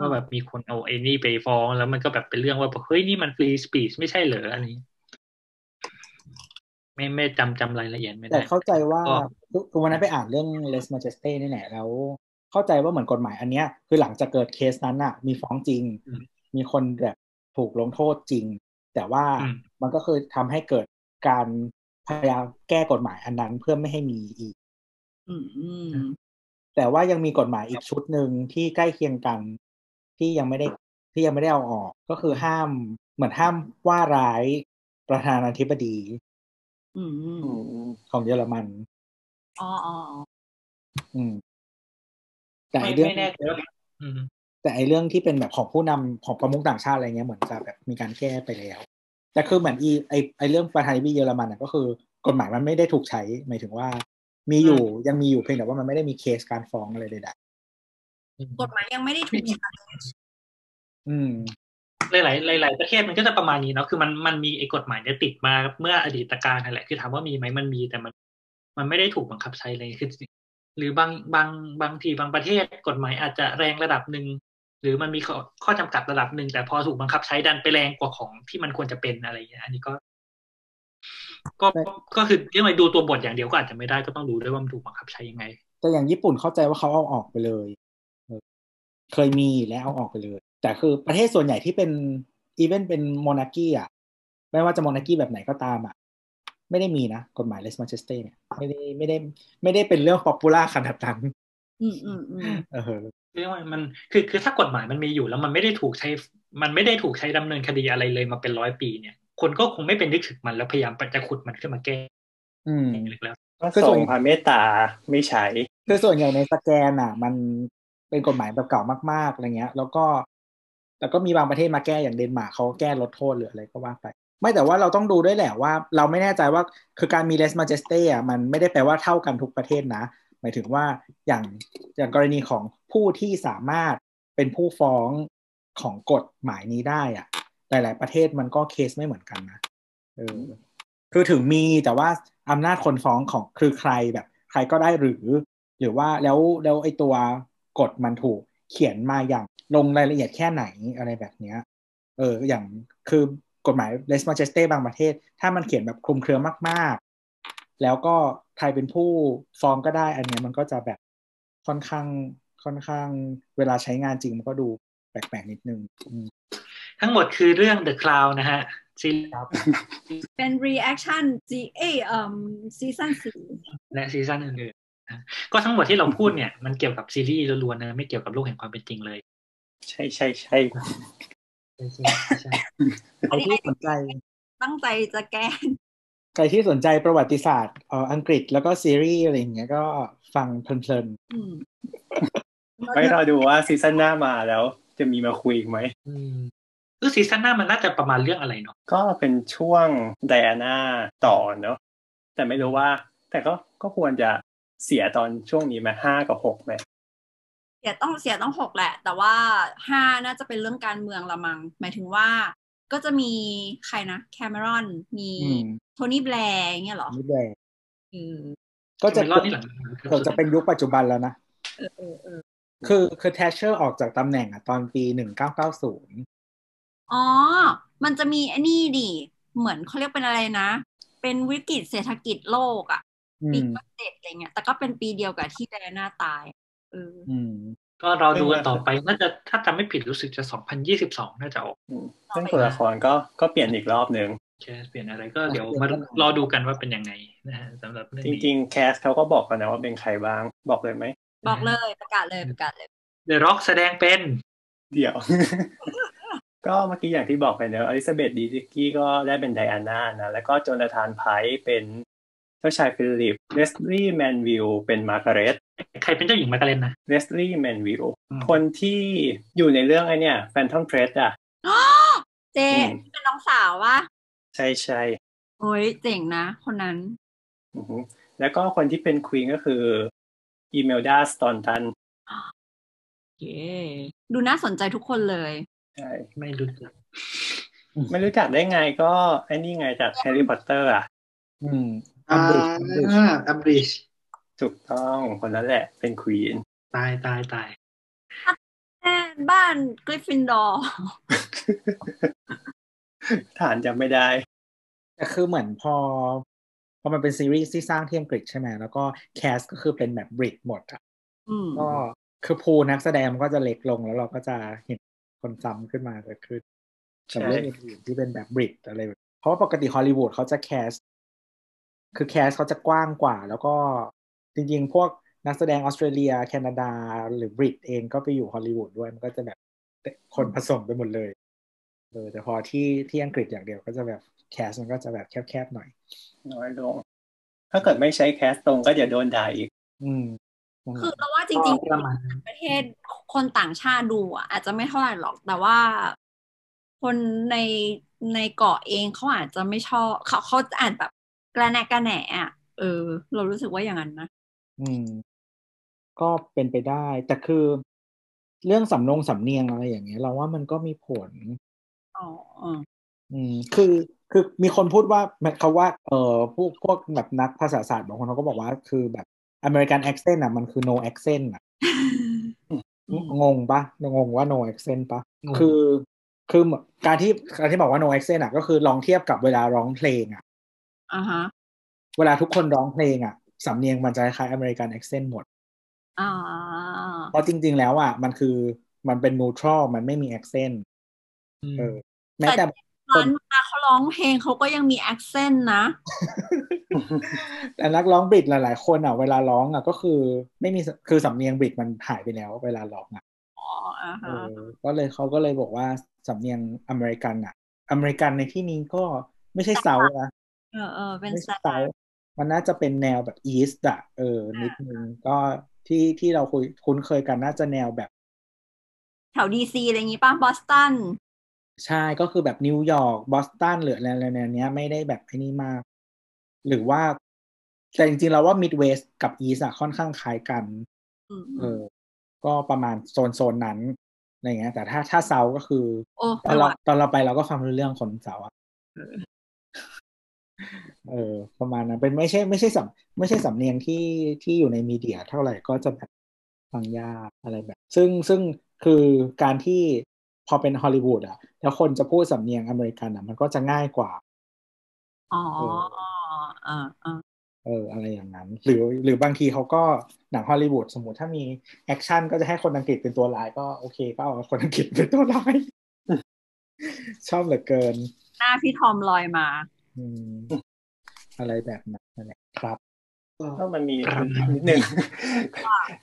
ว่าแบบมีคนเอาไอ้นี่ไปฟ้องแล้วมันก็แบบเป็นเรื่องว่าเฮ้ยนี่มัน free speech ไม่ใช่เหรออะไรอย่างงี้ ไม่ไม่จำจำรายละเอียดไม่ได้แต่เข้าใจว่าก็คือคือวันนั้นไปอ่านเรื่อง Lèse-majesté นี่แหละแล้ว เข้าใจว่าเหมือนกฎหมายอันเนี้ย คือหลังจากเกิดเคสนั้นน่ะมีฟ้องจริงอืมมีคนแบบถูกลงโทษจริง แต่ว่าอืมมันก็คือทำให้เกิดการพยายามแก้กฎหมายอันนั้นเพื่อไม่ให้มีอีกอืมอืมแต่ว่ายังมีกฎหมายอีกชุดหนึ่งที่ใกล้เคียงกัน ที่ยังไม่ได้ที่ยังไม่ได้เอาออกก็คือห้ามเหมือนห้ามว่าร้ายประธานาธิบดีอืมอืมของเยอรมันอ๋ออ๋ออ๋ออืม แต่ไอไม่เรื่องไม่แน่ใจว่าอืมแต่ไอเรื่องที่เป็นแบบของผู้นำของประมุขต่างชาติอะไรเงี้ยเหมือนจะแบบมีการแก้ไปแล้ว แต่คือเหมือนอีไอไอเรื่องประธานาธิบดีเยอรมันน่ะก็คือกฎหมายมันไม่ได้ถูกใช้ หมายถึงว่า มีอยู่ยังมีอยู่เพียงแต่ว่ามันไม่ได้มีเคสการฟ้องอะไรใด กฎหมายยังไม่ได้ถูกใช้ๆอืมหลายๆหลาย ๆ ประเทศมันก็จะประมาณนี้เนาะคือมันมันมีไอ้กฎหมายเนี่ยติดมาเมื่ออดีตการนั่นแหละคือถามว่ามีไหมมันมีแต่มัน มันไม่ได้ถูกบังคับใช้เลยคือหรือบางบางบางทีบางประเทศกฎหมายอาจจะแรงระดับหนึ่งหรือมันมีข้อข้อจำกัดระดับหนึ่งแต่พอถูกบังคับใช้ดันไปแรงกว่าของที่มันควรจะเป็นอะไรอย่างเงี้ยอันนี้ก็ก็ก็คือยังไงดูตัวบทอย่างเดียวก็อาจจะไม่ได้ก็ต้องดูด้วยว่ามันถูกบังคับใช้ยังไง แต่อย่างญี่ปุ่นเข้าใจว่าเขาเอาออกไปเลยเออ เคยมีแล้วเอาออกไปเลย แต่คือประเทศส่วนใหญ่ที่เป็นอีเวนเป็นโมนาคีอะไม่ว่าจะ monarchy แบบไหนก็ตามอะไม่ได้มีนะกฎหมาย Lèse-majesté เนี่ยไม่ได้ไม่ได้ไม่ได้เป็นเรื่อง popular ขนาดนั้นอืมอืมอืมเออเรียกว่ามันคือคือถ้ากฎหมายมันมีอยู่แล้วมันไม่ได้ถูกใช้ มันไม่ได้ถูกใช้ดำเนินคดีอะไรเลยมาเป็นร้อยปีเนี่ย คนก็คงไม่เป็นนึกถึงมันแล้วพยายามจะขุดมันขึ้นมาแก้ อืมอีกแล้วก็คือส่ส่วนงความเมตตาไม่ใช้คือส่วนใหญ่ในสแกนอะ มัน เป็นกฎหมายแบบเก่ามากๆอะไรเงี้ย แล้วก็แล้วก็มีบางประเทศมาแก้อย่างเดนมาร์กเขาแก้ลดโทษหรืออะไรก็ว่าไป ไม่แต่ว่าเราต้องดูด้วยแหละว่า เราไม่แน่ใจว่าคือการมีเลสมาเจสเต้อะมันไม่ได้แปลว่าเท่ากันทุกประเทศนะ หมายถึงว่าอย่างอย่างกรณีของผู้ที่สามารถเป็นผู้ฟ้องของกฎหมายนี้ได้อะหลาย ๆ ประเทศมันก็เคสไม่เหมือนกันนะเออคือถึงมีแต่ว่าอำนาจคนฟ้องของคือใครแบบ ใครก็ได้หรือ หรือว่าแล้วแล้วไอ้ตัว กฎมันถูกเขียนมาอย่างลงรายละเอียดแค่ไหนอะไรแบบเนี้ยเอออย่างคือกฎหมายเลสมาเจสเต้บางประเทศ ถ้ามันเขียนแบบคลุมเครือมาก ๆ แล้วก็ใครเป็นผู้ฟ้องก็ได้ อันเนี้ยมันก็จะแบบค่อนข้างค่อนข้างเวลาใช้งานจริงมันก็ดูแปลก ๆ นิดนึงอืมทั้งหมดคือเรื่อง The Cloud นะฮะซีรีส์เป็น reaction ซีเอเอ่อซีซั่นสี่และซีซั่นอื่นๆนะ ก็ทั้งหมดที่เราพูดเนี่ยมันเกี่ยวกับซีรีส์ล้วนๆนะไม่เกี่ยวกับโลกแห่งความเป็นจริงเลย ใช่ใช่ใช่ใช่ใช่ใช่ใครที่สนใจ ตั้งใจจะแก้ใครที่สนใจประวัติศาสตร์เอ่ออังกฤษแล้วก็ซีรีส์อะไรอย่างเงี้ยก็ฟังเพลินอืมไว้รอดูว่าซีซั่นหน้ามาแล้ว จะมีมาคุยอีกไหมอืมคือซีซั่นหน้ามันน่าจะประมาณเรื่องอะไรเนาะก็เป็นช่วงไดอาน่าต่อเนอะแต่ไม่รู้ว่า แต่ก็ก็ควรจะ เสียตอนช่วงนี้ไหมห้ากับหกไหมเสียต้องเสียต้องหกแหละ แต่ว่าห้าน่าจะเป็นเรื่องการเมืองละมัง หมายถึงว่าก็จะมีใครนะแคม e รอนมีๆอืมโทนี่แบลร์อย่างเงี้ยเหรอนี่แหละเออก็จะรอบที่หลังเกือบจะเป็นยุคปัจจุบันแล้วนะเออเออเออคือคือแทชเชอร์ออกจากตำแหน่งอะตอนปีหนึ่งเก้าเก้าศูนย์อ๋อ มันจะมีไอ้นี่ดิ เหมือนเขาเรียกเป็นอะไรนะ เป็นวิกฤตเศรษฐกิจโลกอะ ปีเจ็ดอะไรเงี้ย แต่ก็เป็นปีเดียวกับที่ไดอาน่าตาย เอออืมก็เราดูกันต่อไปน่าจะถ้าจำไม่ผิดรู้สึกจะ2022น่าจะออกอืมซึ่งตัวละครก็ก็เปลี่ยนอีกรอบหนึ่งแคสเปลี่ยนอะไรก็เดี๋ยวมารอดูกันว่าเป็นยังไงนะฮะสำหรับเรื่องจนี้ริงๆแคสเขาก็บอกกันนะว่าเป็นใครบ้างบอกเลยไหมบอกเลยประกาศเลยประกาศเลยเดอะร็อกแสดงเป็น เดี๋ยว ก็เมื่อกี้อย่างที่บอกไปเนอะอลิซาเบธเดบิคกี้ก็ได้เป็นไดอาน่านะ แล้วก็โจนาธานไพรซ์เป็น เจ้าชายฟิลิปเลสลี่แมนวิลเป็นมาร์กาเร็ตใครเป็นเจ้าหญิงมาร์กาเร็ตนะเลสลี่แมนวิลอืมคนที่อยู่ในเรื่องไอเนี่ย Phantom Thread อะเจอืมเป็นน้องสาววะใช่ใช่โอ้ยเจ๋งนะ คนนั้นอือฮึแล้วก็คนที่เป็น queen ก็คืออิเมลดาสทอนตันเย้ดูน่าสนใจทุกคนเลยใช่ไม่รู้จักไม่รู้จักได้ไงก็ไอ้นี่ไงจากแฮร์รี่พอตเตอร์อะ อืม อ่า Umbridge Umbridge Umbridge ถูกต้องคนนั้นแหละ เป็น queen ตายตายตายแม่บ้านกริฟฟินดอร์ฐานจำไม่ได้แต่คือเหมือนพอพอมันเป็นซีรีส์ที่สร้างที่อังกฤษใช่ไหมแล้วก็แคสก็คือเป็นแบบบริกหมดอะอืมก็คือพูลนักแสดงมันก็จะเล็กลงแล้วเราก็จะเห็นคนซ้ำขึ้นมาเกิดขึ้นกับใช่เรื่องอื่นๆที่เป็นแบบบริกอะไรแบบเพราะว่าปกติฮอลลีวูดเขาจะแคส คือแคสเขาจะกว้างกว่า แล้วก็จริงๆ พวกนักแสดงออสเตรเลีย แคนาดา หรือบริตเองก็ไปอยู่ฮอลลีวูดด้วย มันก็จะแบบคนผสมไปหมดเลยเออแต่พอที่ที่อังกฤษอย่างเดียวก็จะแบบแคสมันก็จะแบบแคบๆหน่อย น้อยลง ถ้าเกิดไม่ใช้แคสตรงก็จะโดนด่าอีก อืมนั่นแหคือละเราว่าจริงก็ประมาณนั้นๆประเทศคนต่างชาติดูอะอาจจะไม่เท่าไหร่หรอก แต่ว่าคนในในเกาะเองเขาอาจจะไม่ชอบเขาเขาอาจแบบ กระแนกกระแหนอะเออ เรารู้สึกว่าอย่างนั้นนะอืม ก็เป็นไปได้ แต่คือเรื่องสำนงสำเนียงอะไรอย่างเงี้ย เราว่ามันก็มีผลอ๋ออืม คือคือมีคนพูดว่าเขาว่า เออพวกพวกแบบนักภาษาศาสตร์บางคนเขาก็บอกว่าคือแบบอเมริกัน accent อะมันคือ no accent อะงงปะงงว่า no accent ปะงงคือ คือการที่การที่บอกว่า no accent อะ ก็คือลองเทียบกับเวลาร้องเพลงอะ อ่าฮะเวลาทุกคนร้องเพลงอะสำเนียงมันจะคล้ายอเมริกัน accent หมดอ่าเพราะจริง ๆ แล้วอะมันคือมันเป็น neutral มันไม่มี accent อืมเออแม้แต่ร้านเวลาเขาร้องเพลงเขาก็ยังมี accent นะ แต่นักร้องบริดหลาย ๆ คนอะ เวลาร้องอะก็คือไม่มีคือสำเนียงบริดมันหายไปแล้ว เวลาร้องอะอ๋ออ่าเอฮะอก็เลยเขาก็เลยบอกว่าสำเนียงอเมริกันอะ อเมริกันในที่นี้ก็ไม่ใช่ South นะ เออเออเป็นไม่สใช่ไตเซาล์มันน่าจะเป็นแนวแบบ East อะเออ นิดนึงก็ที่ที่เราคุยคุ้นเคยกันน่าจะแนวแบบ แถวดีซีอะไรอย่างงี้ป่ะบอสตันใช่ก็คือแบบนิวยอร์กบอสตันหรืออะไรอะไรแนวเนี้ยไม่ได้แบบไอ้นี่มาก หรือว่า แต่จริงๆเราว่า Midwest กับ East อะค่อนข้างคล้ายกันอืมเออ ก็ประมาณโซนโซนนั้นอะไรเงี้ย แต่ถ้าถ้าเซาก็คือโอ้ตอนเราตอนเราไปเราก็ฟังรู้เรื่องคนเซาอะ เออประมาณนั้นเป็นไม่ใช่ไม่ใช่สำไม่ใช่สำเนียงที่ที่อยู่ในมีเดียเท่าไหร่ก็จะแบบฟังยากอะไรแบบ ซึ่งซึ่งคือการที่พอเป็นฮอลลีวูดอะแล้วคนจะพูดสำเนียงอเมริกันอะมันก็จะง่ายกว่า อ๋อเอออ่าอ่าเอออะไรอย่างนั้น หรือหรือบางทีเขาก็หนังฮอลลีวูดสมมติถ้ามี action ก็จะให้คนอังกฤษเป็นตัวร้ายก็โอเค ก็เอาคนอังกฤษเป็นตัวร้าย ชอบเหลือเกิน หน้าพี่ทอมลอยมา อืมอะไรแบบนั้นนั่นแหละครับก็มันมีครับนิดนึง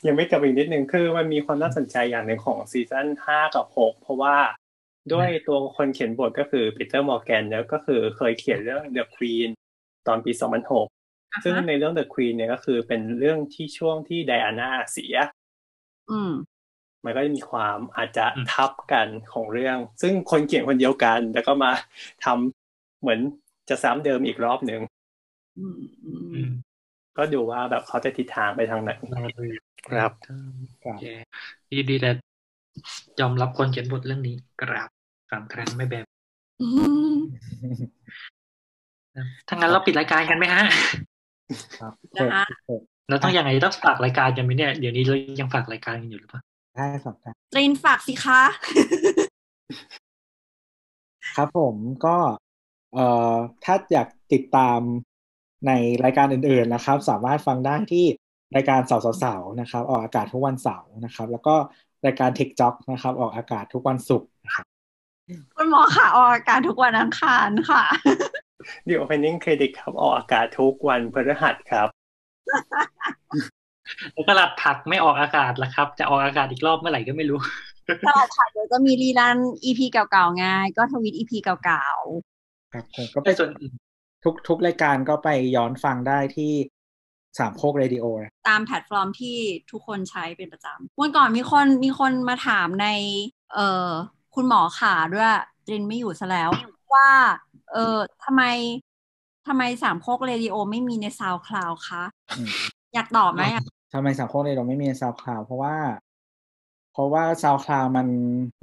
ยังไม่จบอีกนิดนึงคือมันมีความน่าสนใจอย่างหนึ่งของซีซั่นห้ากับหกเพราะว่าด้วยตัวคนเขียนบทก็คือปีเตอร์มอร์แกนแล้วก็คือเคยเขียนเรื่อง The Queen ตอนปี 2006 ซึ่งในเรื่อง The Queen เนี่ยก็คือเป็นเรื่องที่ช่วงที่ไดอาน่าเสียอืมมันก็จะมีความอาจจะอืมทับกันของเรื่อง ซึ่งคนเขียนคนเดียวกัน แล้วก็มาทำเหมือน จะซ้ำเดิมอีกรอบหนึ่งอืมอืมอืมก็ดูว่าแบบเขาจะทิศทางไปทางไหนรอดูครับครับโอเคดีดีแต่ยอมรับคนเขียนบทเรื่องนี้กราบสามครั้งไม่แบบอืมถ้างั้นเราปิดรายการกันไหมฮะครับนะฮะเปิดเราต้องยังไงต้องฝากรายการกันไหมเนี่ยเดี๋ยวนี้เรายังฝากรายการกันอยู่หรือเปล่าได้สองกันตรินฝากสิคะ ครับผมก็ เอ่อถ้าอยากติดตามในรายการอื่นๆนะครับ สามารถฟังได้ที่รายการเสาร์เสาร์นะครับ ออกอากาศทุกวันเสาร์นะครับ แล้วก็รายการ Tech Jock นะครับ ออกอากาศทุกวันศุกร์นะครับคุณหมอค่ะออกอากาศทุกวันอังคารค่ะ The Opening Credit ครับออกอากาศทุกวันพฤหัสครับ แล้วก็หลัดผักไม่ออกอากาศละครับ จะออกอากาศอีกรอบเมื่อไหร่ก็ไม่รู้ตลอดถ่ายเดี๋ยวจะมีรีรัน EP เก่าๆไงก็ทวิต EP เก่า ครับผมก็ไปในส่วนอื่นทุกทุกรายการก็ไปย้อนฟังได้ที่สามโคกเรดิโอนะๆตามแพลตฟอร์มที่ทุกคนใช้เป็นประจำวันก่อนมีคนมีคนมาถามใน เอ่อคุณหมอขาด้วยตรินไม่อยู่ซะแล้ว ว่า เออทำไมทำไมสามโคกเรดิโอไม่มีใน SoundCloud คะอืมอยากตอบไหมอะทำไมสามโคกเรดิโอไม่มี SoundCloud เพราะว่า เพราะว่า SoundCloud มัน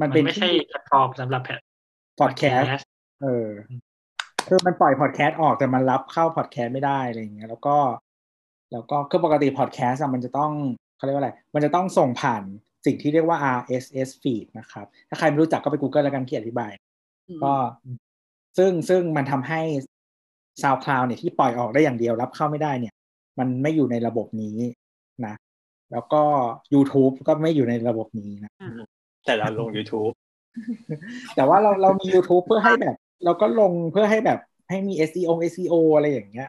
มันมันเป็นไม่ใช่แพลตฟอร์มสำหรับแพลตพอดแคสต์เออ คือมันปล่อยพอดแคสต์ออกแต่มันรับเข้าพอดแคสต์ไม่ได้อะไรอย่างเงี้ย แล้วก็ แล้วก็คือปกติพอดแคสต์อะมันจะต้องเขาเรียกว่าอะไร มันจะต้องส่งผ่านสิ่งที่เรียกว่า RSS feed นะครับ ถ้าใครไม่รู้จักก็ไป Google แล้วกันเขียนอธิบาย ก็ซึ่งซึ่งมันทำให้ SoundCloud เนี่ยที่ปล่อยออกได้อย่างเดียวรับเข้าไม่ได้เนี่ย มันไม่อยู่ในระบบนี้นะ แล้วก็ YouTube ก็ไม่อยู่ในระบบนี้นะ แต่เราลง YouTube แต่ว่าเราเรามี YouTube เพื่อให้แบบ เราก็ลงเพื่อให้แบบให้มี SEO SEO อะไรอย่างเงี้ย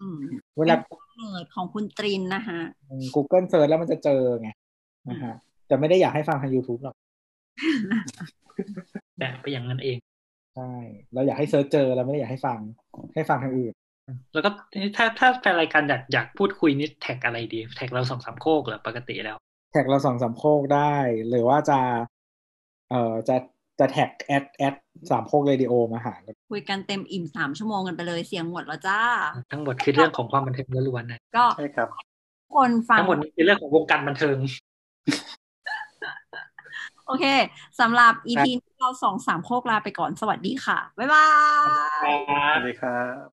อืมเวลาเนิร์ดของคุณตรินนะคะ Google Search แล้วมันจะเจอไงนะฮะแต่ไม่ได้อยากให้ฟังทาง YouTube หรอกแต่ไปอย่างนั้นเอง ใช่ เราอยากให้ search เจอเราไม่ได้อยากให้ฟัง ให้ฟังทางอื่น แล้วก็ถ้าถ้าแฟนรายการอยากอยากพูดคุยนี่แท็กอะไรดี แท็กเราสองสามโคกเหรอปกติแล้ว แท็กเราสองสามโคกได้ หรือว่าจะ เอ่อจะ จะแท็กแอดแอดสามโคกเรดิโอมาหากันคุยกันเต็มอิ่มสามชั่วโมงกันไปเลยเสียงหมดแล้วจ้า ทั้งหมดคือเรื่องของความบันเทิงล้วนๆนะก็ใช่ครับ คนฟังทั้งหมดนี้คือเรื่องของวงการบันเทิง โอเคสำหรับ EP นี้เราสองสามโคกลาไปก่อนสวัสดีค่ะ บ๊ายบายสวัสดีครับ